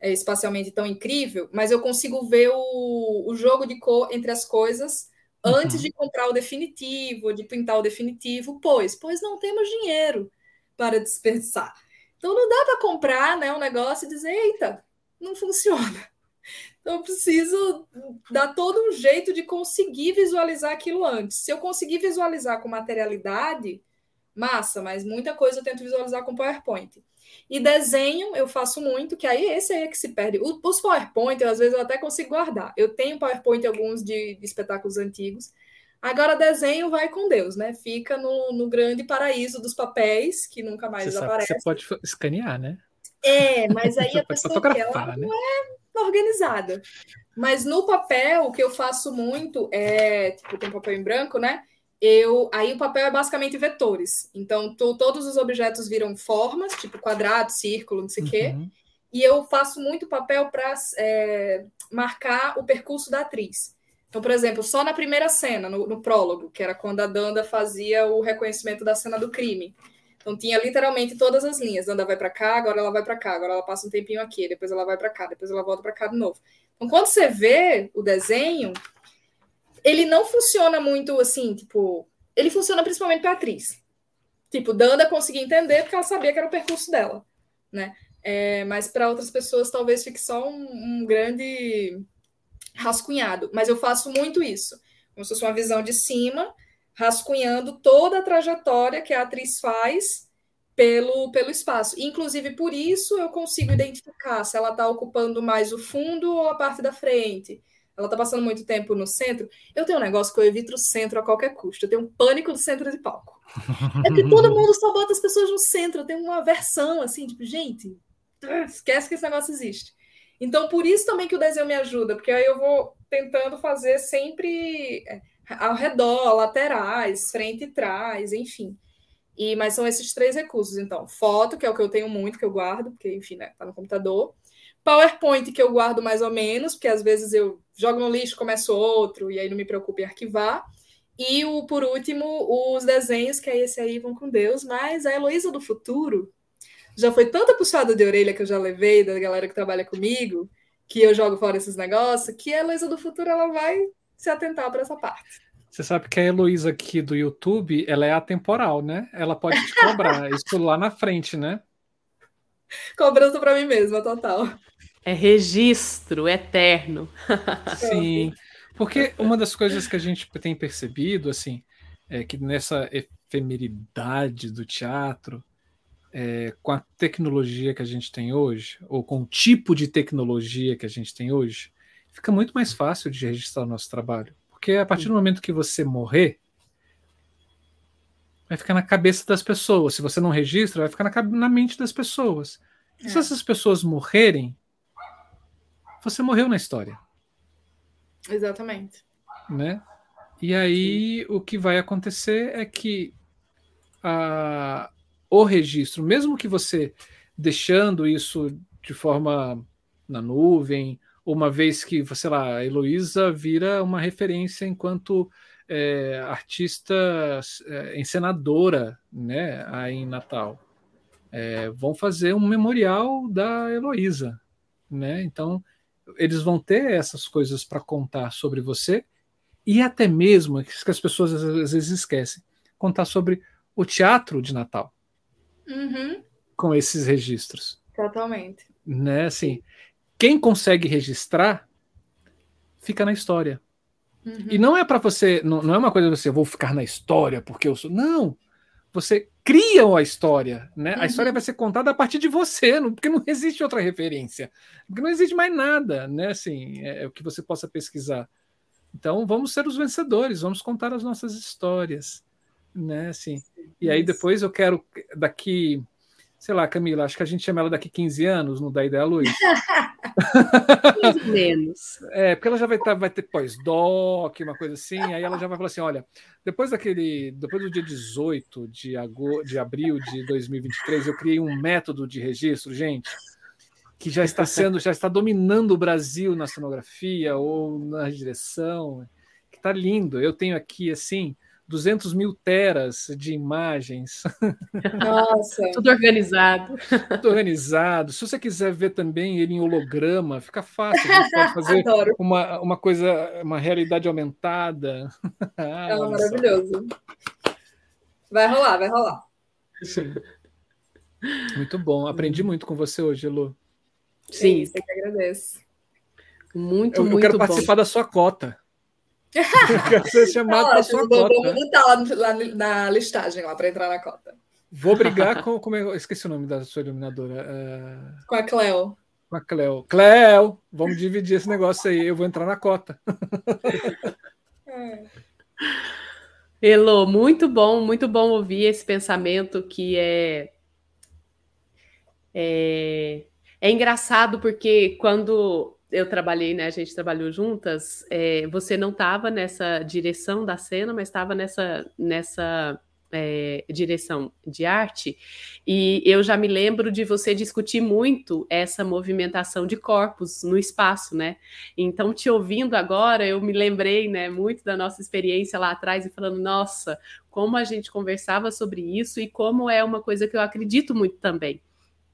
é, espacialmente tão incrível, mas eu consigo ver o, o jogo de cor entre as coisas antes uhum. de comprar o definitivo, de pintar o definitivo, pois, pois não temos dinheiro para desperdiçar. Então não dá para comprar né, um negócio e dizer, eita, não funciona. Então eu preciso dar todo um jeito de conseguir visualizar aquilo antes. Se eu conseguir visualizar com materialidade, massa, mas muita coisa eu tento visualizar com PowerPoint. E desenho eu faço muito, que aí esse aí é que se perde. Os PowerPoint, às vezes, eu até consigo guardar. Eu tenho PowerPoint alguns de, de espetáculos antigos. Agora, desenho vai com Deus, né? Fica no, no grande paraíso dos papéis, que nunca mais você aparece. você pode escanear, né? É, mas aí a pessoa que ela né? não é organizada. Mas no papel, o que eu faço muito é, tipo, tem papel em branco, né? eu aí o papel é basicamente vetores. Então, to, todos os objetos viram formas, tipo quadrado, círculo, não sei o uhum. quê. E eu faço muito papel para é, marcar o percurso da atriz. Então, por exemplo, só na primeira cena, no, no, prólogo, que era quando a Danda fazia o reconhecimento da cena do crime. Então, tinha literalmente todas as linhas. Danda vai para cá, agora ela vai para cá, agora ela passa um tempinho aqui, depois ela vai para cá, depois ela volta para cá de novo. Então, quando você vê o desenho, ele não funciona muito assim, tipo, ele funciona principalmente para atriz. Tipo, Danda conseguia entender porque ela sabia que era o percurso dela, né? É, mas para outras pessoas talvez fique só um, um, grande rascunhado. Mas eu faço muito isso, como se fosse uma visão de cima, rascunhando toda a trajetória que a atriz faz pelo, pelo espaço. Inclusive, por isso eu consigo identificar se ela está ocupando mais o fundo ou a parte da frente ela tá passando muito tempo no centro. Eu tenho um negócio que eu evito o centro a qualquer custo. Eu tenho um pânico do centro de palco. É que todo mundo só bota as pessoas no centro. Eu tenho uma versão assim, tipo, gente, esquece que esse negócio existe. Então, por isso também que o desenho me ajuda, porque aí eu vou tentando fazer sempre é, ao redor, laterais, frente e trás, enfim. E, mas são esses três recursos, então. Foto, que é o que eu tenho muito, que eu guardo, porque, enfim, né, tá no computador. PowerPoint, que eu guardo mais ou menos, porque às vezes eu jogo no lixo, começo outro, e aí não me preocupo em arquivar. E o, por último, os desenhos, que é esse aí vão com Deus, mas a Heloísa do futuro já foi tanta puxada de orelha que eu já levei da galera que trabalha comigo, que eu jogo fora esses negócios, que a Heloísa do futuro ela vai se atentar para essa parte. Você sabe que a Heloísa aqui do YouTube, ela é atemporal, né? Ela pode te cobrar isso lá na frente, né? Cobrança para mim mesma, total. É registro eterno. Sim, porque uma das coisas que a gente tem percebido, assim, é que nessa efemeridade do teatro, é, com a tecnologia que a gente tem hoje, ou com o tipo de tecnologia que a gente tem hoje, fica muito mais fácil de registrar o nosso trabalho. Porque a partir do momento que você morrer, vai ficar na cabeça das pessoas. Se você não registra, vai ficar na, na mente das pessoas. É. Se essas pessoas morrerem, você morreu na história. Exatamente. Né? E aí Sim. o que vai acontecer é que a, o registro, mesmo que você deixando isso de forma na nuvem, uma vez que, sei lá, a Heloísa vira uma referência enquanto é, artista é, encenadora né, aí em Natal. É, vão fazer um memorial da Heloísa. Né? Então, eles vão ter essas coisas para contar sobre você e até mesmo, que as pessoas às vezes esquecem, contar sobre o teatro de Natal uhum. com esses registros. Totalmente. Né, assim, quem consegue registrar fica na história. Uhum. E não é para você, não, não é uma coisa você, vou ficar na história porque eu sou. Não! Você criam a história, né? A história uhum. vai ser contada a partir de você, porque não existe outra referência, porque não existe mais nada, né? Assim, é, é o que você possa pesquisar. Então, vamos ser os vencedores, vamos contar as nossas histórias, né? Assim. E aí depois eu quero daqui sei lá, Camila, acho que a gente chama ela daqui 15 anos, não dá ideia luz. menos. É, porque ela já vai, tá, vai ter pós-doc, uma coisa assim, aí ela já vai falar assim: olha, depois daquele. Depois do dia 18 de, agosto, de abril de 2023, eu criei um método de registro, gente, que já está sendo, já está dominando o Brasil na sonografia ou na direção, que está lindo. Eu tenho aqui assim 200 mil teras de imagens. Nossa! Tudo organizado. Tudo organizado. Se você quiser ver também ele em holograma, fica fácil. A gente pode fazer uma, uma coisa, uma realidade aumentada. ah, é maravilhoso. Vai rolar, vai rolar. Sim. Muito bom. Aprendi muito com você hoje, Lu. Sim. É eu que agradeço. Muito, eu, muito Eu quero bom. participar da sua cota. Quer ser chamado para sua vou, cota. Vamos botar lá, lá na listagem lá para entrar na cota. Vou brigar com. Como eu esqueci o nome da sua iluminadora. Uh... Com a Cleo. Com a Cleo. Cleo, vamos dividir esse negócio aí. Eu vou entrar na cota. é. Elo, muito bom, muito bom ouvir esse pensamento que é, é, é engraçado porque quando eu trabalhei, né? A gente trabalhou juntas. É, você não estava nessa direção da cena, mas estava nessa nessa é, direção de arte. E eu já me lembro de você discutir muito essa movimentação de corpos no espaço, né? Então, te ouvindo agora, eu me lembrei, né, muito da nossa experiência lá atrás e falando, nossa, como a gente conversava sobre isso e como é uma coisa que eu acredito muito também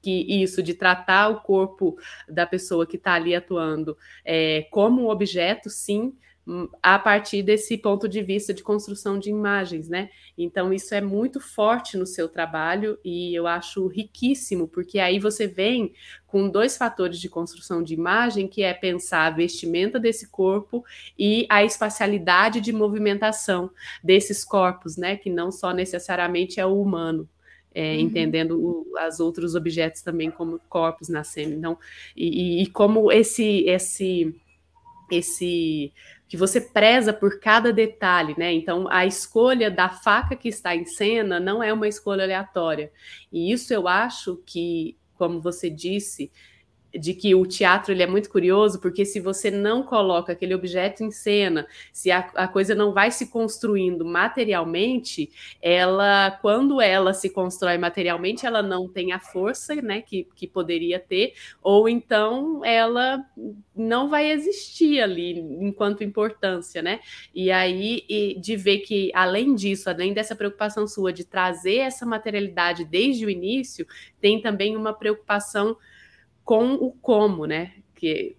que isso de tratar o corpo da pessoa que está ali atuando é, como um objeto, sim, hum, a partir desse ponto de vista de construção de imagens, né? Então, isso é muito forte no seu trabalho e eu acho riquíssimo, porque aí você vem com dois fatores de construção de imagem, que é pensar a vestimenta desse corpo e a espacialidade de movimentação desses corpos, né? Que não só necessariamente é o humano é, uhum. entendendo o, as outros objetos também como corpos na cena. Então, e, e, como esse esse esse que você preza por cada detalhe, né? Então, a escolha da faca que está em cena não é uma escolha aleatória. E isso eu acho que, como você disse, de que o teatro ele é muito curioso, porque se você não coloca aquele objeto em cena, se a, a, coisa não vai se construindo materialmente, ela, quando ela se constrói materialmente, ela não tem a força né, que, que poderia ter, ou então ela não vai existir ali enquanto importância, né? E aí, e de ver que, além disso, além dessa preocupação sua de trazer essa materialidade desde o início, tem também uma preocupação com o como, né? Que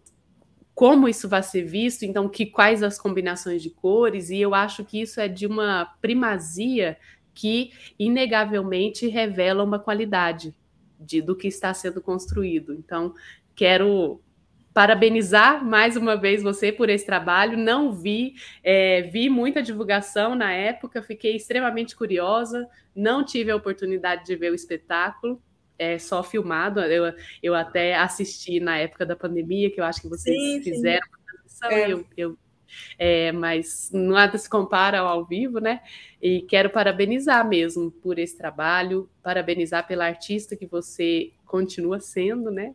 como isso vai ser visto, então que quais as combinações de cores, e eu acho que isso é de uma primazia que inegavelmente revela uma qualidade de, do que está sendo construído. Então, quero parabenizar mais uma vez você por esse trabalho. Não vi, é, vi muita divulgação na época, fiquei extremamente curiosa, não tive a oportunidade de ver o espetáculo, é só filmado. Eu, eu até assisti na época da pandemia, que eu acho que vocês sim, fizeram sim. uma transmissão, é. eu, eu é, mas nada se compara ao, ao vivo, né? E quero parabenizar mesmo por esse trabalho, parabenizar pela artista que você continua sendo, né?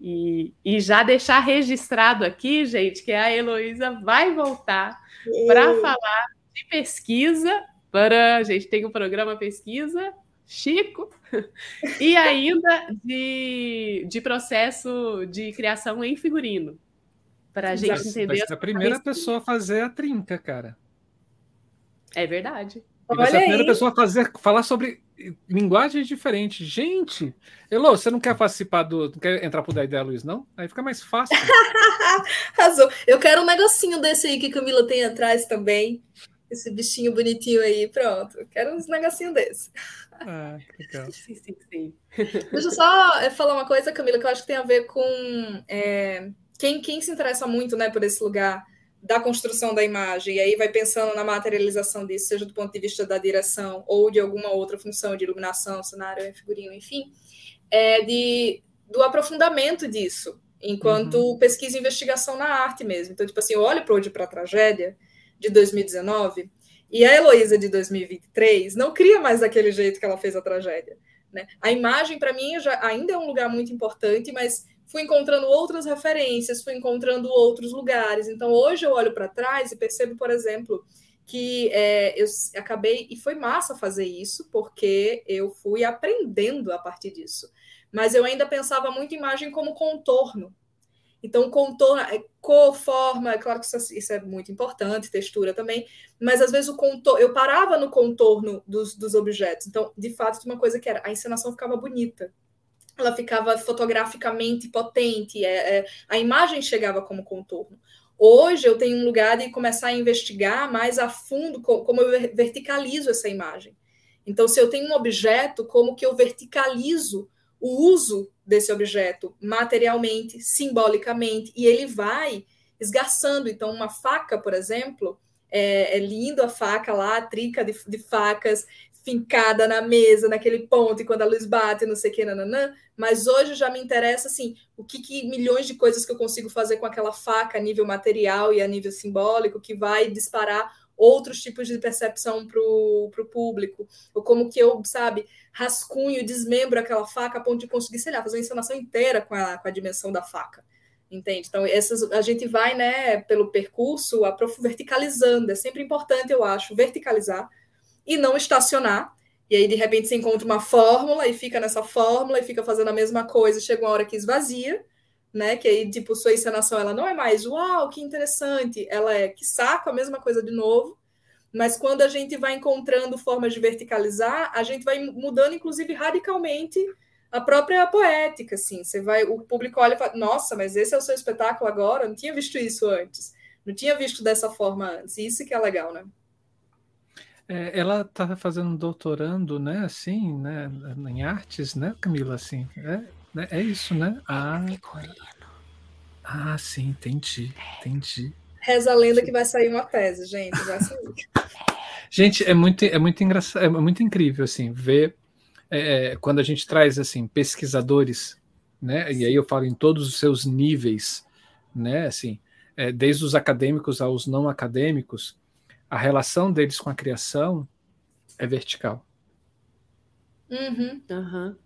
E, e já deixar registrado aqui, gente, que a Heloísa vai voltar para falar de pesquisa. Para a gente tem o um programa pesquisa Chico, e ainda de, de processo de criação em figurino. Para a gente entender. Vai ser a primeira pessoa a fazer a trinca, cara. É verdade. E vai ser a primeira aí. pessoa a fazer, falar sobre linguagens diferentes. Gente, Elô, você não quer participar do. Não quer entrar pro da ideia, Luiz, não? Aí fica mais fácil. Arrasou. Eu quero um negocinho desse aí que Camila tem atrás também. Esse bichinho bonitinho aí, pronto. Quero uns negocinho desse. Ah, legal. Sim, sim, sim. Deixa eu só eh, falar uma coisa, Camila, que eu acho que tem a ver com é, quem, quem se interessa muito né, por esse lugar da construção da imagem, e aí vai pensando na materialização disso, seja do ponto de vista da direção ou de alguma outra função de iluminação, cenário, figurino, enfim, é de, do aprofundamento disso, enquanto uhum. pesquisa e investigação na arte mesmo. Então, tipo assim, eu olho para hoje para a tragédia de 2019 e a Heloísa de 2023 não cria mais daquele jeito que ela fez a tragédia. Né? A imagem, para mim, já, ainda é um lugar muito importante, mas fui encontrando outras referências, fui encontrando outros lugares. Então, hoje eu olho para trás e percebo, por exemplo, que é, eu acabei, e foi massa fazer isso, porque eu fui aprendendo a partir disso. Mas eu ainda pensava muito imagem como contorno. Então, contorno, é, cor, forma, é claro que isso, isso, é muito importante, textura também, mas às vezes o contorno, eu parava no contorno dos, dos objetos. Então, de fato, tinha uma coisa que era, a encenação ficava bonita ela ficava fotograficamente potente, é, é, a imagem chegava como contorno. Hoje eu tenho um lugar de começar a investigar mais a fundo como eu verticalizo essa imagem. Então, se eu tenho um objeto, como que eu verticalizo o uso desse objeto materialmente, simbolicamente, e ele vai esgarçando. Então, uma faca, por exemplo, é, é lindo a faca lá, a trica de, de facas, fincada na mesa, naquele ponto, e quando a luz bate, não sei o que, nananã. Mas hoje já me interessa, assim, o que, que, milhões de coisas que eu consigo fazer com aquela faca a nível material e a nível simbólico que vai disparar outros tipos de percepção para o público. Ou como que eu, sabe, rascunho, desmembro aquela faca a ponto de conseguir, sei lá, fazer uma encenação inteira com a, com a dimensão da faca. Entende? Então, essas, a gente vai, né, pelo percurso, verticalizando. É sempre importante, eu acho, verticalizar e não estacionar. E aí, de repente, você encontra uma fórmula e fica nessa fórmula e fica fazendo a mesma coisa, chega uma hora que esvazia, né? Que aí, tipo, sua encenação, ela não é mais, uau, que interessante, ela é que saco a mesma coisa de novo. Mas quando a gente vai encontrando formas de verticalizar, a gente vai mudando, inclusive, radicalmente a própria poética, assim. Você vai, o público olha e fala, nossa, mas esse é o seu espetáculo agora? Eu não tinha visto isso antes. Não tinha visto dessa forma antes. Isso que é legal, né? É, ela está fazendo doutorando, né, assim, né, em artes, né, Camila, assim, é, né, é isso, né? Ah, ah, sim, entendi, entendi. Reza a lenda que vai sair uma tese, gente, vai sair. gente, é muito, é muito engraçado, é muito incrível, assim, ver é, é, quando a gente traz, assim, pesquisadores, né, e aí eu falo em todos os seus níveis, né, assim, é, desde os acadêmicos aos não acadêmicos, a relação deles com a criação é vertical. Uhum. Uhum.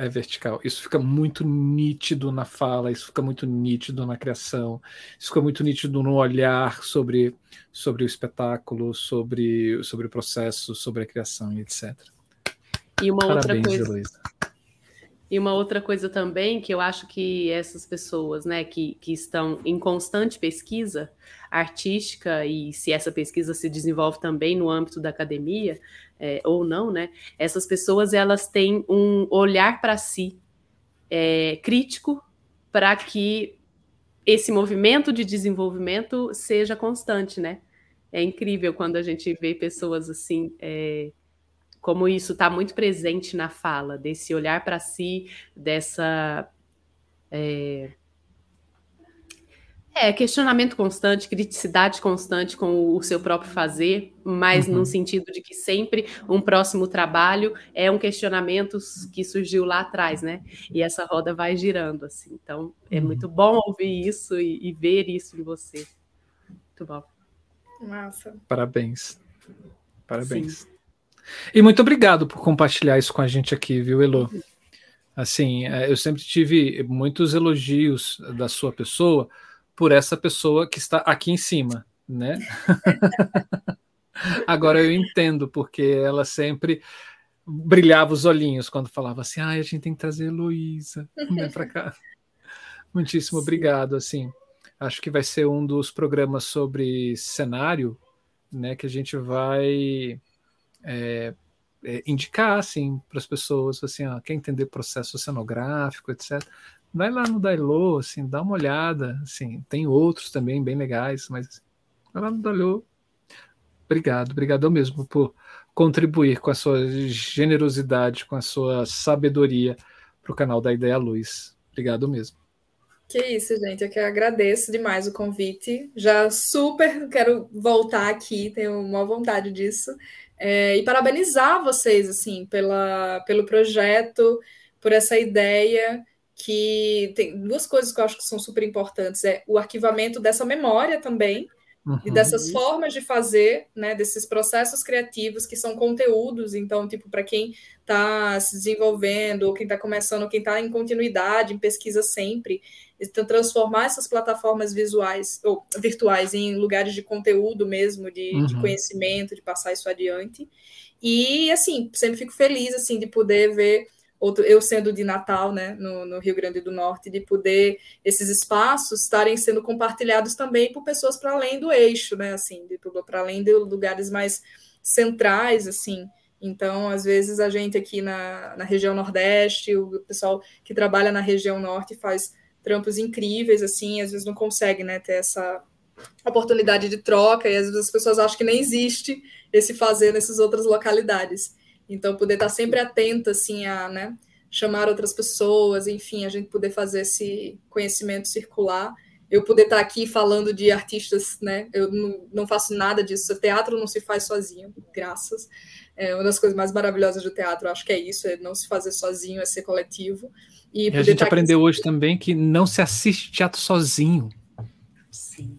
É vertical. Isso fica muito nítido na fala, isso fica muito nítido na criação, isso fica muito nítido no olhar sobre, sobre o espetáculo, sobre, sobre o processo, sobre a criação e etc. E uma Parabéns, outra coisa. Heloísa. E uma outra coisa também que eu acho que essas pessoas, né, que, que estão em constante pesquisa artística e se essa pesquisa se desenvolve também no âmbito da academia é, ou não, né, essas pessoas elas têm um olhar para si é, crítico para que esse movimento de desenvolvimento seja constante, né? É incrível quando a gente vê pessoas assim é, como isso está muito presente na fala, desse olhar para si, dessa. É, é, questionamento constante, criticidade constante com o seu próprio fazer, mas uhum. no sentido de que sempre um próximo trabalho é um questionamento que surgiu lá atrás, né? E essa roda vai girando, assim. Então, é uhum. muito bom ouvir isso e, e, ver isso em você. Muito bom. Massa. Parabéns. Parabéns. Sim. E muito obrigado por compartilhar isso com a gente aqui, viu, Elo? Assim, é, eu sempre tive muitos elogios da sua pessoa por essa pessoa que está aqui em cima, né? Agora eu entendo, porque ela sempre brilhava os olhinhos quando falava assim: ah, a gente tem que trazer a Heloísa, vem para cá. Muitíssimo Sim. obrigado, assim. Acho que vai ser um dos programas sobre cenário, né, que a gente vai é, é, indicar assim para as pessoas assim, ó, quer entender processo cenográfico, etc. Vai lá no Dailo, assim, dá uma olhada, assim, tem outros também bem legais, mas vai lá no Dailo. Obrigado, obrigado mesmo por contribuir com a sua generosidade, com a sua sabedoria para o canal da Ideia Luz. Obrigado mesmo. Que isso, gente. Eu que agradeço demais o convite. Já super quero voltar aqui, tenho uma vontade disso. É, e parabenizar vocês, assim, pela, pelo projeto, por essa ideia que tem duas coisas que eu acho que são super importantes. É o arquivamento dessa memória também, Uhum. E dessas formas de fazer, né, desses processos criativos que são conteúdos, então, tipo, para quem está se desenvolvendo, ou quem está começando, ou quem está em continuidade, em pesquisa sempre, então, transformar essas plataformas visuais ou virtuais em lugares de conteúdo mesmo, de, uhum. de conhecimento, de passar isso adiante. E, assim, sempre fico feliz, assim, de poder ver outro, eu sendo de Natal, né, no, no, Rio Grande do Norte, de poder esses espaços estarem sendo compartilhados também por pessoas para além do eixo, né, assim, para além de lugares mais centrais, assim. Então, às vezes a gente aqui na, na região Nordeste, o pessoal que trabalha na região Norte faz trampos incríveis, assim, às vezes não consegue, né, ter essa oportunidade de troca e às vezes as pessoas acham que nem existe esse fazer nessas outras localidades. Então, poder estar sempre atenta, assim, a né, chamar outras pessoas, enfim, a gente poder fazer esse conhecimento circular. Eu poder estar aqui falando de artistas, né? Eu não, não faço nada disso. O teatro não se faz sozinho, graças. É uma das coisas mais maravilhosas do teatro, acho que é isso, é não se fazer sozinho, é ser coletivo. E, e a gente aprendeu aqui... hoje também que não se assiste teatro sozinho. Sim.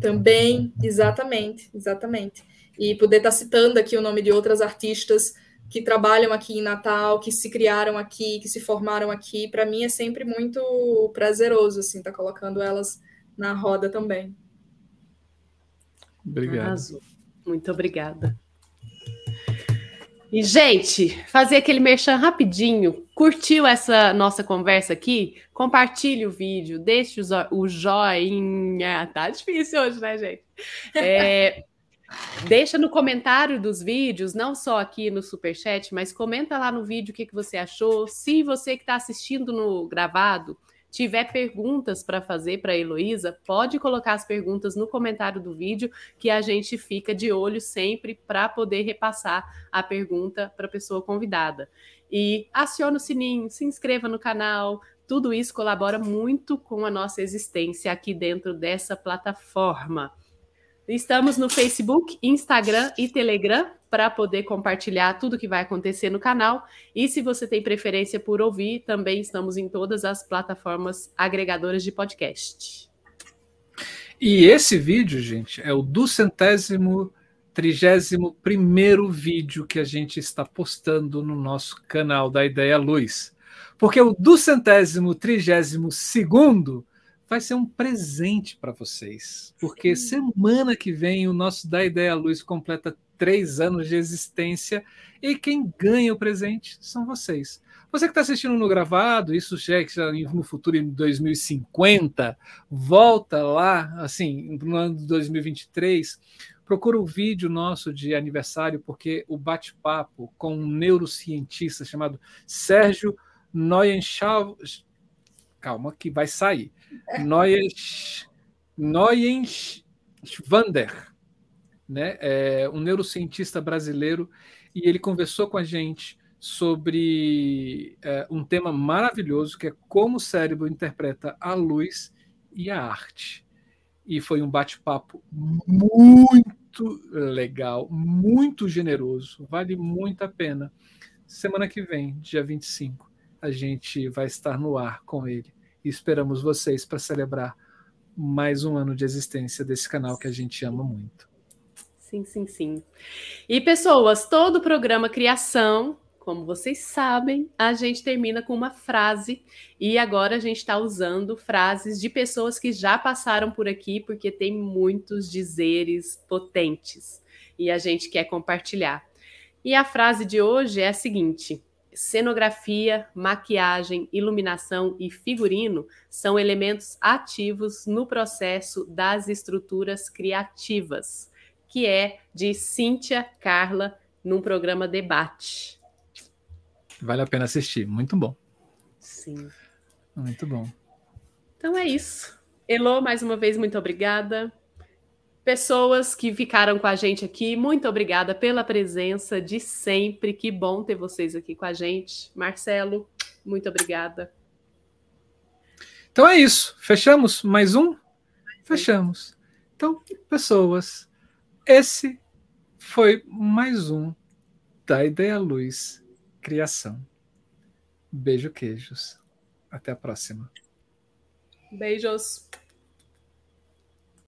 Também, exatamente, exatamente. E poder estar citando aqui o nome de outras artistas que trabalham aqui em Natal, que se criaram aqui, que se formaram aqui, para mim é sempre muito prazeroso assim estar tá colocando elas na roda também. Obrigado. Muito obrigada. E, gente, fazer aquele merchan rapidinho. Curtiu essa nossa conversa aqui? Compartilhe o vídeo, deixe o joinha. Tá difícil hoje, né, gente? É, Deixa no comentário dos vídeos, não só aqui no Superchat, mas comenta lá no vídeo o que, que você achou. Se você que está assistindo no gravado tiver perguntas para fazer para a Heloísa, pode colocar as perguntas no comentário do vídeo, que a gente fica de olho sempre para poder repassar a pergunta para a pessoa convidada. E aciona o sininho, se inscreva no canal, tudo isso colabora muito com a nossa existência aqui dentro dessa plataforma. Estamos no Facebook, Instagram e Telegram para poder compartilhar tudo que vai acontecer no canal. E se você tem preferência por ouvir, também estamos em todas as plataformas agregadoras de podcast. E esse vídeo, gente, é o duzentésimo, trigésimo primeiro vídeo que a gente está postando no nosso canal da Ideia Luz. Porque o duzentésimo, trigésimo segundo vai ser um presente para vocês, porque semana que vem o nosso Da Ideia Luz completa três anos de existência e quem ganha o presente são vocês. Você que está assistindo no gravado, isso já no futuro em 2050, volta lá, assim, no ano de 2023, procura o vídeo nosso de aniversário, porque o bate-papo com um neurocientista chamado Sérgio Neuenschau, calma que vai sair. Neuenschwander, né? É um neurocientista brasileiro, e ele conversou com a gente sobre é, um tema maravilhoso que é como o cérebro interpreta a luz e a arte. E foi um bate-papo muito legal, muito generoso, vale muito a pena. Semana que vem, dia 25, a gente vai estar no ar com ele e esperamos vocês para celebrar mais um ano de existência desse canal que a gente ama muito. Sim, sim, sim. E pessoas, todo o programa Criação, como vocês sabem, a gente termina com uma frase e agora a gente está usando frases de pessoas que já passaram por aqui, porque tem muitos dizeres potentes e a gente quer compartilhar. E a frase de hoje é a seguinte: cenografia, maquiagem, iluminação e figurino são elementos ativos no processo das estruturas criativas, que é de Cíntia Carla num programa Debate. Vale a pena assistir, muito bom. Sim. Muito bom. Então é isso. Elo, mais uma vez, muito obrigada Pessoas que ficaram com a gente aqui, muito obrigada pela presença de sempre. Que bom ter vocês aqui com a gente. Marcelo, muito obrigada. Então é isso. Fechamos mais um? Fechamos. Então, pessoas, esse foi mais um da Ideia Luz Criação. Beijo, queijos. Até a próxima. Beijos.